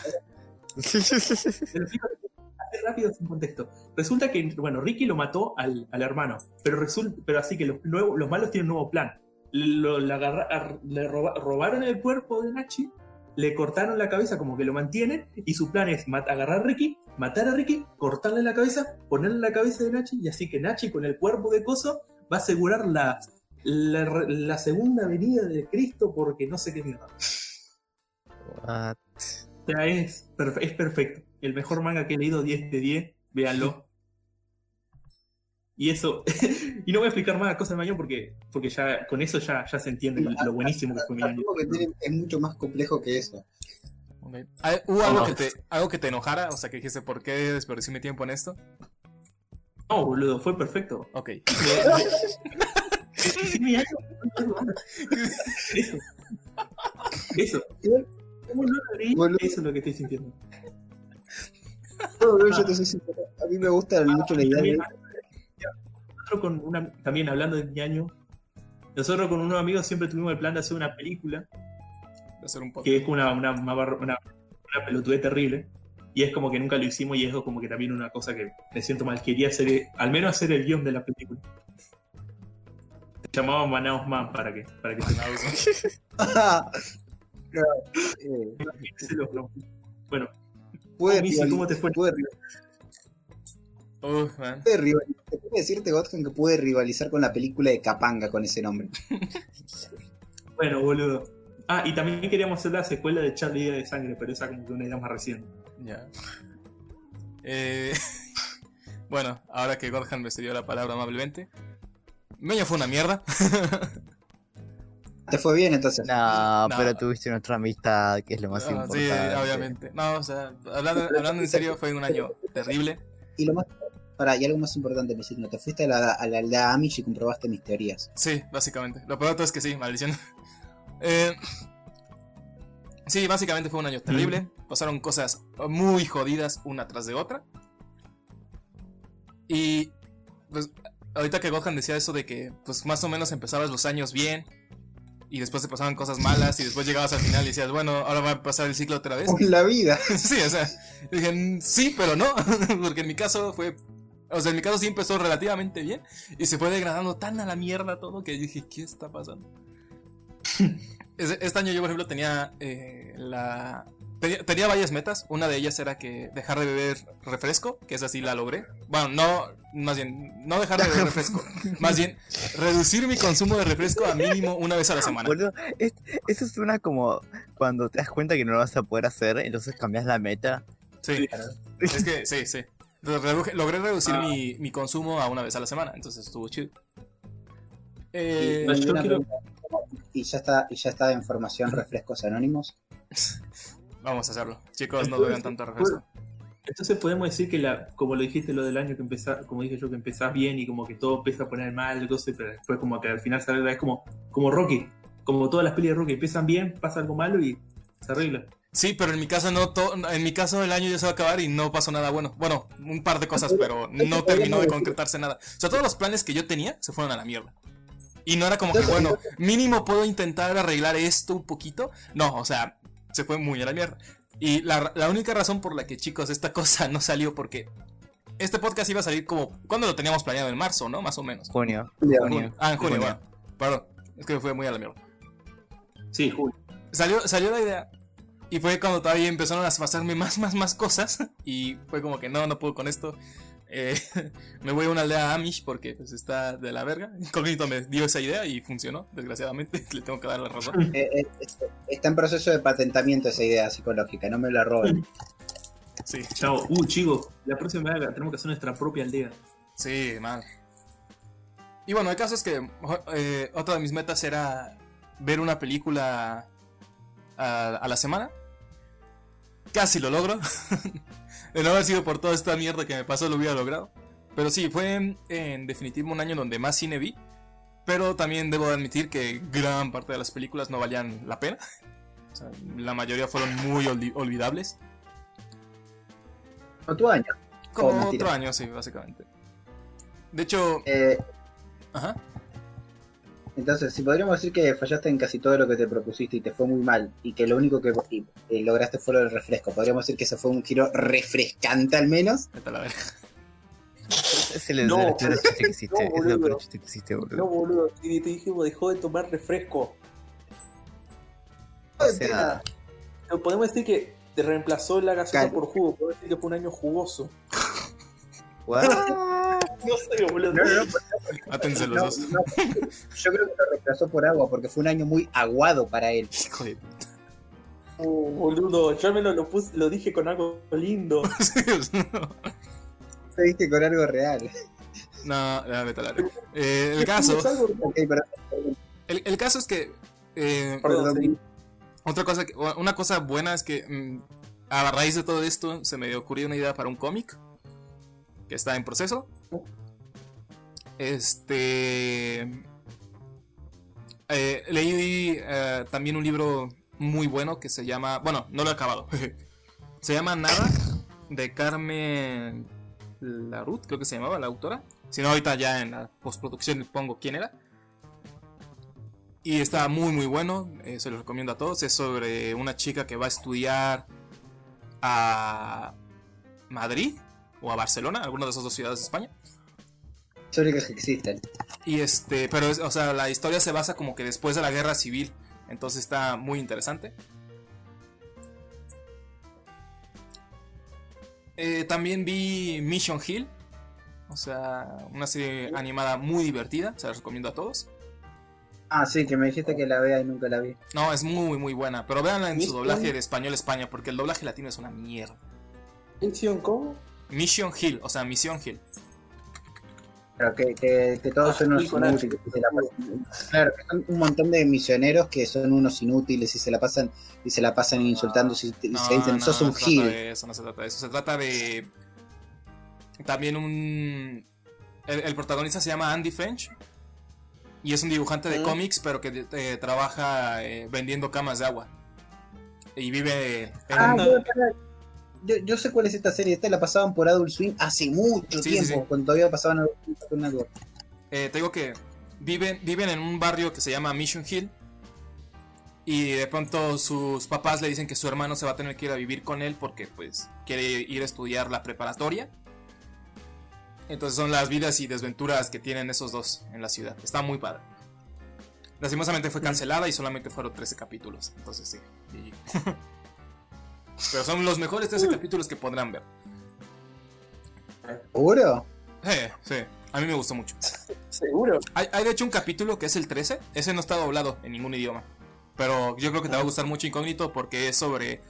Te lo explico así rápido sin contexto. Resulta que, bueno, Ricky lo mató al, al hermano, pero resulta, pero así que los, nuevos- los malos tienen un nuevo plan. Lo, agarra- ar- le roba- robaron el cuerpo de Nachi, le cortaron la cabeza como que lo mantienen, y su plan es mat- agarrar a Ricky, matar a Ricky, cortarle la cabeza, ponerle la cabeza de Nachi, y así que Nachi con el cuerpo de Coso va a asegurar la, la, la segunda venida de Cristo porque no sé qué mierda. What? O sea, es, es perfecto. El mejor manga que he leído 10 de 10, véanlo. Y eso, <laughs> y no voy a explicar más cosas de Mañón porque, porque ya con eso ya, ya se entiende lo buenísimo que fue tiene- es mucho más complejo que eso. ¿Hubo algo No. que, te, algo que te enojara? O sea, que dijiste, ¿por qué desperdicié mi tiempo en esto? No, boludo, fue perfecto. Ok. <laughs> Eso. Eso. ¿Cómo no lo? Boludo. Eso es lo que estoy sintiendo. No, no, yo te soy sincero. A mí me gusta mucho la idea de. Nosotros con una, también hablando de mi año, nosotros con unos amigos siempre tuvimos el plan de hacer una película De hacer un que podcast. es como una, una, una, barra- una, una pelotudez terrible. Y es como que nunca lo hicimos y es como que también una cosa que me siento mal. Quería hacer, al menos hacer el guion de la película. Se llamaba Manaus Man para que, para que <laughs> Bueno, puede Missy, rivalizar- ¿cómo te fue? puede Uf, man. puede rivalizar- puede decirte, Godgen, que puede rivalizar con la película de Capanga con ese nombre. <laughs> bueno, boludo. Ah, y también queríamos hacer la secuela de Charlie Día de Sangre, pero esa como que una idea más reciente. Ya. Eh, <laughs> bueno, ahora que Godhan me cedió la palabra amablemente. Meño fue una mierda. <laughs> ¿Te fue bien entonces? No, No. pero tuviste nuestra amistad, que es lo más Ah, importante. sí, obviamente. No, o sea, hablando, <laughs> hablando en serio, fue un año terrible. Y lo más. Para, y algo más importante, mi signo. Te fuiste a la, a la aldea Amish y comprobaste mis teorías. Sí, básicamente. Lo peor de todo es que sí, maldición. <laughs> Eh, sí, básicamente fue un año terrible. Pasaron cosas muy jodidas una tras de otra. Y pues ahorita que Gohan decía eso de que pues más o menos empezabas los años bien y después te pasaban cosas malas y después llegabas al final y decías, bueno, ahora va a pasar el ciclo otra vez. La vida. <laughs> sí, o sea, dije, "Mm, sí, pero no, <laughs> porque en mi caso fue, o sea, en mi caso sí empezó relativamente bien y se fue degradando tan a la mierda todo que dije, ¿qué está pasando? <laughs> Este año yo, por ejemplo, tenía eh, la... Tenía, tenía varias metas, una de ellas era que dejar de beber refresco, que esa sí la logré. Bueno, no, más bien, no dejar de beber <laughs> refresco, más bien reducir mi consumo de refresco a mínimo una vez a la <laughs> semana. Boludo, es- eso suena como cuando te das cuenta que no lo vas a poder hacer, entonces cambias la meta. Sí, es que sí, sí. Reduje- logré reducir Ah. mi, mi consumo a una vez a la semana, entonces estuvo chido. Eh, yo quiero-. Y ya está, y ya está en formación refrescos anónimos. <laughs> vamos a hacerlo. Chicos, no beban tanto refresco. Entonces podemos decir que la, como lo dijiste lo del año que empezás, como dije yo, que empezás bien y como que todo empieza a poner mal, cosas, pero después como que al final se arregla, es como, como Rocky, como todas las pelis de Rocky, empiezan bien, pasa algo malo y se arregla. Sí, pero en mi caso no en mi caso el año ya se va a acabar y no pasó nada bueno. Bueno, un par de cosas, pero no terminó de concretarse nada. O sea, todos los planes que yo tenía se fueron a la mierda. Y no era como que, bueno, mínimo puedo intentar arreglar esto un poquito. No, o sea, se fue muy a la mierda. Y la, la única razón por la que, chicos, esta cosa no salió porque este podcast iba a salir como, ¿cuándo lo teníamos planeado? En marzo, ¿no? Más o menos. Junio. Junio. Ah, en junio, Junio. bueno. Perdón, es que me fue muy a la mierda. Sí, Julio. Salió, salió la idea. Y fue cuando todavía empezaron a pasarme más, más, más cosas. <laughs> Y fue como que no, no puedo con esto. Eh, <laughs> me voy a una aldea Amish porque pues está de la verga. Cognito me dio esa idea y funcionó, desgraciadamente. <laughs> Le tengo que dar la razón. Eh, eh, este, está en proceso de patentamiento esa idea psicológica, no me la roben. Sí, Chao. Uh, chicos, la próxima vez tenemos que hacer nuestra propia aldea. sí, man. Y bueno, el caso es que eh, otra de mis metas era ver una película a, a la semana. Casi lo logro. <laughs> de no haber sido por toda esta mierda que me pasó, lo hubiera logrado. Pero sí, fue en, en definitivo un año donde más cine vi. Pero también debo admitir que gran parte de las películas no valían la pena. <laughs> O sea, la mayoría fueron muy olvi- olvidables. Tu año. Como Oh, otro año, sí, básicamente. De hecho, Eh, ajá. Entonces, si podríamos decir que fallaste en casi todo lo que te propusiste y te fue muy mal, y que lo único que eh, lograste fue lo del refresco, podríamos decir que ese fue un giro refrescante al menos. Es <laughs> el No, peor chiste que existe. <laughs> no, es el peor boludo. chiste que existe, boludo. No, boludo, y te dije, dejó de tomar refresco. O sea, Podemos decir que te reemplazó la gaseosa Cal- por jugo. Podemos decir que fue un año jugoso. What? <laughs> No sé, boludo. No, no, no, Mátense los no, dos. no. Yo creo que lo reemplazó por agua, porque fue un año muy aguado para él. Hijo de Oh, boludo, yo al menos lo, puse, lo dije con algo lindo. <laughs> Te dije con algo real. No, la verga. Eh, el caso, el, el caso es que eh, Perdón, sí. otra cosa, que- una cosa buena es que mm, a raíz de todo esto se me ocurrió una idea para un cómic que está en proceso. Este eh, leí eh, también un libro muy bueno que se llama, bueno, no lo he acabado. <laughs> se llama Nada de Carmen Larut, creo que se llamaba la autora. Si no, ahorita ya en la postproducción pongo quién era. Y está muy muy bueno, eh, se lo recomiendo a todos. Es sobre una chica que va a estudiar a Madrid o a Barcelona, alguna de esas dos ciudades de España. son que existen. Y este, pero es- o sea, la historia se basa como que después de la guerra civil. Entonces está muy interesante. Eh, también vi Mission Hill. O sea, una serie animada muy divertida. Se la recomiendo a todos. Ah, sí, que me dijiste que la vea y nunca la vi. No, es muy, muy buena. Pero véanla en su doblaje de español España. Porque el doblaje latino es una mierda. ¿Mission cómo? Mission Hill, o sea, Misión Hill. Pero que, que, que todos Ah, son unos inútiles. se la pasan- Claro, que son un montón de misioneros que son unos inútiles y se la pasan y se la pasan insultando y, y No, se dicen, no, sos no un gil. de eso, no se trata de eso. Se trata de. También un. El, el protagonista se llama Andy French. Y es un dibujante de Mm. cómics, pero que eh, trabaja eh, vendiendo camas de agua. Y vive en Ah, pará. Yo, yo sé cuál es esta serie. Esta la pasaban por Adult Swim hace mucho Sí, tiempo, sí. cuando todavía pasaban Adult Swim Network. eh, te digo que viven, viven en un barrio que se llama Mission Hill. Y de pronto sus papás le dicen que su hermano se va a tener que ir a vivir con él porque pues quiere ir a estudiar la preparatoria. Entonces son las vidas y desventuras que tienen esos dos en la ciudad. Está muy padre. Lastimosamente fue cancelada y solamente fueron 13 capítulos. Entonces sí. <laughs> Pero son los mejores 13 capítulos que podrán ver. ¿Seguro? Eh, sí, a mí me gustó mucho. ¿Seguro? Hay, hay de hecho un capítulo que es el 13. Ese no está doblado en ningún idioma. Pero yo creo que te va a gustar mucho Incógnito porque es sobre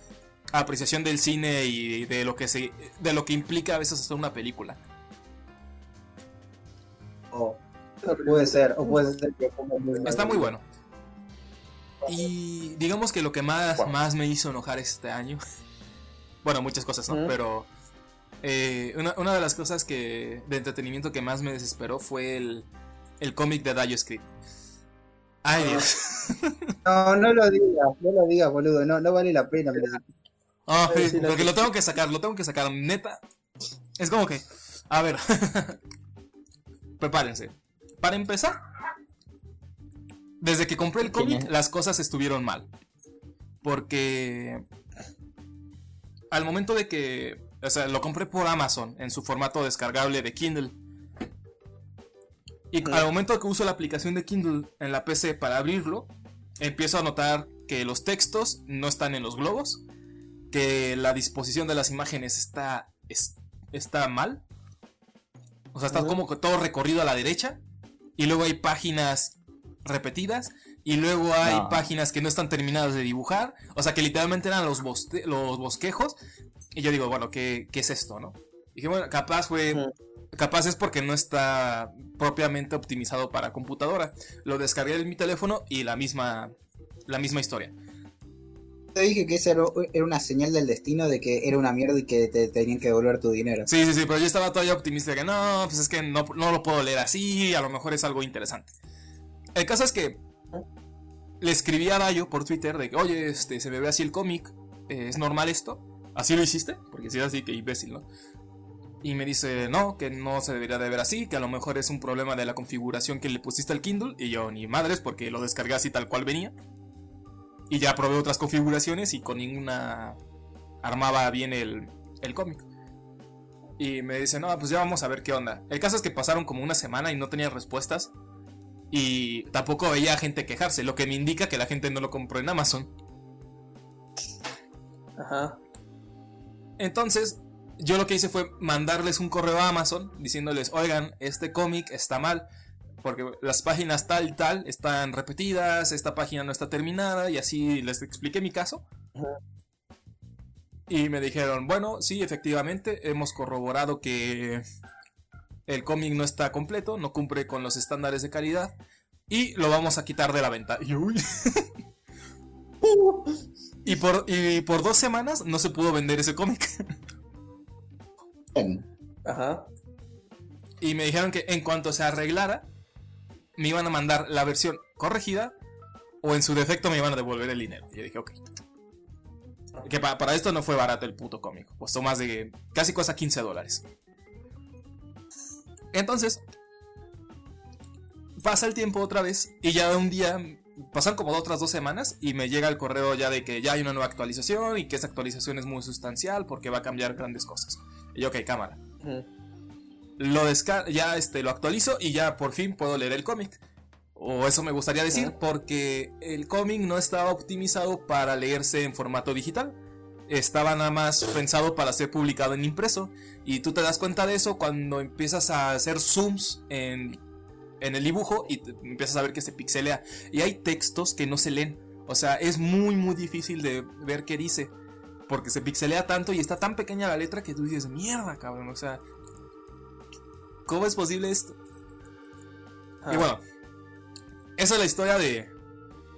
apreciación del cine y de lo que se de lo que implica a veces hacer una película. O puede ser, o puede ser que. Está muy bueno. Y digamos que lo que más, más me hizo enojar este año. <laughs> Bueno, muchas cosas, ¿no? Pero eh, una, una de las cosas que de entretenimiento que más me desesperó fue el, el cómic de Dayo Script. Ay, Dios. <laughs> No, no lo digas, no lo digas, boludo. No, no vale la pena. Ah, Sí, sí, porque lo tengo que sacar, lo tengo que sacar, neta. Es como que, a ver, <laughs> prepárense. Para empezar, desde que compré el cómic, Tiene- las cosas estuvieron mal. Porque al momento de que, o sea, lo compré por Amazon en su formato descargable de Kindle. Y al momento que uso la aplicación de Kindle en la PC para abrirlo, empiezo a notar que los textos no están en los globos, que la disposición de las imágenes está, es- está mal. O sea, está como que todo recorrido a la derecha. Y luego hay páginas repetidas. Y luego hay No. páginas que no están terminadas de dibujar. O sea, que literalmente eran los, boste- los bosquejos. Y yo digo, bueno, ¿qué, qué es esto, no? Y dije, bueno, capaz fue. Capaz es porque no está propiamente optimizado para computadora. Lo descargué en mi teléfono y la misma. La misma historia. Te dije que esa era era una señal del destino de que era una mierda y que te tenían que devolver tu dinero. Sí, sí, sí, pero yo estaba todavía optimista de que no, pues es que no, no lo puedo leer así, a lo mejor es algo interesante. El caso es que le escribí a Dayo por Twitter de que, oye, este, se me ve así el cómic, eh, ¿es normal esto? ¿Así lo hiciste? Porque si es así, que imbécil, ¿no? Y me dice, no, que no se debería de ver así, que a lo mejor es un problema de la configuración que le pusiste al Kindle. Y yo, ni madres, porque lo descargué así tal cual venía. Y ya probé otras configuraciones y con ninguna armaba bien el, el cómic. Y me dice, no, pues ya vamos a ver qué onda. El caso es que pasaron como una semana y no tenía respuestas. Y tampoco veía gente quejarse, lo que me indica que la gente no lo compró en Amazon. Ajá. Entonces, yo lo que hice fue mandarles un correo a Amazon diciéndoles, oigan, este cómic está mal. Porque las páginas tal y tal están repetidas, esta página no está terminada y así les expliqué mi caso. Ajá. Y me dijeron, bueno, sí, efectivamente, hemos corroborado que el cómic no está completo, no cumple con los estándares de calidad y lo vamos a quitar de la venta. Y, uy. <laughs> y, por, y por dos semanas no se pudo vender ese cómic. Ajá. Y me dijeron que en cuanto se arreglara, me iban a mandar la versión corregida o en su defecto me iban a devolver el dinero. Y yo dije, ok. Que pa- para esto no fue barato el puto cómic. Costó más de. casi cuesta 15 dólares. Entonces. Pasa el tiempo otra vez. Y ya un día. Pasan como otras dos semanas. Y me llega el correo ya de que ya hay una nueva actualización. Y que esa actualización es muy sustancial. Porque va a cambiar grandes cosas. Y yo, ok, cámara lo desca ya este lo actualizo y ya por fin puedo leer el cómic. O eso me gustaría decir, porque el cómic no estaba optimizado para leerse en formato digital. Estaba nada más pensado para ser publicado en impreso. Y tú te das cuenta de eso cuando empiezas a hacer zooms en, en el dibujo y empiezas a ver que se pixelea. Y hay textos que no se leen. O sea, es muy, muy difícil de ver qué dice. Porque se pixelea tanto y está tan pequeña la letra que tú dices, mierda, cabrón. O sea, ¿cómo es posible esto? Y bueno, esa es la historia de,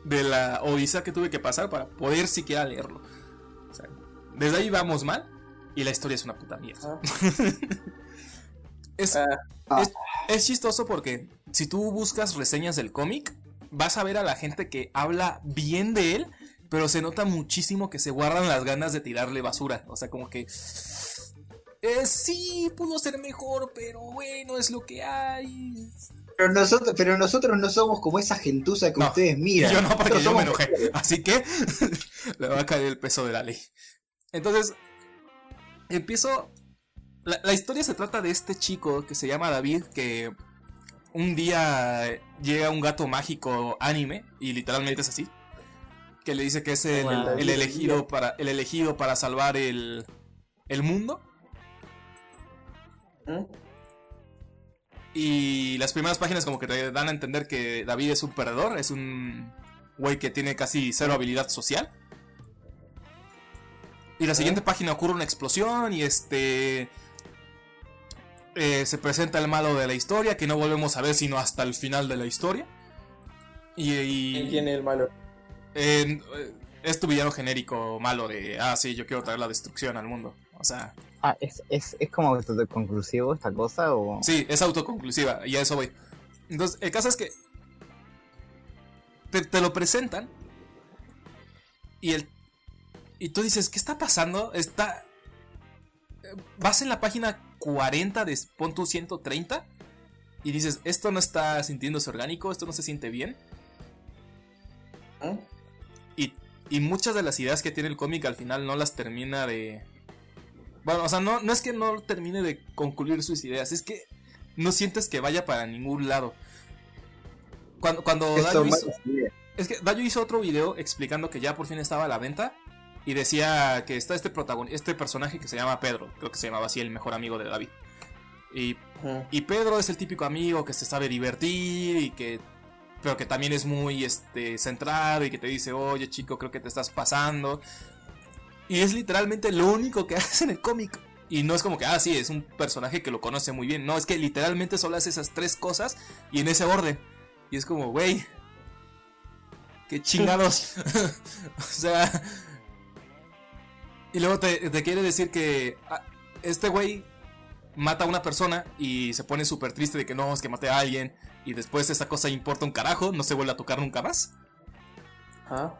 de la odisea que tuve que pasar para poder siquiera leerlo. Desde ahí vamos mal y la historia es una puta mierda. <laughs> Es, Ah. es, es chistoso porque si tú buscas reseñas del cómic, vas a ver a la gente que habla bien de él, pero se nota muchísimo que se guardan las ganas de tirarle basura. O sea, como que... eh, sí, pudo ser mejor, pero bueno, es lo que hay. Pero nosotros, pero nosotros no somos como esa gentuza que No, ustedes miran. yo no, porque Nosotros yo me enojé. Así que <laughs> le va a caer el peso de la ley. Entonces, empiezo. La, la historia se trata de este chico que se llama David, que un día llega un gato mágico anime, y literalmente es así. Que le dice que es el, Wow. el elegido para. el elegido para salvar el. el mundo. Ujú. Y las primeras páginas como que te dan a entender que David es un perdedor, es un güey que tiene casi cero habilidad social. Y la siguiente página ocurre una explosión y este... eh, se presenta el malo de la historia que no volvemos a ver sino hasta el final de la historia. Y... y- ¿Quién es el malo? eh, es tu villano genérico malo de... Ah, sí, yo quiero traer la destrucción al mundo. O sea... Ah, ¿es, es, es como conclusivo esta cosa o...? Sí, es autoconclusiva y a eso voy. Entonces, el caso es que te, te lo presentan y el y tú dices, ¿qué está pasando? Está eh, vas en la página 40 de pon tu 130 y dices, esto no está sintiéndose orgánico, esto no se siente bien. ¿Mm? Y, y muchas de las ideas que tiene el cómic al final no las termina de... Bueno, o sea, no, no es que no termine de concluir sus ideas, es que no sientes que vaya para ningún lado. Cuando, cuando Dayo hizo, es que Dayo hizo otro video explicando que ya por fin estaba a la venta y decía que está este protagon este personaje que se llama Pedro, creo que se llamaba así el mejor amigo de David. Y y Pedro es el típico amigo que se sabe divertir y que. Pero que también es muy este, centrado y que te dice, oye chico, creo que te estás pasando. Y es literalmente lo único que <laughs> hace en el cómic. Y no es como que, ah, sí, es un personaje que lo conoce muy bien. No, es que literalmente solo hace esas tres cosas y en ese orden. Y es como, güey. Qué chingados. <laughs> o sea. Y luego te, te quiere decir que ah, este güey mata a una persona y se pone súper triste de que no, es que maté a alguien. Y después esa cosa importa un carajo, no se vuelve a tocar nunca más. Ah.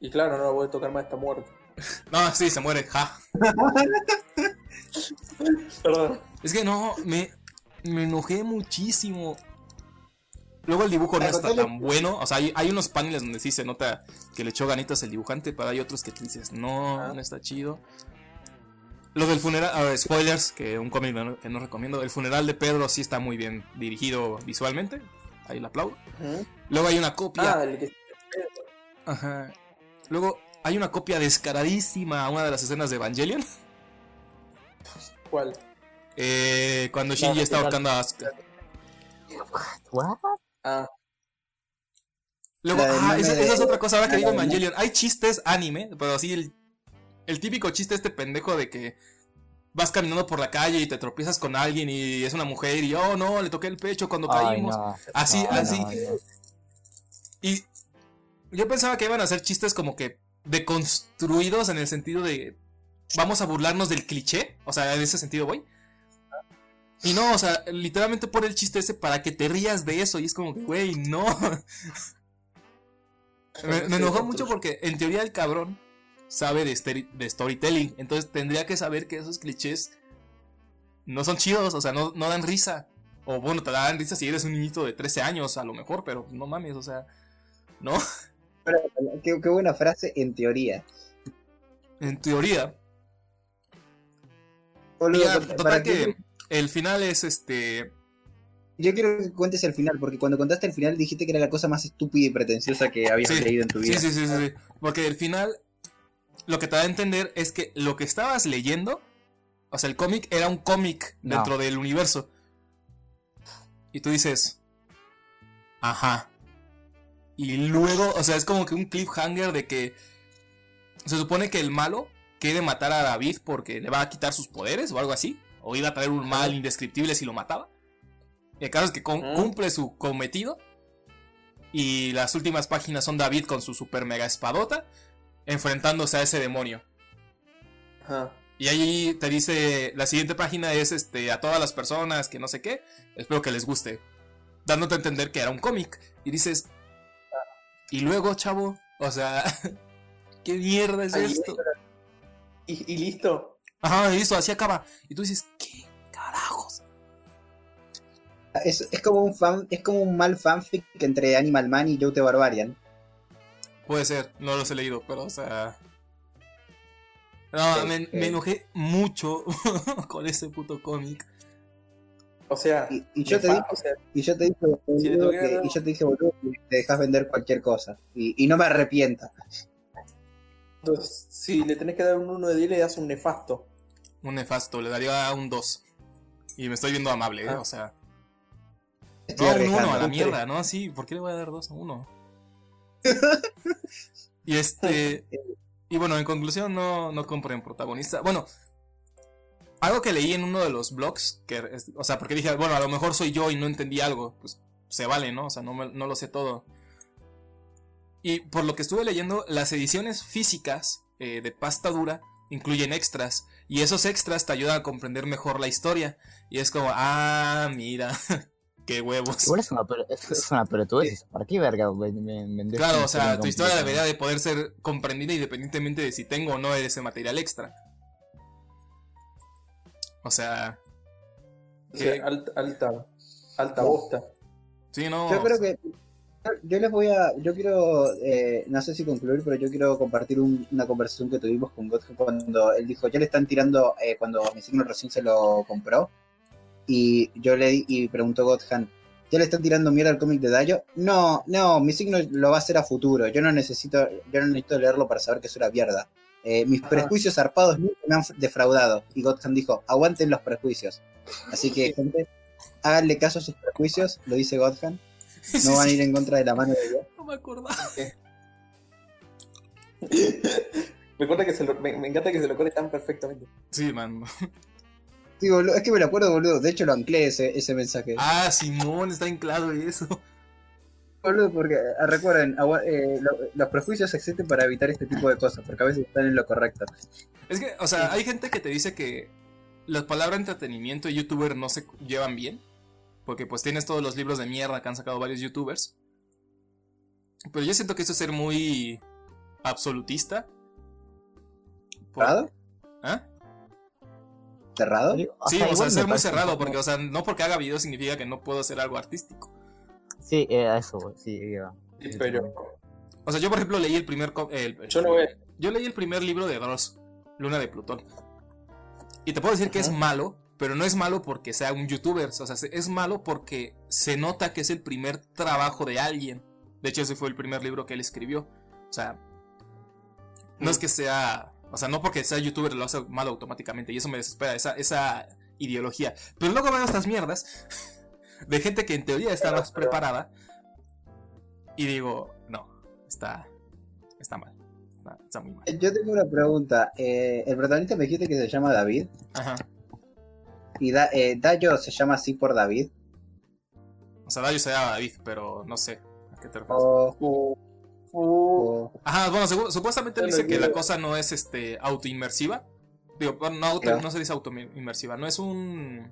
Y claro, no lo voy a tocar más, está muerto. <laughs> No, sí, se muere, ja. <laughs> Perdón. Es que no, me, me enojé muchísimo. Luego el dibujo no está tan bueno. O sea, hay, hay unos paneles donde sí se nota que le echó ganitas el dibujante, pero hay otros que te dices, no, Ah. no está chido. Lo del funeral, a ver, spoilers, que un cómic que no recomiendo. El funeral de Pedro sí está muy bien dirigido visualmente. Ahí lo aplaudo. Luego hay una copia. Ah, el que Ajá. Luego hay una copia descaradísima a una de las escenas de Evangelion. ¿Cuál? eh, cuando Shinji está ahorcando a Asuka. ¿What? Ah, Luego, ah, esa, de- esa es otra cosa ahora que digo Evangelion. Hay chistes anime, pero así el, el típico chiste este pendejo de que vas caminando por la calle y te tropiezas con alguien y es una mujer y oh no, le toqué el pecho cuando Ay, caímos. no. Así, No, así. no. Y yo pensaba que iban a ser chistes como que deconstruidos en el sentido de vamos a burlarnos del cliché, o sea, en ese sentido voy. Y no, o sea, literalmente pone el chiste ese para que te rías de eso y es como que, güey, no. <laughs> me, me enojó mucho porque en teoría el cabrón sabe de, de storytelling, entonces tendría que saber que esos clichés no son chidos, o sea, no, no dan risa. O bueno, te dan risa si eres un niñito de 13 años, a lo mejor, pero no mames, o sea, no. Pero, qué, qué buena frase en teoría. En teoría. Boludo, Y ya, para total que- que el final es este. Yo quiero que cuentes el final, porque cuando contaste el final dijiste que era la cosa más estúpida y pretenciosa que habías Sí, leído en tu vida. sí, sí, sí, sí. Porque el final. Lo que te da a entender es que lo que estabas leyendo. O sea, el cómic era un cómic No. dentro del universo. Y tú dices. Ajá. Y luego, o sea, es como que un cliffhanger de que. Se supone que el malo quiere matar a David porque le va a quitar sus poderes o algo así. O iba a traer un mal indescriptible si lo mataba. Y el caso es que cumple su cometido. Y las últimas páginas son David con su super mega espadota. Enfrentándose a ese demonio. ajá. Y ahí te dice, la siguiente página es este a todas las personas que no sé qué, espero que les guste, dándote a entender que era un cómic y dices, y luego, chavo, o sea, <laughs> ¿qué mierda es Ahí esto? ¿Y, y listo? Ajá, y listo, así acaba. Y tú dices, ¿qué carajos? Es, es como un fan, es como un mal fanfic entre Animal Man y Joe the Barbarian. Puede ser, no los he leído, pero o sea... No, me, me enojé mucho <laughs> con ese puto cómic. O sea, Y, y yo te dije, o sea, y yo te dije, boludo, Si que- y yo te dije, boludo, que te dejas vender cualquier cosa. Y, y no me arrepienta. Entonces, si le tenés que dar un 1 de 10, le das un nefasto. Un nefasto, le daría un 2. Y me estoy viendo amable, ¿eh? Ah. O sea... Estoy No, un arriesgando. 1 a la mierda, ¿no? Sí, ¿por qué le voy a dar 2 a 1? <laughs> y este. Y bueno, en conclusión, no, no compren protagonista. Bueno, algo que leí en uno de los blogs, que, o sea, porque dije, bueno, a lo mejor soy yo y no entendí algo, pues se vale, ¿no? O sea, no, me- no lo sé todo. Y por lo que estuve leyendo, las ediciones físicas eh, de pasta dura incluyen extras. Y esos extras te ayudan a comprender mejor la historia. Y es como, ah, mira, <laughs> qué huevos. Igual es una, pero- es, una. ¿Para qué verga Claro, o sea, tu historia debería de poder ser comprendida independientemente de si tengo o no ese material extra. O sea, O alta, alta, alta bosta. sí, no. Yo creo que yo les voy a, yo quiero, eh, no sé si concluir, pero yo quiero compartir un- una conversación que tuvimos con Godge cuando él dijo, ya le están tirando, eh, cuando mi signo recién se lo compró, y yo le di, y preguntó Godhan, ¿ya le están tirando mierda al cómic de Dayo? No, no, mi signo lo va a hacer a futuro, yo no necesito, yo no necesito leerlo para saber que eso era mierda. Eh, mis Ajá. prejuicios zarpados nunca me han defraudado. Y Godhan dijo, aguanten los prejuicios. Así que, gente, háganle caso a sus prejuicios, lo dice Godhan. <laughs> No van a ir en contra de la mano de Dios. no me acordaba. <laughs> Me, encanta que se lo, me, me encanta que se lo corte tan perfectamente. Sí, man. <laughs> Sí, boludo, es que me lo acuerdo, boludo. De hecho, lo anclé ese, ese mensaje. Ah, Simón, está en claro eso. Boludo, porque eh, recuerden, eh, lo- los prejuicios existen para evitar este tipo de cosas, porque a veces están en lo correcto. Es que, o sea, hay gente que te dice que las palabras entretenimiento y youtuber no se llevan bien. Porque pues tienes todos los libros de mierda que han sacado varios youtubers. Pero yo siento que eso es ser muy absolutista. Por- ¿Cerrado? ¿Ah? ¿Cerrado? Sí, o sea, ser muy cerrado, porque, o sea, no porque haga video significa que no puedo hacer algo artístico. Sí, eh, a eso, güey, sí. Pero O sea, yo por ejemplo leí el primer... co- el- yo no voy a... Yo leí el primer libro de Dross, Luna de Plutón. Y te puedo decir que es malo, pero no es malo porque sea un youtuber. O sea, se- es malo porque se nota que es el primer trabajo de alguien. De hecho, ese fue el primer libro que él escribió. O sea, no es que sea. O sea, no porque sea youtuber lo hace malo automáticamente. Y eso me desespera, esa, esa ideología. Pero luego veo estas mierdas <laughs> de gente que en teoría está más preparada. Y digo, no, está, está mal. Está, está muy mal. Yo tengo una pregunta. Eh, el protagonista me dijiste que se llama David. Ajá. ¿Y da, eh, Dayo se llama así por David? O sea, Dayo se llama David, pero no sé a qué te refieres. O, Uh, uh, o- Ajá, bueno, supuestamente Bueno, dice que la cosa no es este autoinmersiva. Digo, bueno, no, auto, no se dice autoinmersiva, no es un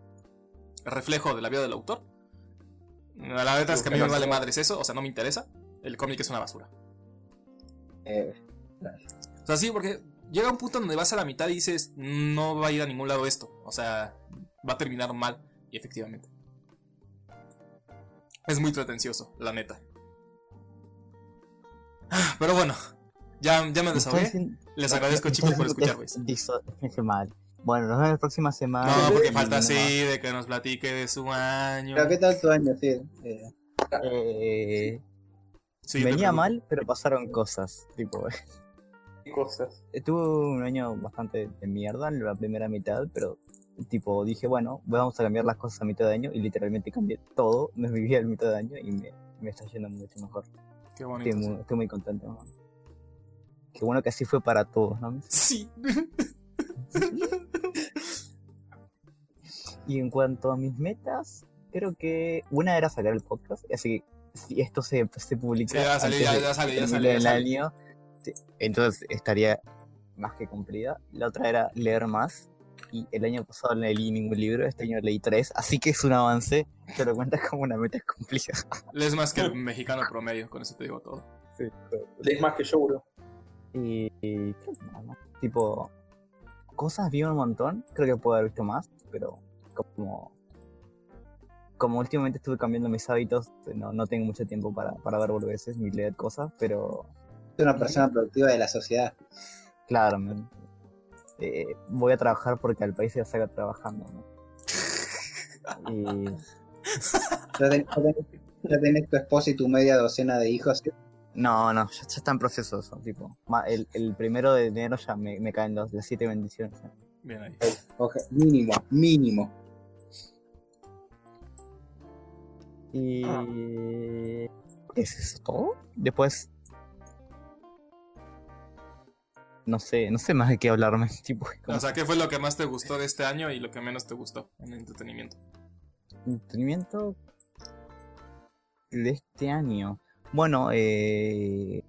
reflejo de la vida del autor. La verdad es que a mí me vale madres eso, o sea, no me interesa. El cómic es una basura. eh, O sea, sí, porque llega un punto donde vas a la mitad y dices, no va a ir a ningún lado esto. O sea, va a terminar mal. Y efectivamente. Es muy pretencioso, la neta. <sighs> Pero bueno, ya, ya me desahogué. Les agradezco, chicos, por escuchar, güey. Qué mal. Bueno, nos vemos la próxima semana. No, porque falta así de que nos platique de su año. pero ¿qué tal tu año? Sí, eh, Eh, Sí, venía mal, pero pasaron cosas. Tipo, <laughs> cosas. tuve un año bastante de mierda en la primera mitad, pero tipo dije, bueno, vamos a cambiar las cosas a mitad de año y literalmente cambié todo, <laughs> me viví al mitad de año y me, me está yendo mucho mejor. Qué bonito. Estoy muy, estoy muy contento. ¿no? Qué bueno que así fue para todos, ¿no? <laughs> Sí. <laughs> Y en cuanto a mis metas, creo que una era sacar el podcast, así que si esto se, se publica Sí, ya a ya- ya sale, ya sale, el año, sí, entonces estaría más que cumplida. La otra era leer más, y el año pasado no leí ningún libro, este año leí tres, así que es un avance, pero cuenta como una meta cumplida. <laughs> Es más que el mexicano promedio, con eso te digo todo. Sí, Lees más que yo, bro. Y, y creo que. Tipo, cosas vi un montón, creo que puedo haber visto más, pero como como últimamente estuve cambiando mis hábitos, no, no tengo mucho tiempo para, para ver boludeces ni leer cosas, pero soy una persona productiva de la sociedad. claro, eh, voy a trabajar porque al país se saca trabajando, ¿no? Y <laughs> Ya, ten- ya tenés, ya tenés tu esposa y tu media docena de hijos. no, no, ya, ya está en proceso eso, tipo, el, el primero de enero ya me, me caen los, las siete bendiciones. ¿eh? Bien ahí. Mínimo, mínimo. Y... Ah. ¿Es eso todo? Después... No sé, no sé más de qué hablarme. <laughs> Tipo, como O sea, ¿qué fue lo que más te gustó de este año y lo que menos te gustó en el entretenimiento? entretenimiento de este año. Bueno, eh,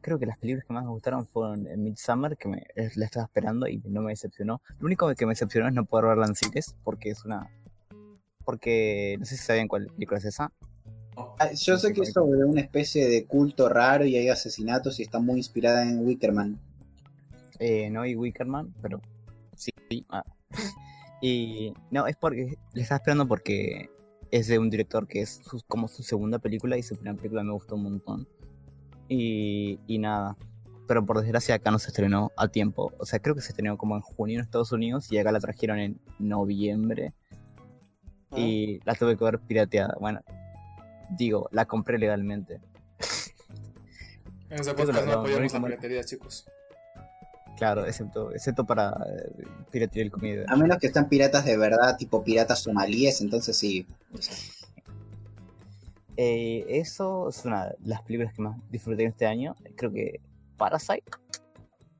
creo que las películas que más me gustaron fueron eh, Midsummer, que me, la estaba esperando y no me decepcionó. Lo único que me decepcionó es no poder verla en cines, porque es una... Porque no sé si saben cuál película es esa. Ah, Yo sé que es sobre una especie de culto raro y hay asesinatos y está muy inspirada en Wickerman. Eh, no vi Wickerman, pero sí. ah. <laughs> Y no, es porque le estaba esperando porque es de un director que es su- como su segunda película y su primera película me gustó un montón. Y, y nada. Pero por desgracia acá no se estrenó a tiempo. O sea, creo que se estrenó como en junio en Estados Unidos y acá la trajeron en noviembre. Y la tuve que ver pirateada. Bueno, digo, la compré legalmente. En que podcast no apoyamos la piratería, chicos. Claro, excepto, excepto para eh, piratear el comida. A menos que estén piratas de verdad, tipo piratas somalíes, entonces sí. Eh, eso es una de las películas que más disfruté este año. Creo que Parasite.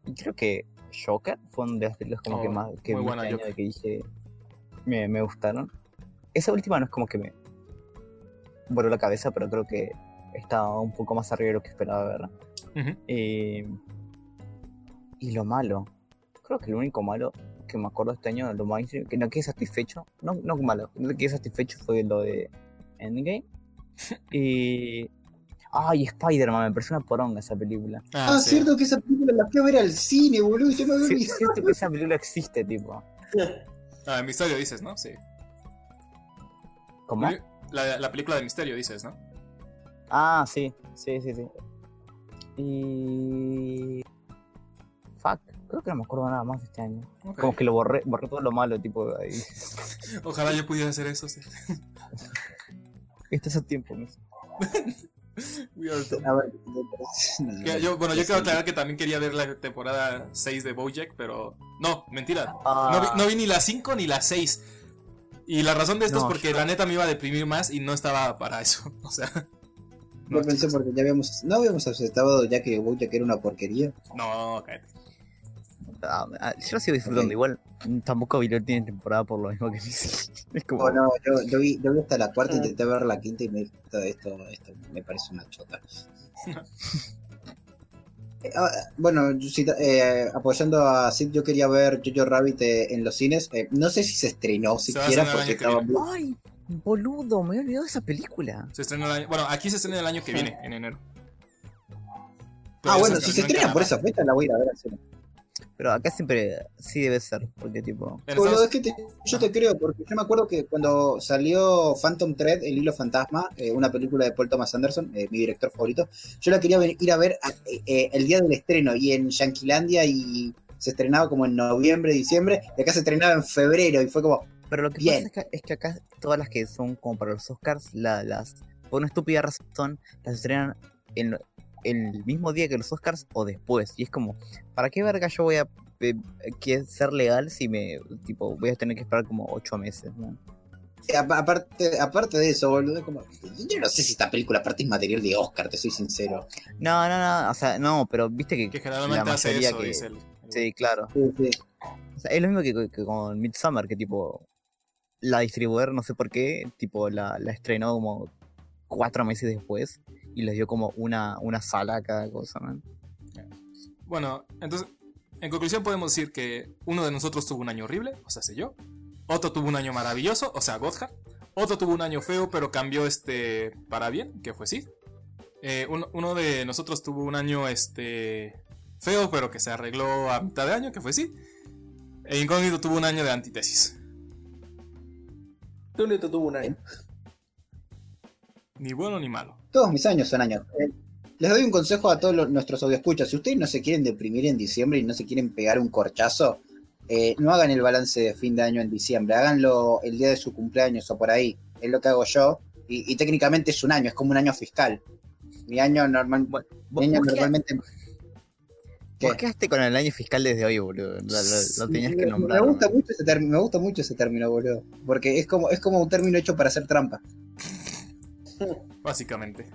Y creo que Joker fue una de las películas como que Oh, más que muy vi buena este año de que dije me, me gustaron. Esa última no es como que me voló la cabeza, pero creo que está un poco más arriba de lo que esperaba ver. Ujú. Eh, y lo malo, creo que lo único malo que me acuerdo este año, lo más que no quedé satisfecho, no, no malo, no quedé satisfecho fue lo de Endgame. <laughs> y. Ay, Spider-Man, me pareció una poronga esa película. Ah, sí. cierto que esa película la fui a ver al cine, boludo. Yo me había olvidado. Siento que esa película existe, tipo. Ah, Misterio dices, ¿no? Sí. ¿Cómo? La, la película de Misterio dices, ¿no? Ah, sí, sí, sí, sí. Y. Fuck, creo que no me acuerdo nada más de este año. Como que lo borré, borré todo lo malo, tipo. Ahí. <laughs> Ojalá yo pudiera hacer eso, sí. <laughs> Este es el tiempo, ¿no? We are dumb. A ver, Que yo, bueno, yo quiero aclarar que también quería ver la temporada 6 de Bojack, pero... No, mentira. Ah, No vi, no vi ni la 5 ni la 6. Y la razón de esto No, es porque la neta me iba a deprimir más y no estaba para eso. <laughs> O sea... Yo No, pensé chicos. porque ya habíamos, no habíamos aceptado ya que Bojack era una porquería. No, cállate. Ah, yo lo sigo disfrutando. Igual, tampoco vi la tiene temporada por lo mismo que me <laughs> Es como. Oh, no, yo, yo vi, yo vi hasta la cuarta, intenté ver la quinta y me esto, esto, esto me parece una chota. <laughs> Eh, ah, bueno, yo eh, apoyando a Sid, yo quería ver Jojo Rabbit eh, en los cines. Eh, no sé si se estrenó Se siquiera el porque estaba Ay, boludo, me había olvidado de esa película. Se estrena el año... Bueno, aquí se estrena el año que viene, en enero. Pero Ah, bueno, si se estrenó en estrena por esa fecha la voy a ir a ver al cine. Pero acá siempre sí debe ser, porque tipo. Es que te- yo te creo, porque yo me acuerdo que cuando salió Phantom Thread, El Hilo Fantasma, eh, una película de Paul Thomas Anderson, eh, mi director favorito, yo la quería ven- ir a ver a- eh, el día del estreno y en Yanquilandia y se estrenaba como en noviembre, diciembre, y acá se estrenaba en febrero y fue como, Pero lo que Bien. pasa es que, es que acá todas las que son como para los Oscars, la- las por una estúpida razón, las estrenan en el mismo día que los Oscars o después. Y es como, ¿para qué verga yo voy a eh, que ser legal si me tipo voy a tener que esperar como ocho meses? aparte, aparte de eso, boludo, como, yo no sé si esta película aparte es material de Oscar, te soy sincero. No, no, no, o sea, no, pero viste que, Que generalmente la hace eso, que- dice el... Sí, claro. Sí, sí. O sea, es lo mismo que, que con Midsummer, que tipo la distribuidora, no sé por qué, tipo la, la estrenó como cuatro meses después y les dio como una, una sala a cada cosa, man. Bueno, entonces, en conclusión podemos decir que uno de nosotros tuvo un año horrible, o sea, sé yo. Otro tuvo un año maravilloso, o sea, Godhard. Otro tuvo un año feo, pero cambió este para bien, que fue sí. Eh, uno, uno de nosotros tuvo un año este feo, pero que se arregló a mitad de año, que fue sí. E Incógnito tuvo un año de antítesis. Toledo tuvo un año. Ni bueno ni malo. Todos mis años son años. Eh, les doy un consejo a todos los- nuestros audioscuchas. Si ustedes no se quieren deprimir en diciembre y no se quieren pegar un corchazo, eh, no hagan el balance de fin de año en diciembre. Háganlo el día de su cumpleaños o por ahí. Es lo que hago yo. Y, y técnicamente es un año, es como un año fiscal. Mi año normal, mi año normalmente. ¿Qué? vos quedaste con el año fiscal desde hoy, boludo. Lo, lo- lo tenías que nombrar. Me gusta man. mucho ese término, me gusta mucho ese término, boludo. Porque es como, es como un término hecho para hacer trampa. <laughs> Básicamente.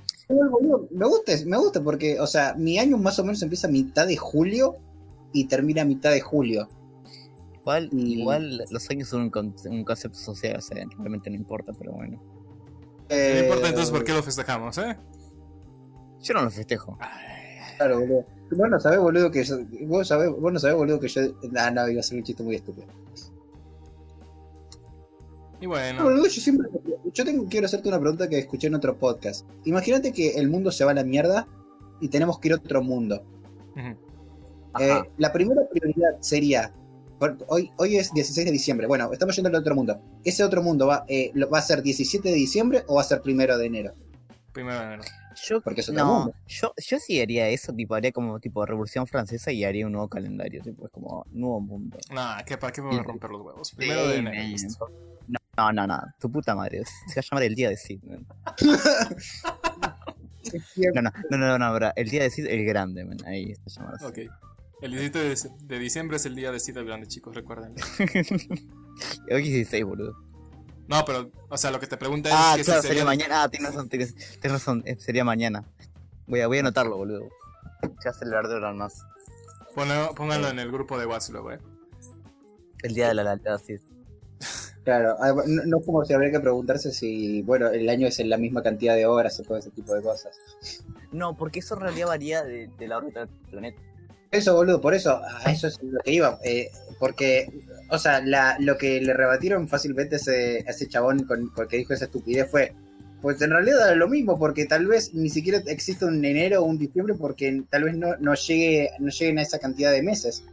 Me gusta, me gusta porque, o sea, mi año más o menos empieza a mitad de julio y termina a mitad de julio. Igual, y- igual los años son un, con- un concepto social, o sea, realmente no importa, pero bueno. No importa Eh, entonces por qué lo festejamos, ¿eh? Yo no lo festejo. Claro, boludo. Vos no sabés, boludo, que yo. Vos, sabés, vos no sabés, boludo, que yo. Ah, no, iba a ser un chiste muy estúpido. Y No, bueno, boludo, yo siempre. Yo tengo, quiero hacerte una pregunta que escuché en otro podcast. Imagínate que el mundo se va a la mierda y tenemos que ir a otro mundo. Eh, la primera prioridad sería. Hoy, hoy es 16 de diciembre. Bueno, estamos yendo al otro mundo. ¿Ese otro mundo va, eh, lo- va a ser 17 de diciembre o va a ser primero de enero? primero de enero. Yo, Porque es otro no, mundo. yo, yo sí haría eso, tipo, haría como tipo Revolución Francesa y haría un nuevo calendario, tipo, es como nuevo mundo. Nah, ¿qué, ¿para qué me voy a romper los huevos? Primero de enero. man. No, no, no, tu puta madre, se va a llamar el día de Sid. man. <laughs> No, no, no, no, no, bro, el día de Sid, el grande, man, ahí se llama así. Ok. El 17 de, de diciembre es el día de cita grande, chicos, recuerden. <laughs> Hoy es 16, boludo. No, pero, o sea, lo que te pregunta es Ah, que claro, si sería sería... mañana. Ah, tienes razón, tienes, tienes razón, eh, sería mañana. Voy a, voy a anotarlo, boludo. Se va a celebrar de más. Ponlo- pónganlo en el grupo de WhatsApp eh. El día de la lealtad, sí. Claro, ah, no, no es como si habría que preguntarse si, bueno, el año es en la misma cantidad de horas o todo ese tipo de cosas. No, porque eso en realidad varía de, de la órbita del planeta. Eso, boludo, por eso, a eso es lo que iba. eh, porque, o sea, la, lo que le rebatieron fácilmente a ese, a ese chabón con, con el que dijo esa estupidez fue, pues en realidad era lo mismo, porque tal vez ni siquiera existe un enero o un diciembre, porque tal vez no, no, llegue, no lleguen a esa cantidad de meses.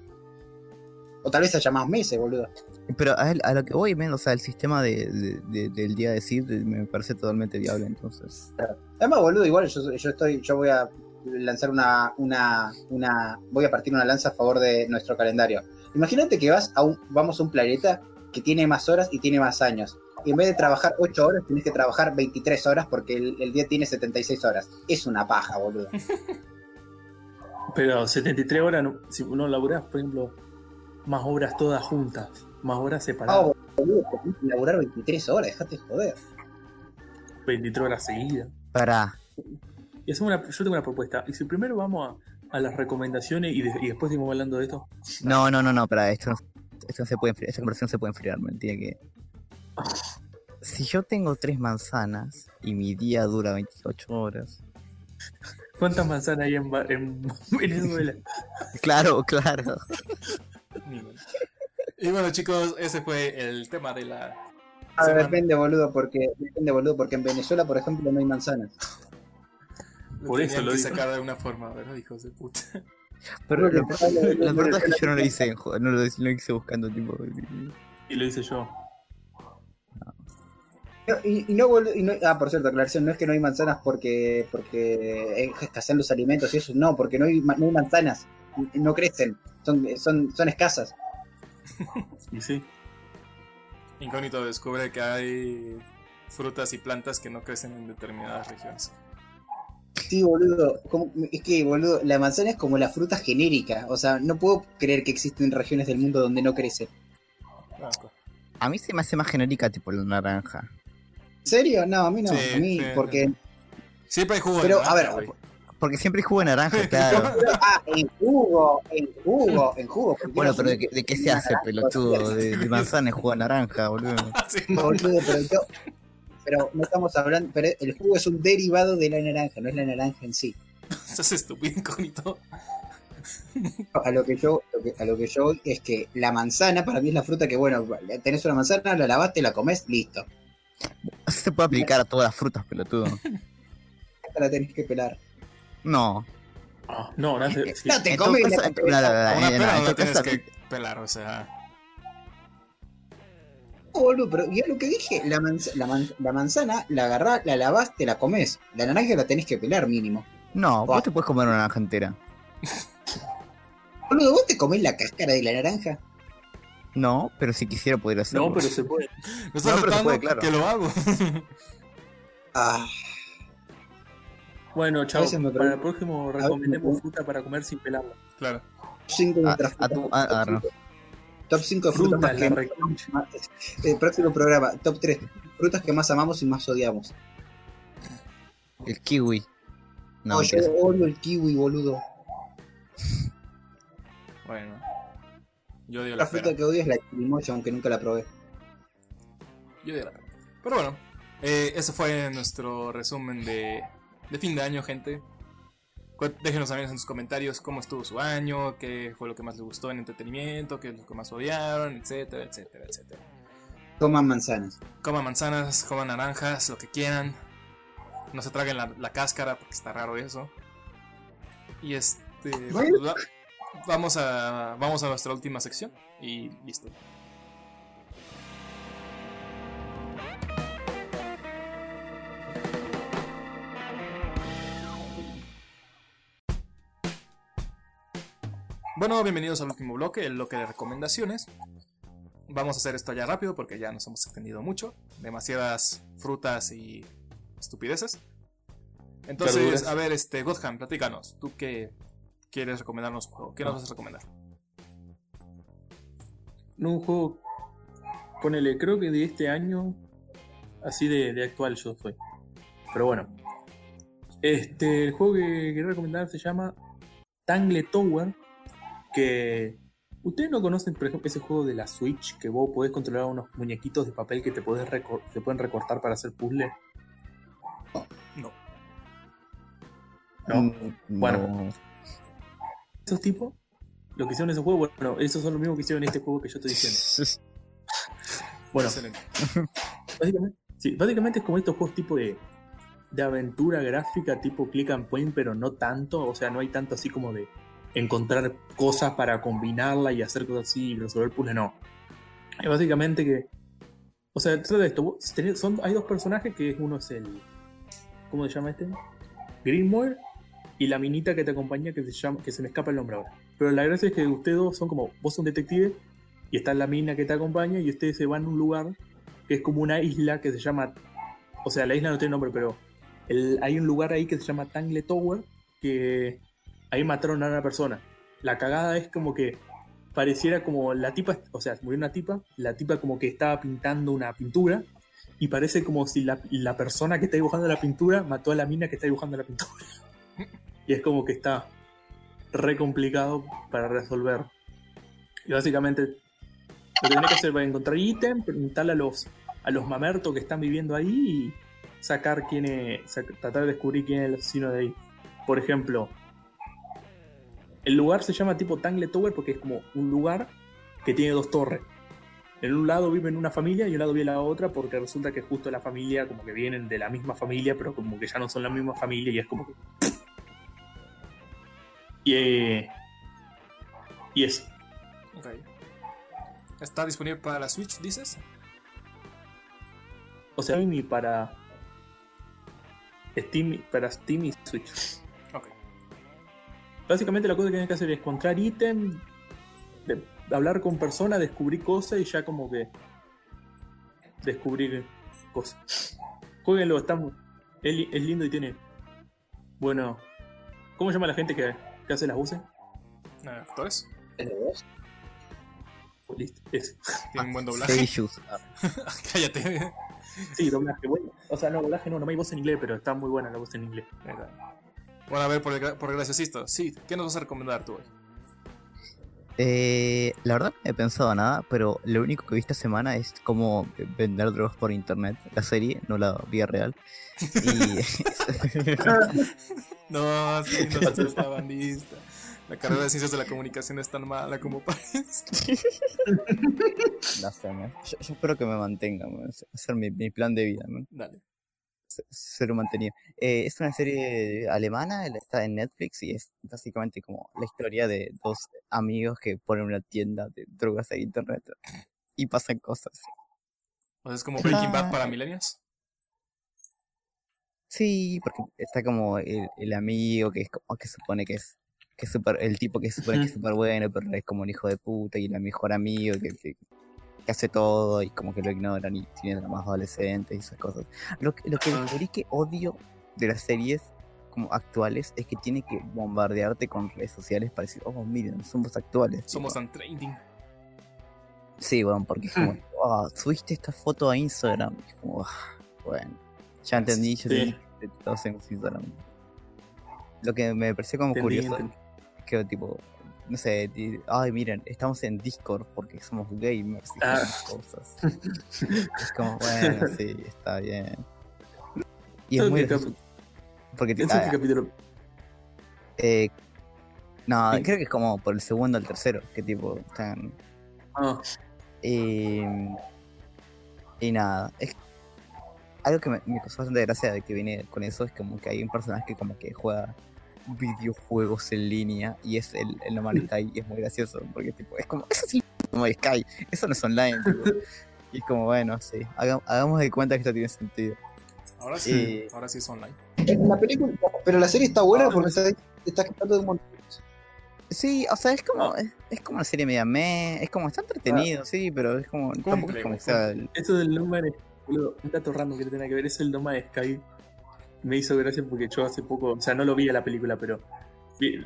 O tal vez haya más meses, boludo. Pero a, a lo que voy, men, o sea, el sistema de, de- de- del día de Sid me parece totalmente viable, entonces. Además, boludo, igual yo, yo estoy, yo voy a lanzar una, una, una, voy a partir una lanza a favor de nuestro calendario. Imagínate que vas a un, vamos a un planeta que tiene más horas y tiene más años. Y en vez de trabajar 8 horas, tienes que trabajar 23 horas porque el, el día tiene 76 horas. Es una paja, boludo. <laughs> Pero 73 horas, no- si uno laburás, por ejemplo, más horas todas juntas, más horas separadas, No, boludo, laburar 23 horas, dejate de joder. 23 horas seguidas. Para. Y hacemos una, yo tengo una propuesta. Y si primero vamos a, a las recomendaciones y, de- y después seguimos hablando de esto, No, no, no, no, para esto, no- esto no se puede enfriar, esta conversación se puede enfriar, mentira que. <laughs> Si yo tengo tres manzanas y mi día dura 28 horas. ¿cuántas manzanas hay en, en <laughs> Venezuela? Claro, claro. Y bueno, chicos, ese fue el tema de la. A ver, depende, boludo, porque depende, boludo, porque en Venezuela, por ejemplo, no hay manzanas. Por eso lo digo. sacar de una forma, ¿verdad, hijos de puta? <laughs> Pero la verdad es que yo no lo hice, no lo, hice- lo hice buscando tipo. Y lo hice yo. No, y, y no, y no- ah, por cierto, aclaración, no es que no hay manzanas porque porque escasean los alimentos y eso, no, porque no hay, no hay manzanas, no crecen, son, son, son escasas. Y sí. Incógnito descubre que hay frutas y plantas que no crecen en determinadas regiones. Sí, boludo, como- es que, boludo, la manzana es como la fruta genérica, o sea, no puedo creer que existen regiones del mundo donde no crece. A mí se me hace más genérica tipo la naranja. ¿En serio? No, a mí no, Sí, a mí, sí, porque... Siempre hay jugo Pero, a ver. Porque siempre hay jugo de naranja, <laughs> claro. Ah, en jugo, en jugo, en jugo. Bueno, no pero ¿de qué, de qué se hace, pelotudo? <laughs> De, de manzana y jugo de naranja, boludo. <laughs> Sí, no, Boludo, pero yo... Pero no estamos hablando, pero el jugo es un derivado de la naranja, no es la naranja en sí. Estás estúpido, incógnito. A lo que yo, lo que- a lo que yo voy es que la manzana para mí es la fruta que, bueno, tenés una manzana, la lavaste, la comés, listo. Se puede aplicar a todas las frutas, pelotudo. Esta la tenés que pelar. No. Ah, no, no. No te comes la no, no, no, no, no tienes que pelar, o sea. boludo, pero yo lo que dije, la, manz- la, man- la manzana la agarrás, la lavás, te la comés. La naranja la tenés que pelar mínimo. No, vos te puedes comer una naranja entera. Boludo, ¿vos te comés la cáscara de la naranja? No, pero si quisiera podría hacerlo. No, pero se puede. Estás No, pero se puede, claro. que lo hago. <laughs> Ah, Bueno, chao. Para el próximo recomendemos me- fruta para comer sin pelarla. claro. 5 de Ah, a tu- ah, ah, no. Top 5 de frutas más que. El próximo programa, top 3. Frutas que más amamos y más odiamos. El kiwi. No, No, yo odio el kiwi, boludo. Bueno. Yo odio La la fruta pera. que odio es la chirimoya, aunque nunca la probé. Yo odio la. Pero bueno, eh, ese fue nuestro resumen de, de fin de año, gente. Déjenos también en sus comentarios cómo estuvo su año, qué fue lo que más les gustó en entretenimiento, qué es lo que más odiaron, etcétera, etcétera, etcétera. Toman manzanas. Coman manzanas, coman naranjas, lo que quieran. No se traguen la, la cáscara porque está raro eso. Y este. Bueno. pues, va- vamos a. Vamos a nuestra última sección. Y listo. Bueno, bienvenidos al último bloque, el bloque de recomendaciones. Vamos a hacer esto ya rápido porque ya nos hemos extendido mucho. Demasiadas frutas y estupideces. Entonces, a ver, este, Godham, platícanos. ¿Tú qué quieres recomendarnos un juego? ¿Qué nos vas a recomendar? No, un juego. Ponele, creo que de este año. Así de, de actual yo soy. Pero bueno. Este, el juego que quería recomendar se llama Tangle Tower. Que ustedes no conocen, por ejemplo, ese juego de la Switch que vos podés controlar unos muñequitos de papel que te, podés recor- te pueden recortar para hacer puzzle. No. No. Mm, Bueno. no. Esos tipos, lo que hicieron en ese juego, bueno, esos son los mismos que hicieron en este juego que yo estoy diciendo. <laughs> Bueno, Excelente. básicamente, sí, básicamente es como estos juegos tipo de, de aventura gráfica, tipo click and point, pero no tanto, o sea, no hay tanto así como de encontrar cosas para combinarla y hacer cosas así y resolver puzzles, no. Es básicamente que, o sea, de esto, son, hay dos personajes que uno es el, ¿cómo se llama este? Greenmoor y la minita que te acompaña que se llama, que se me escapa el nombre ahora. Pero la gracia es que ustedes dos son como, vos sos un detective y está la mina que te acompaña y ustedes se van a un lugar que es como una isla que se llama, o sea, la isla no tiene nombre, pero hay un lugar ahí que se llama Tangle Tower que ahí mataron a una persona. La cagada es como que pareciera como la tipa, o sea, murió una tipa, la tipa como que estaba pintando una pintura y parece como si la, la persona que está dibujando la pintura mató a la mina que está dibujando la pintura. <laughs> Y es como que está re complicado para resolver. Y básicamente lo que tenés que hacer es encontrar ítem, preguntarle a los, a los mamertos que están viviendo ahí y sacar quién es, tratar de descubrir quién es el asesino de ahí. Por ejemplo, el lugar se llama tipo Tangle Tower porque es como un lugar que tiene dos torres. En un lado viven una familia y en un lado vive la otra porque resulta que justo la familia como que vienen de la misma familia pero como que ya no son la misma familia y es como que... Y, eh, y eso. ¿Está disponible para la Switch, dices? O sea, y para Steam, para Steam y Switch. Básicamente la cosa que tienes que hacer es encontrar ítem, de- hablar con personas, descubrir cosas y ya como que descubrir cosas. Jueguenlo, está muy- es, es lindo y tiene bueno. ¿Cómo se llama la gente que, que hace las voces? Eh, ¿Actores? ¿Es de vos? Listo, es. ¿Tienen un buen <laughs> doblaje? Ah, <laughs> Cállate. Sí, doblaje, bueno. O sea, no, doblaje no, no hay voz en inglés, pero está muy buena la voz en inglés. Bueno, a ver, por, el por el. Sí, ¿qué nos vas a recomendar tú hoy? Eh, la verdad no he pensado nada, pero lo único que vi esta semana es cómo vender drogas por internet. La serie, no la vida real. Y <laughs> No, sí, no seas bandista. La carrera de ciencias de la comunicación es tan mala como parece. <laughs> no sé, man. Yo, yo espero que me mantenga, man. Ese mi, mi plan de vida, man. Dale. Se- Ser mantenido. Eh, es una serie alemana, está en Netflix y es básicamente como la historia de dos amigos que ponen una tienda de drogas en internet y pasan cosas. O sea, es como Breaking Bad para millennials. Sí, porque está como el, el amigo que es como que supone que es que es super, el tipo que se supone que es súper bueno, pero es como un hijo de puta y el mejor amigo que, que, que hace todo y como que lo ignoran y tiene dramas adolescentes y esas cosas. Lo, que- lo que descubrí que odio de las series como actuales es que tiene que bombardearte con redes sociales para decir, oh, miren, somos actuales. Somos tan trending. Sí, bueno, porque es como, "Ah, subiste esta foto a Instagram. Y es como, "Ah, bueno, ya entendí, ya Sí. todos hacemos Instagram. Lo que me pareció como Entendí, curioso entendí. es que, tipo, no sé, ay, miren, estamos en Discord porque somos gamers y Ah. cosas. es como, bueno, <laughs> sí, está bien. Y es muy porque, es el capítulo. eh, no, Sí. creo que es como por el segundo al tercero, que tipo, están Ah, Y, y nada, es algo que me, me causó bastante gracia de que viene con eso es como que hay un personaje que como que juega videojuegos en línea y es el, el No Man's Sky y es muy gracioso porque tipo, es como, eso sí es No Man's Sky, eso no es online. tipo. <laughs> Y es como, bueno, sí, haga- hagamos de cuenta que esto tiene sentido. Ahora sí, Sí. ahora sí es online. En la película, pero la serie está buena porque está, está quitando de un montón. Sí, o sea, es como, es, es como una serie media me, es como, está entretenido, sí, pero es como, tampoco es como que sea el- Eso del No Man's boludo, un dato random que tiene que ver es el No Man's Sky. Me hizo gracia porque yo hace poco, o sea, no lo vi a la película, pero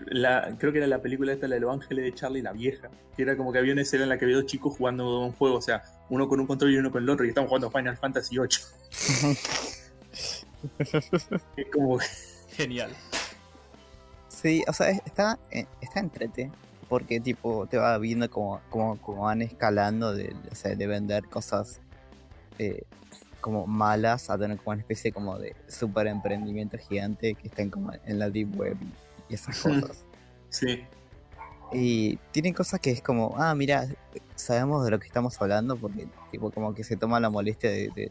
la, creo que era la película esta, la de los ángeles de Charlie, la vieja. Que era como que había una escena en la que había dos chicos jugando un juego, o sea, uno con un control y uno con el otro, y estaban jugando Final Fantasy VIII. <laughs> Es como Genial. Sí, o sea, es- está, eh, está entrete. porque tipo te va viendo como, como, como van escalando de, o sea, de vender cosas eh, como malas a tener como una especie como de super emprendimiento gigante que estén como en la deep web y esas cosas. <laughs> Sí. Y tienen cosas que es como, ah, mira, sabemos de lo que estamos hablando porque tipo como que se toma la molestia de, de,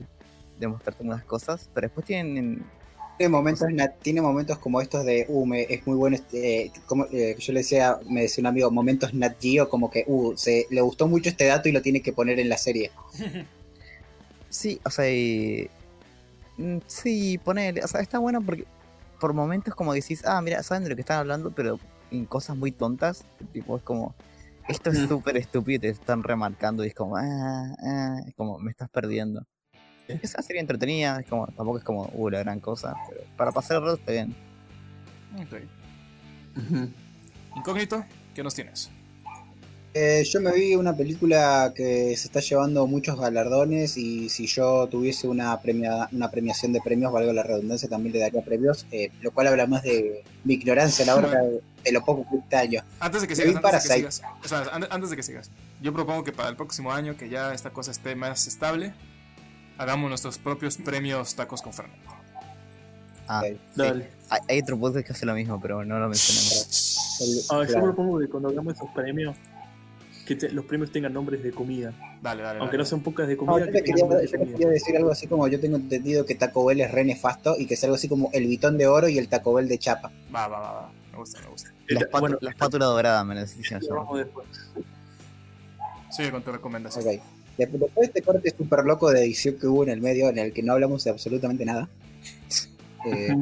de mostrarte unas cosas, pero después tienen Tiene momentos, na- tiene momentos como estos de, uh, me- es muy bueno, este, eh, como eh, yo le decía, me decía un amigo, momentos Nat Geo, como que, uh, se, le gustó mucho este dato y lo tiene que poner en la serie. <laughs> Sí, o sea, y- mm, sí, ponele, o sea, está bueno porque por momentos como decís, ah, mira, saben de lo que están hablando, pero en cosas muy tontas, tipo, es como, esto es Mm. súper estúpido y te están remarcando y es como, ah, ah, es como, me estás perdiendo. Sí. Es una serie entretenida, es como, tampoco es como, uh, la gran cosa, pero para pasar el rato está bien. Ok. Incógnito, ¿qué nos tienes? Eh, yo me vi una película que se está llevando muchos galardones y si yo tuviese una, premia, una premiación de premios, valga la redundancia, también le daría premios, eh, lo cual habla más de mi ignorancia a la hora de, de lo poco que este año. Antes de que sigas, antes de que sigas, o sea, an- antes de que sigas, yo propongo que para el próximo año, que ya esta cosa esté más estable, hagamos nuestros propios premios tacos con Fernet. Ah, sí. Dale. Hay, hay otro podcast que hace lo mismo, pero no lo mencionamos. Ah, yo propongo que cuando hagamos esos premios, que te- los premios tengan nombres de comida. Dale, dale. Aunque dale. no sean pocas de No, comida, yo que quería, nombres de yo le comida. quería decir algo así como yo tengo entendido que Taco Bell es re nefasto y que es algo así como el bitón de oro y el Taco Bell de chapa. Va, va, va, va. Me gusta, me gusta. La, El- espátula- bueno, la espátula dorada me vamos después. Sigue con tu recomendación. Ok. De- Después de este corte súper loco de edición que hubo en el medio, en el que no hablamos de absolutamente nada. <laughs> eh.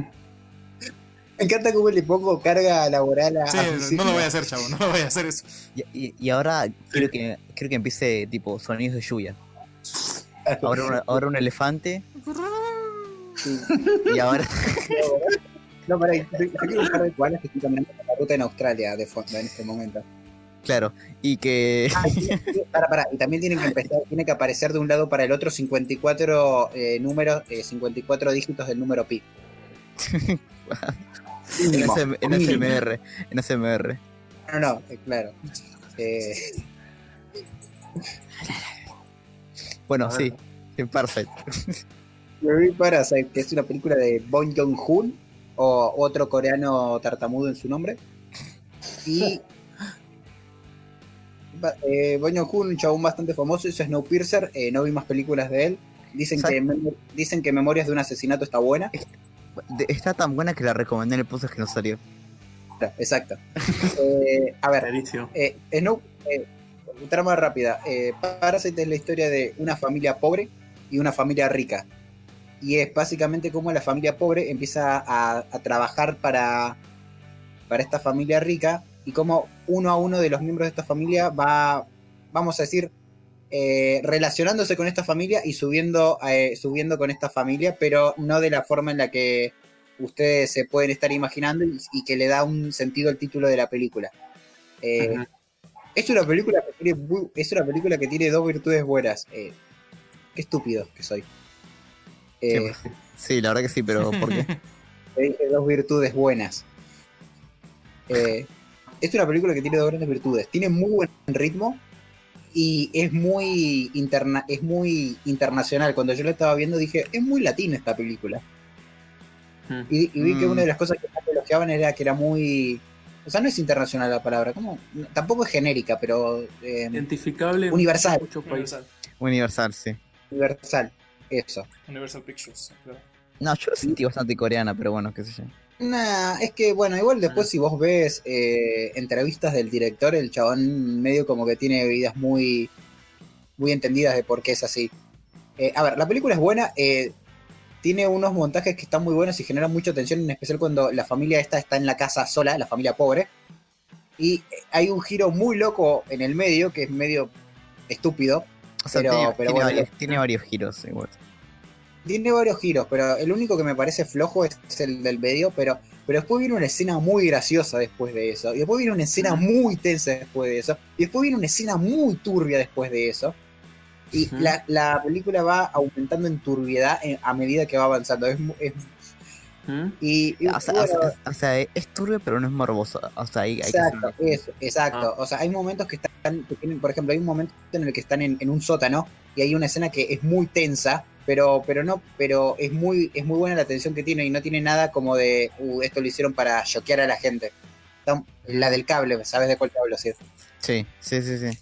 Me encanta cómo le pongo carga laboral a. Sí, a no lo voy a hacer, chavo, no lo voy a hacer eso. Y, y- y ahora quiero que, quiero que empiece tipo sonidos de lluvia. Ahora, una- ahora un elefante Sí. y ahora <laughs> No, pará, yo yo quiero un par de que estoy caminando por la ruta en Australia de fondo en este momento. claro y que Ah, y- Para, para, y también tienen que empezar, tiene que aparecer de un lado para el otro 54 eh, números, eh, 54 dígitos del número pi. <laughs> en, SM en. SMR en SMR No, no, claro. Eh, bueno A ver. sí en Parasite me vi Parasite, que es una película de Bong Joon-hoon, o otro coreano tartamudo en su nombre. Y eh, Bong Joon-hoon, un chabón bastante famoso, hizo Snowpiercer, eh, no vi más películas de él. Dicen que, dicen que Memorias de un asesinato está buena. De- está tan buena que la recomendé en el post que no salió Exacto. Eh, a ver. Eh, Snow, eh, trama rápida. Eh, Parasite es la historia de una familia pobre y una familia rica. Y es básicamente como la familia pobre empieza a, a trabajar para, para esta familia rica y como uno a uno de los miembros de esta familia va, vamos a decir, eh, relacionándose con esta familia y subiendo, eh, subiendo con esta familia, pero no de la forma en la que ustedes se pueden estar imaginando y, y que le da un sentido al título de la película. Eh, es una película que tiene es una película que tiene dos virtudes buenas. Qué estúpido que soy. Eh, sí la verdad que sí pero ¿por qué? <laughs> dije dos virtudes buenas. Es una película que tiene dos grandes virtudes. Tiene muy buen ritmo y es muy interna es muy internacional. Cuando yo la estaba viendo dije, es muy latina esta película. Mm. Y, y vi que Mm. una de las cosas que más elogiaban era que era muy... O sea, no es internacional la palabra, como tampoco es genérica, pero eh, Identificable en Universal. muchos países. Universal, Universal sí universal. Eso. Universal Pictures. claro. no yo lo sentí bastante coreana pero bueno qué sé yo Nah, es que bueno, igual después si vos ves eh, entrevistas del director, el chabón medio como que tiene vidas muy, muy entendidas de por qué es así. Eh, a ver, la película es buena, eh, tiene unos montajes que están muy buenos y generan mucha tensión, en especial cuando la familia esta está en la casa sola, la familia pobre. Y hay un giro muy loco en el medio, que es medio estúpido. o sea Pero- tiene, pero tiene bueno, varios, tiene varios giros igual Tiene varios giros, pero el único que me parece flojo es el del medio, pero, pero después viene una escena muy graciosa después de eso. Y después viene una escena muy tensa después de eso. Y después viene una escena muy turbia después de eso. Y la, la película va aumentando en turbiedad en- a medida que va avanzando. Es, es- ¿Mm? Y, y O sea, bueno, o sea, o sea, es turbio, pero no es morboso. O sea, hay, hay que Exacto, eso, exacto. Ah. O sea, hay momentos que están, que tienen, por ejemplo, hay un momento en el que están en, en un sótano y hay una escena que es muy tensa, pero, pero no, pero es muy, es muy buena la tensión que tiene y no tiene nada como de, uh, esto lo hicieron para choquear a la gente. La del cable, ¿sabes de cuál te hablo? Sí. Sí, sí, sí, sí.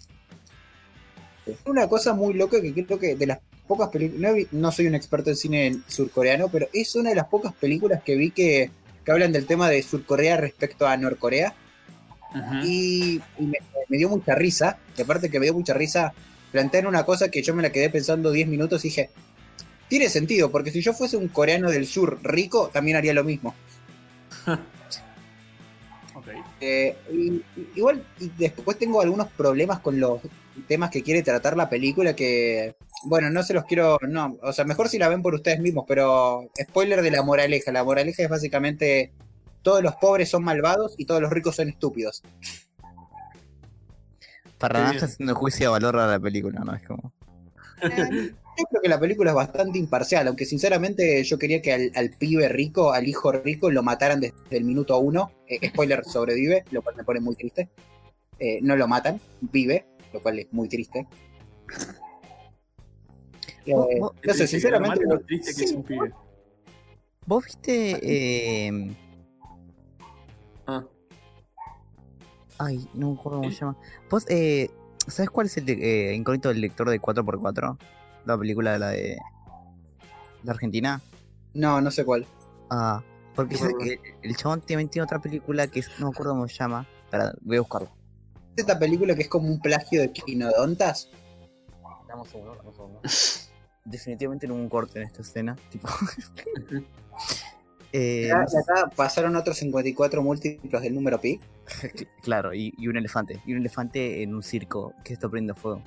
Una cosa muy loca que creo que de las pocas películas, no, soy un experto en cine surcoreano, pero es una de las pocas películas que vi que, que hablan del tema de Surcorea respecto a Norcorea. Y me, me dio mucha risa. Y aparte que me dio mucha risa, plantean una cosa que yo me la quedé pensando 10 minutos y dije, tiene sentido, porque si yo fuese un coreano del sur rico, también haría lo mismo. <laughs> Ok. Eh, y- y- igual, y después tengo algunos problemas con los temas que quiere tratar la película que, bueno, no se los quiero, no, o sea, mejor si la ven por ustedes mismos, pero spoiler de la moraleja. La moraleja es básicamente, todos los pobres son malvados y todos los ricos son estúpidos. Para Sí. nada está haciendo juicio de valor a la película, ¿no? Es como. Yo creo que la película es bastante imparcial, aunque sinceramente yo quería que al, al pibe rico, al hijo rico, lo mataran desde el minuto uno. Eh, <laughs> spoiler, sobrevive, lo cual me pone muy triste. Eh, no lo matan, vive, lo cual es muy triste. Eh, Vos- vos- no sé, sinceramente... lo triste que es un pibe. ¿Vos viste. Eh... Ah, Ay, no me acuerdo cómo se llama. ¿Vos, eh, ¿sabes cuál es el de- eh, incógnito del lector de 4x4? La película de la de. de Argentina. No, no sé cuál. Ah, porque que el chabón también tiene otra película que es, no me acuerdo cómo se llama. Espera, voy a buscarlo. Esta película que es como un plagio de Quinodontas. Dame un segundo, dame un segundo. <laughs> Definitivamente no hubo un corte en esta escena. Tipo. <laughs> Eh, Acá, acá pasaron otros 54 múltiplos del número pi. <laughs> claro, y, y un elefante. Y un elefante en un circo que está prendiendo fuego.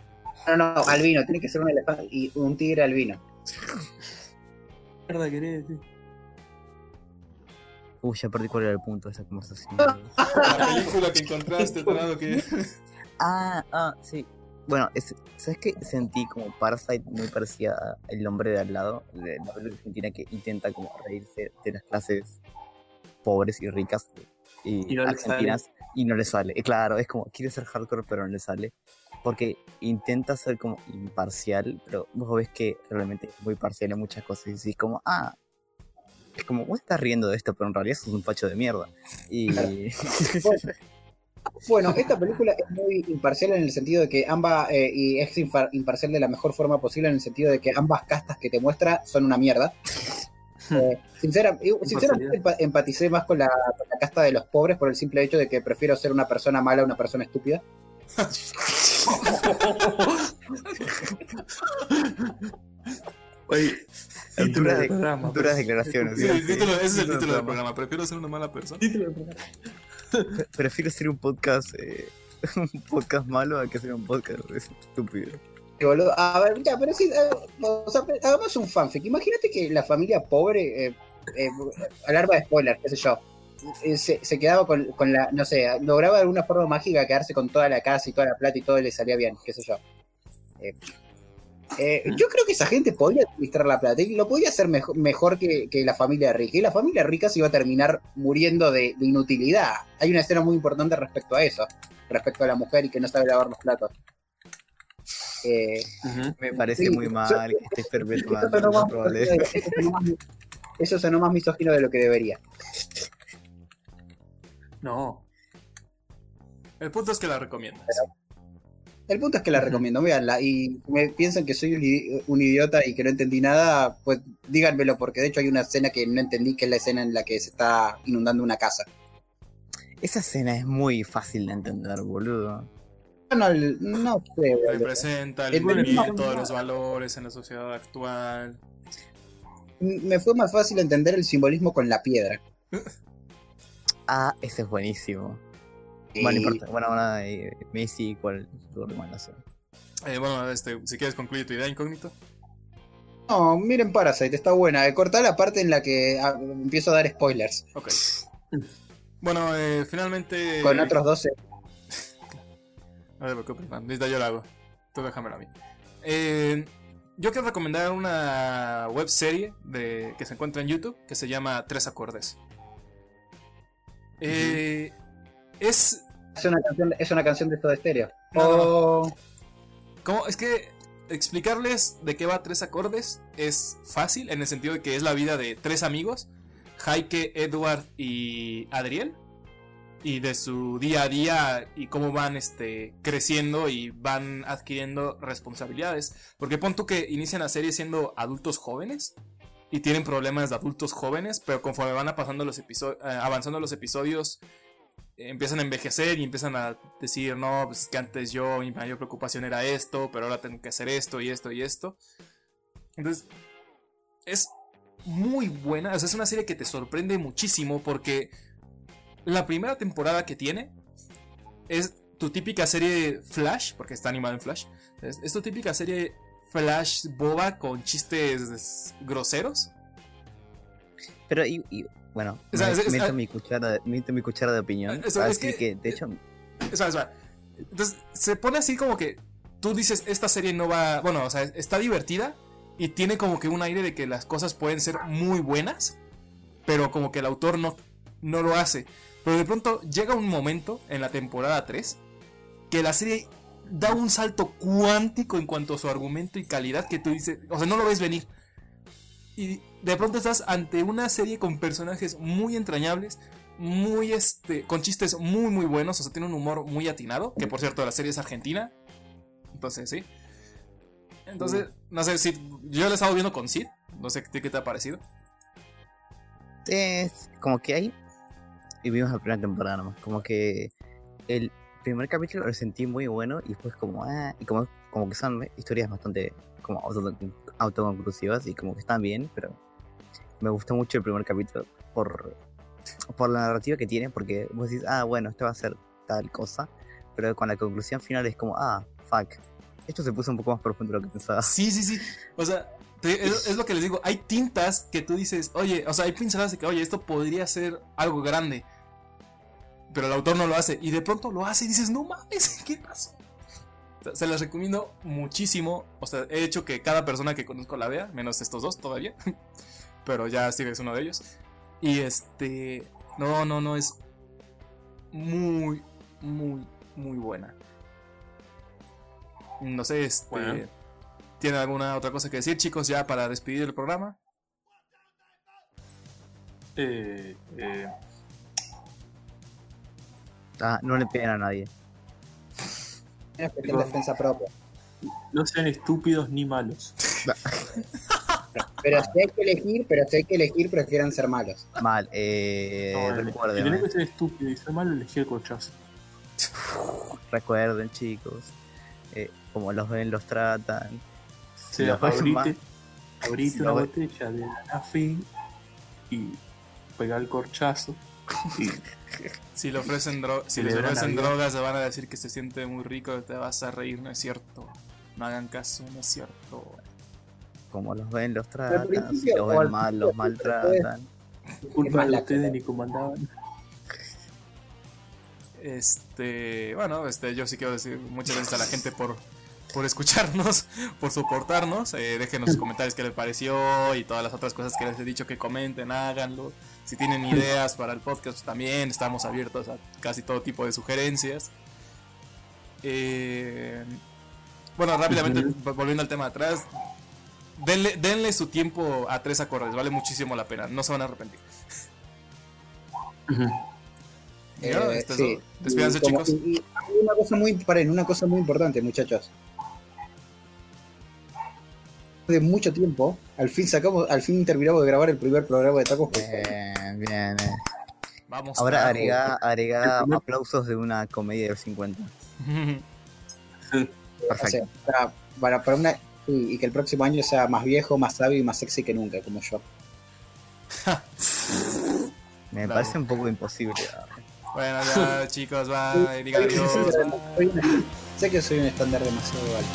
No, no, albino, tiene que ser un elefante y un tigre albino. mierda querés decir? Uy, ya perdí cuál era el punto de esa conversación. <laughs> La película que encontraste, <laughs> tarado, que. ah, ah, sí. Bueno, es- ¿sabes qué? Sentí como Parasite muy parecida a El hombre de al lado, de la película argentina que intenta como reírse de las clases pobres y ricas y, Y no le argentinas y no le sale. Eh, Claro, es como, quiere ser hardcore pero no le sale. Porque intenta ser como imparcial, pero vos ves que realmente es muy parcial en muchas cosas y decís como, ah, es como, vos estás riendo de esto, pero en realidad sos un facho de mierda. Y... <laughs> Bueno, esta película es muy imparcial en el sentido de que ambas, eh, y es imparcial de la mejor forma posible en el sentido de que ambas castas que te muestra son una mierda. <laughs> Eh, sincera- sinceramente empa- empaticé más con la, con la casta de los pobres por el simple hecho de que prefiero ser una persona mala a una persona estúpida. <laughs> Oye, Duras de- programa, duras pues. declaraciones. Sí, el título- ese es el Título título del del programa. Prefiero ser una mala persona. Título del programa. Prefiero ser un podcast eh, <laughs> un podcast malo a que ser un podcast estúpido. Que boludo, A ver, ya, pero sí, eh, o sea, hagamos un fanfic. Imagínate que la familia pobre, eh, eh, alarma de spoiler, qué sé yo, se, se quedaba con, con la, no sé, lograba de alguna forma mágica quedarse con toda la casa y toda la plata y todo le salía bien, qué sé yo. Eh, eh, yo creo que esa gente podría administrar la plata y lo podría hacer mejor, mejor que, que la familia rica. Y la familia rica se iba a terminar muriendo de, de inutilidad. Hay una escena muy importante respecto a eso, respecto a la mujer y que no sabe lavar los platos. Eh. Me parece Sí, muy yo- mal que estés perpetuando sonó más- Eso sonó más misógino de lo que debería. No. El punto es que la recomiendas. El punto es que la recomiendo, véanla. Y me piensan que soy un, idi- un idiota y que no entendí nada, pues díganmelo, porque de hecho hay una escena que no entendí, que es la escena en la que se está inundando una casa. Esa escena es muy fácil de entender, boludo. No, no sé, boludo. Representa el El- movimiento de los valores en la sociedad actual. Me fue más fácil entender el simbolismo con la piedra. <laughs> Ah, ese es buenísimo. Y- Bueno, no importa. Bueno, bueno, eh, Messi, ¿cuál es tu recomendación? Eh, bueno, este, si quieres concluir tu idea incógnito. No, miren Parasite, está buena. Eh, Cortá la parte en la que ah, empiezo a dar spoilers. Ok. Bueno, eh, finalmente. Con otros 12. <laughs> No te preocupes, man. Listo, yo lo hago. Tú déjamelo a mí. Eh, yo quiero recomendar una web serie de, que se encuentra en YouTube que se llama Tres Acordes. Eh, es Es una canción, es una canción de Soda Stereo. No, no. Oh, como es que explicarles de qué va Tres Acordes es fácil en el sentido de que es la vida de tres amigos, Heike, Edward y Adriel, y de su día a día y cómo van este, creciendo y van adquiriendo responsabilidades. Porque pon tú que inician la serie siendo adultos jóvenes y tienen problemas de adultos jóvenes, pero conforme van pasando los eh, avanzando los episodios, empiezan a envejecer y empiezan a decir, no, pues es que antes yo, mi mayor preocupación era esto, pero ahora tengo que hacer esto y esto y esto. Entonces, es muy buena, o sea, es una serie que te sorprende muchísimo porque la primera temporada que tiene es tu típica serie Flash, porque está animada en Flash, es tu típica serie Flash boba con chistes groseros. Pero, y, y, bueno, O sea, me- es- meto, ah- mi cuchara de, meto mi cuchara de opinión. Para es que- que, de hecho, Espera, espera. Entonces, se pone así como que tú dices, esta serie no va. Bueno, o sea, está divertida y tiene como que un aire de que las cosas pueden ser muy buenas, pero como que el autor no, no lo hace. Pero de pronto llega un momento en la temporada 3 que la serie da un salto cuántico en cuanto a su argumento y calidad que tú dices, o sea, no lo ves venir. Y de pronto estás ante una serie con personajes muy entrañables, muy este, con chistes muy muy buenos, o sea, tiene un humor muy atinado, que por cierto la serie es argentina. Entonces, sí. Entonces, no sé si yo la he estado viendo con Sid, no sé qué, te ha parecido. es como que ahí. Y vimos la primera temporada nomás. Como que el primer capítulo lo sentí muy bueno y después como, ah, y como, como que son historias bastante como auto- autoconclusivas y como que están bien, pero me gustó mucho el primer capítulo por, por la narrativa que tiene, porque vos decís, ah, bueno, esto va a ser tal cosa, pero con la conclusión final es como, ah, fuck, esto se puso un poco más profundo de lo que pensaba. Sí, sí, sí. O sea, te- es, es lo que les digo. Hay tintas que tú dices, oye, o sea, hay pinceladas de que, oye, esto podría ser algo grande. Pero el autor no lo hace. Y de pronto lo hace y dices, no mames, ¿qué pasó? O sea, se las recomiendo muchísimo. O sea, he hecho que cada persona que conozco la vea, menos estos dos todavía. <laughs> Pero ya Steve es uno de ellos. Y este. No, no, no, es muy, muy, muy buena. No sé, este. Bueno. ¿Tienen alguna otra cosa que decir, chicos, ya para despedir el programa? Eh, eh, Ah, no le peguen a nadie. es cuestión de defensa propia. no sean estúpidos ni malos. Pero si hay que elegir, pero si hay que elegir, prefieran ser malos. Mal, eh, No, recuerden, si tenés eh. que ser estúpido y ser malo, elegí el corchazo. recuerden chicos, eh, como los ven, los tratan. Si sea, los ven mal- abrite, abrite si una botella de Anafi y pegar el corchazo. <laughs> Si le ofrecen, dro- si les ofrecen drogas, le van a decir que se siente muy rico, te vas a reír, no es cierto. No hagan caso, no es cierto. como los ven, los tratan. Si los ven mal, los maltratan. culpa de la ustedes ni comandaban. Este, bueno, este, yo sí quiero decir muchas gracias a la gente por, por escucharnos, <laughs> por soportarnos. Eh, déjenos sus comentarios qué les pareció y todas las otras cosas que les he dicho que comenten, háganlo. Si tienen ideas para el podcast, pues también estamos abiertos a casi todo tipo de sugerencias. Eh, bueno, rápidamente, volviendo al tema de atrás, denle, denle su tiempo a tres acordes, vale muchísimo la pena, no se van a arrepentir. Eh, es sí. Despídanse, chicos. y- y una cosa muy, paren, una cosa muy importante, muchachos. De mucho tiempo, al fin sacamos, al fin terminamos de grabar el primer programa de tacos. Bien, bien. eh. Vamos. Ahora agrega, agrega aplausos de una comedia de los 50. <laughs> O Perfecto. sea, para, para, para una, y que el próximo año sea más viejo, más sabio y más sexy que nunca, como yo. <laughs> Me Bravo. parece un poco imposible. Bueno, ya <laughs> chicos, una- sé que soy un estándar demasiado alto.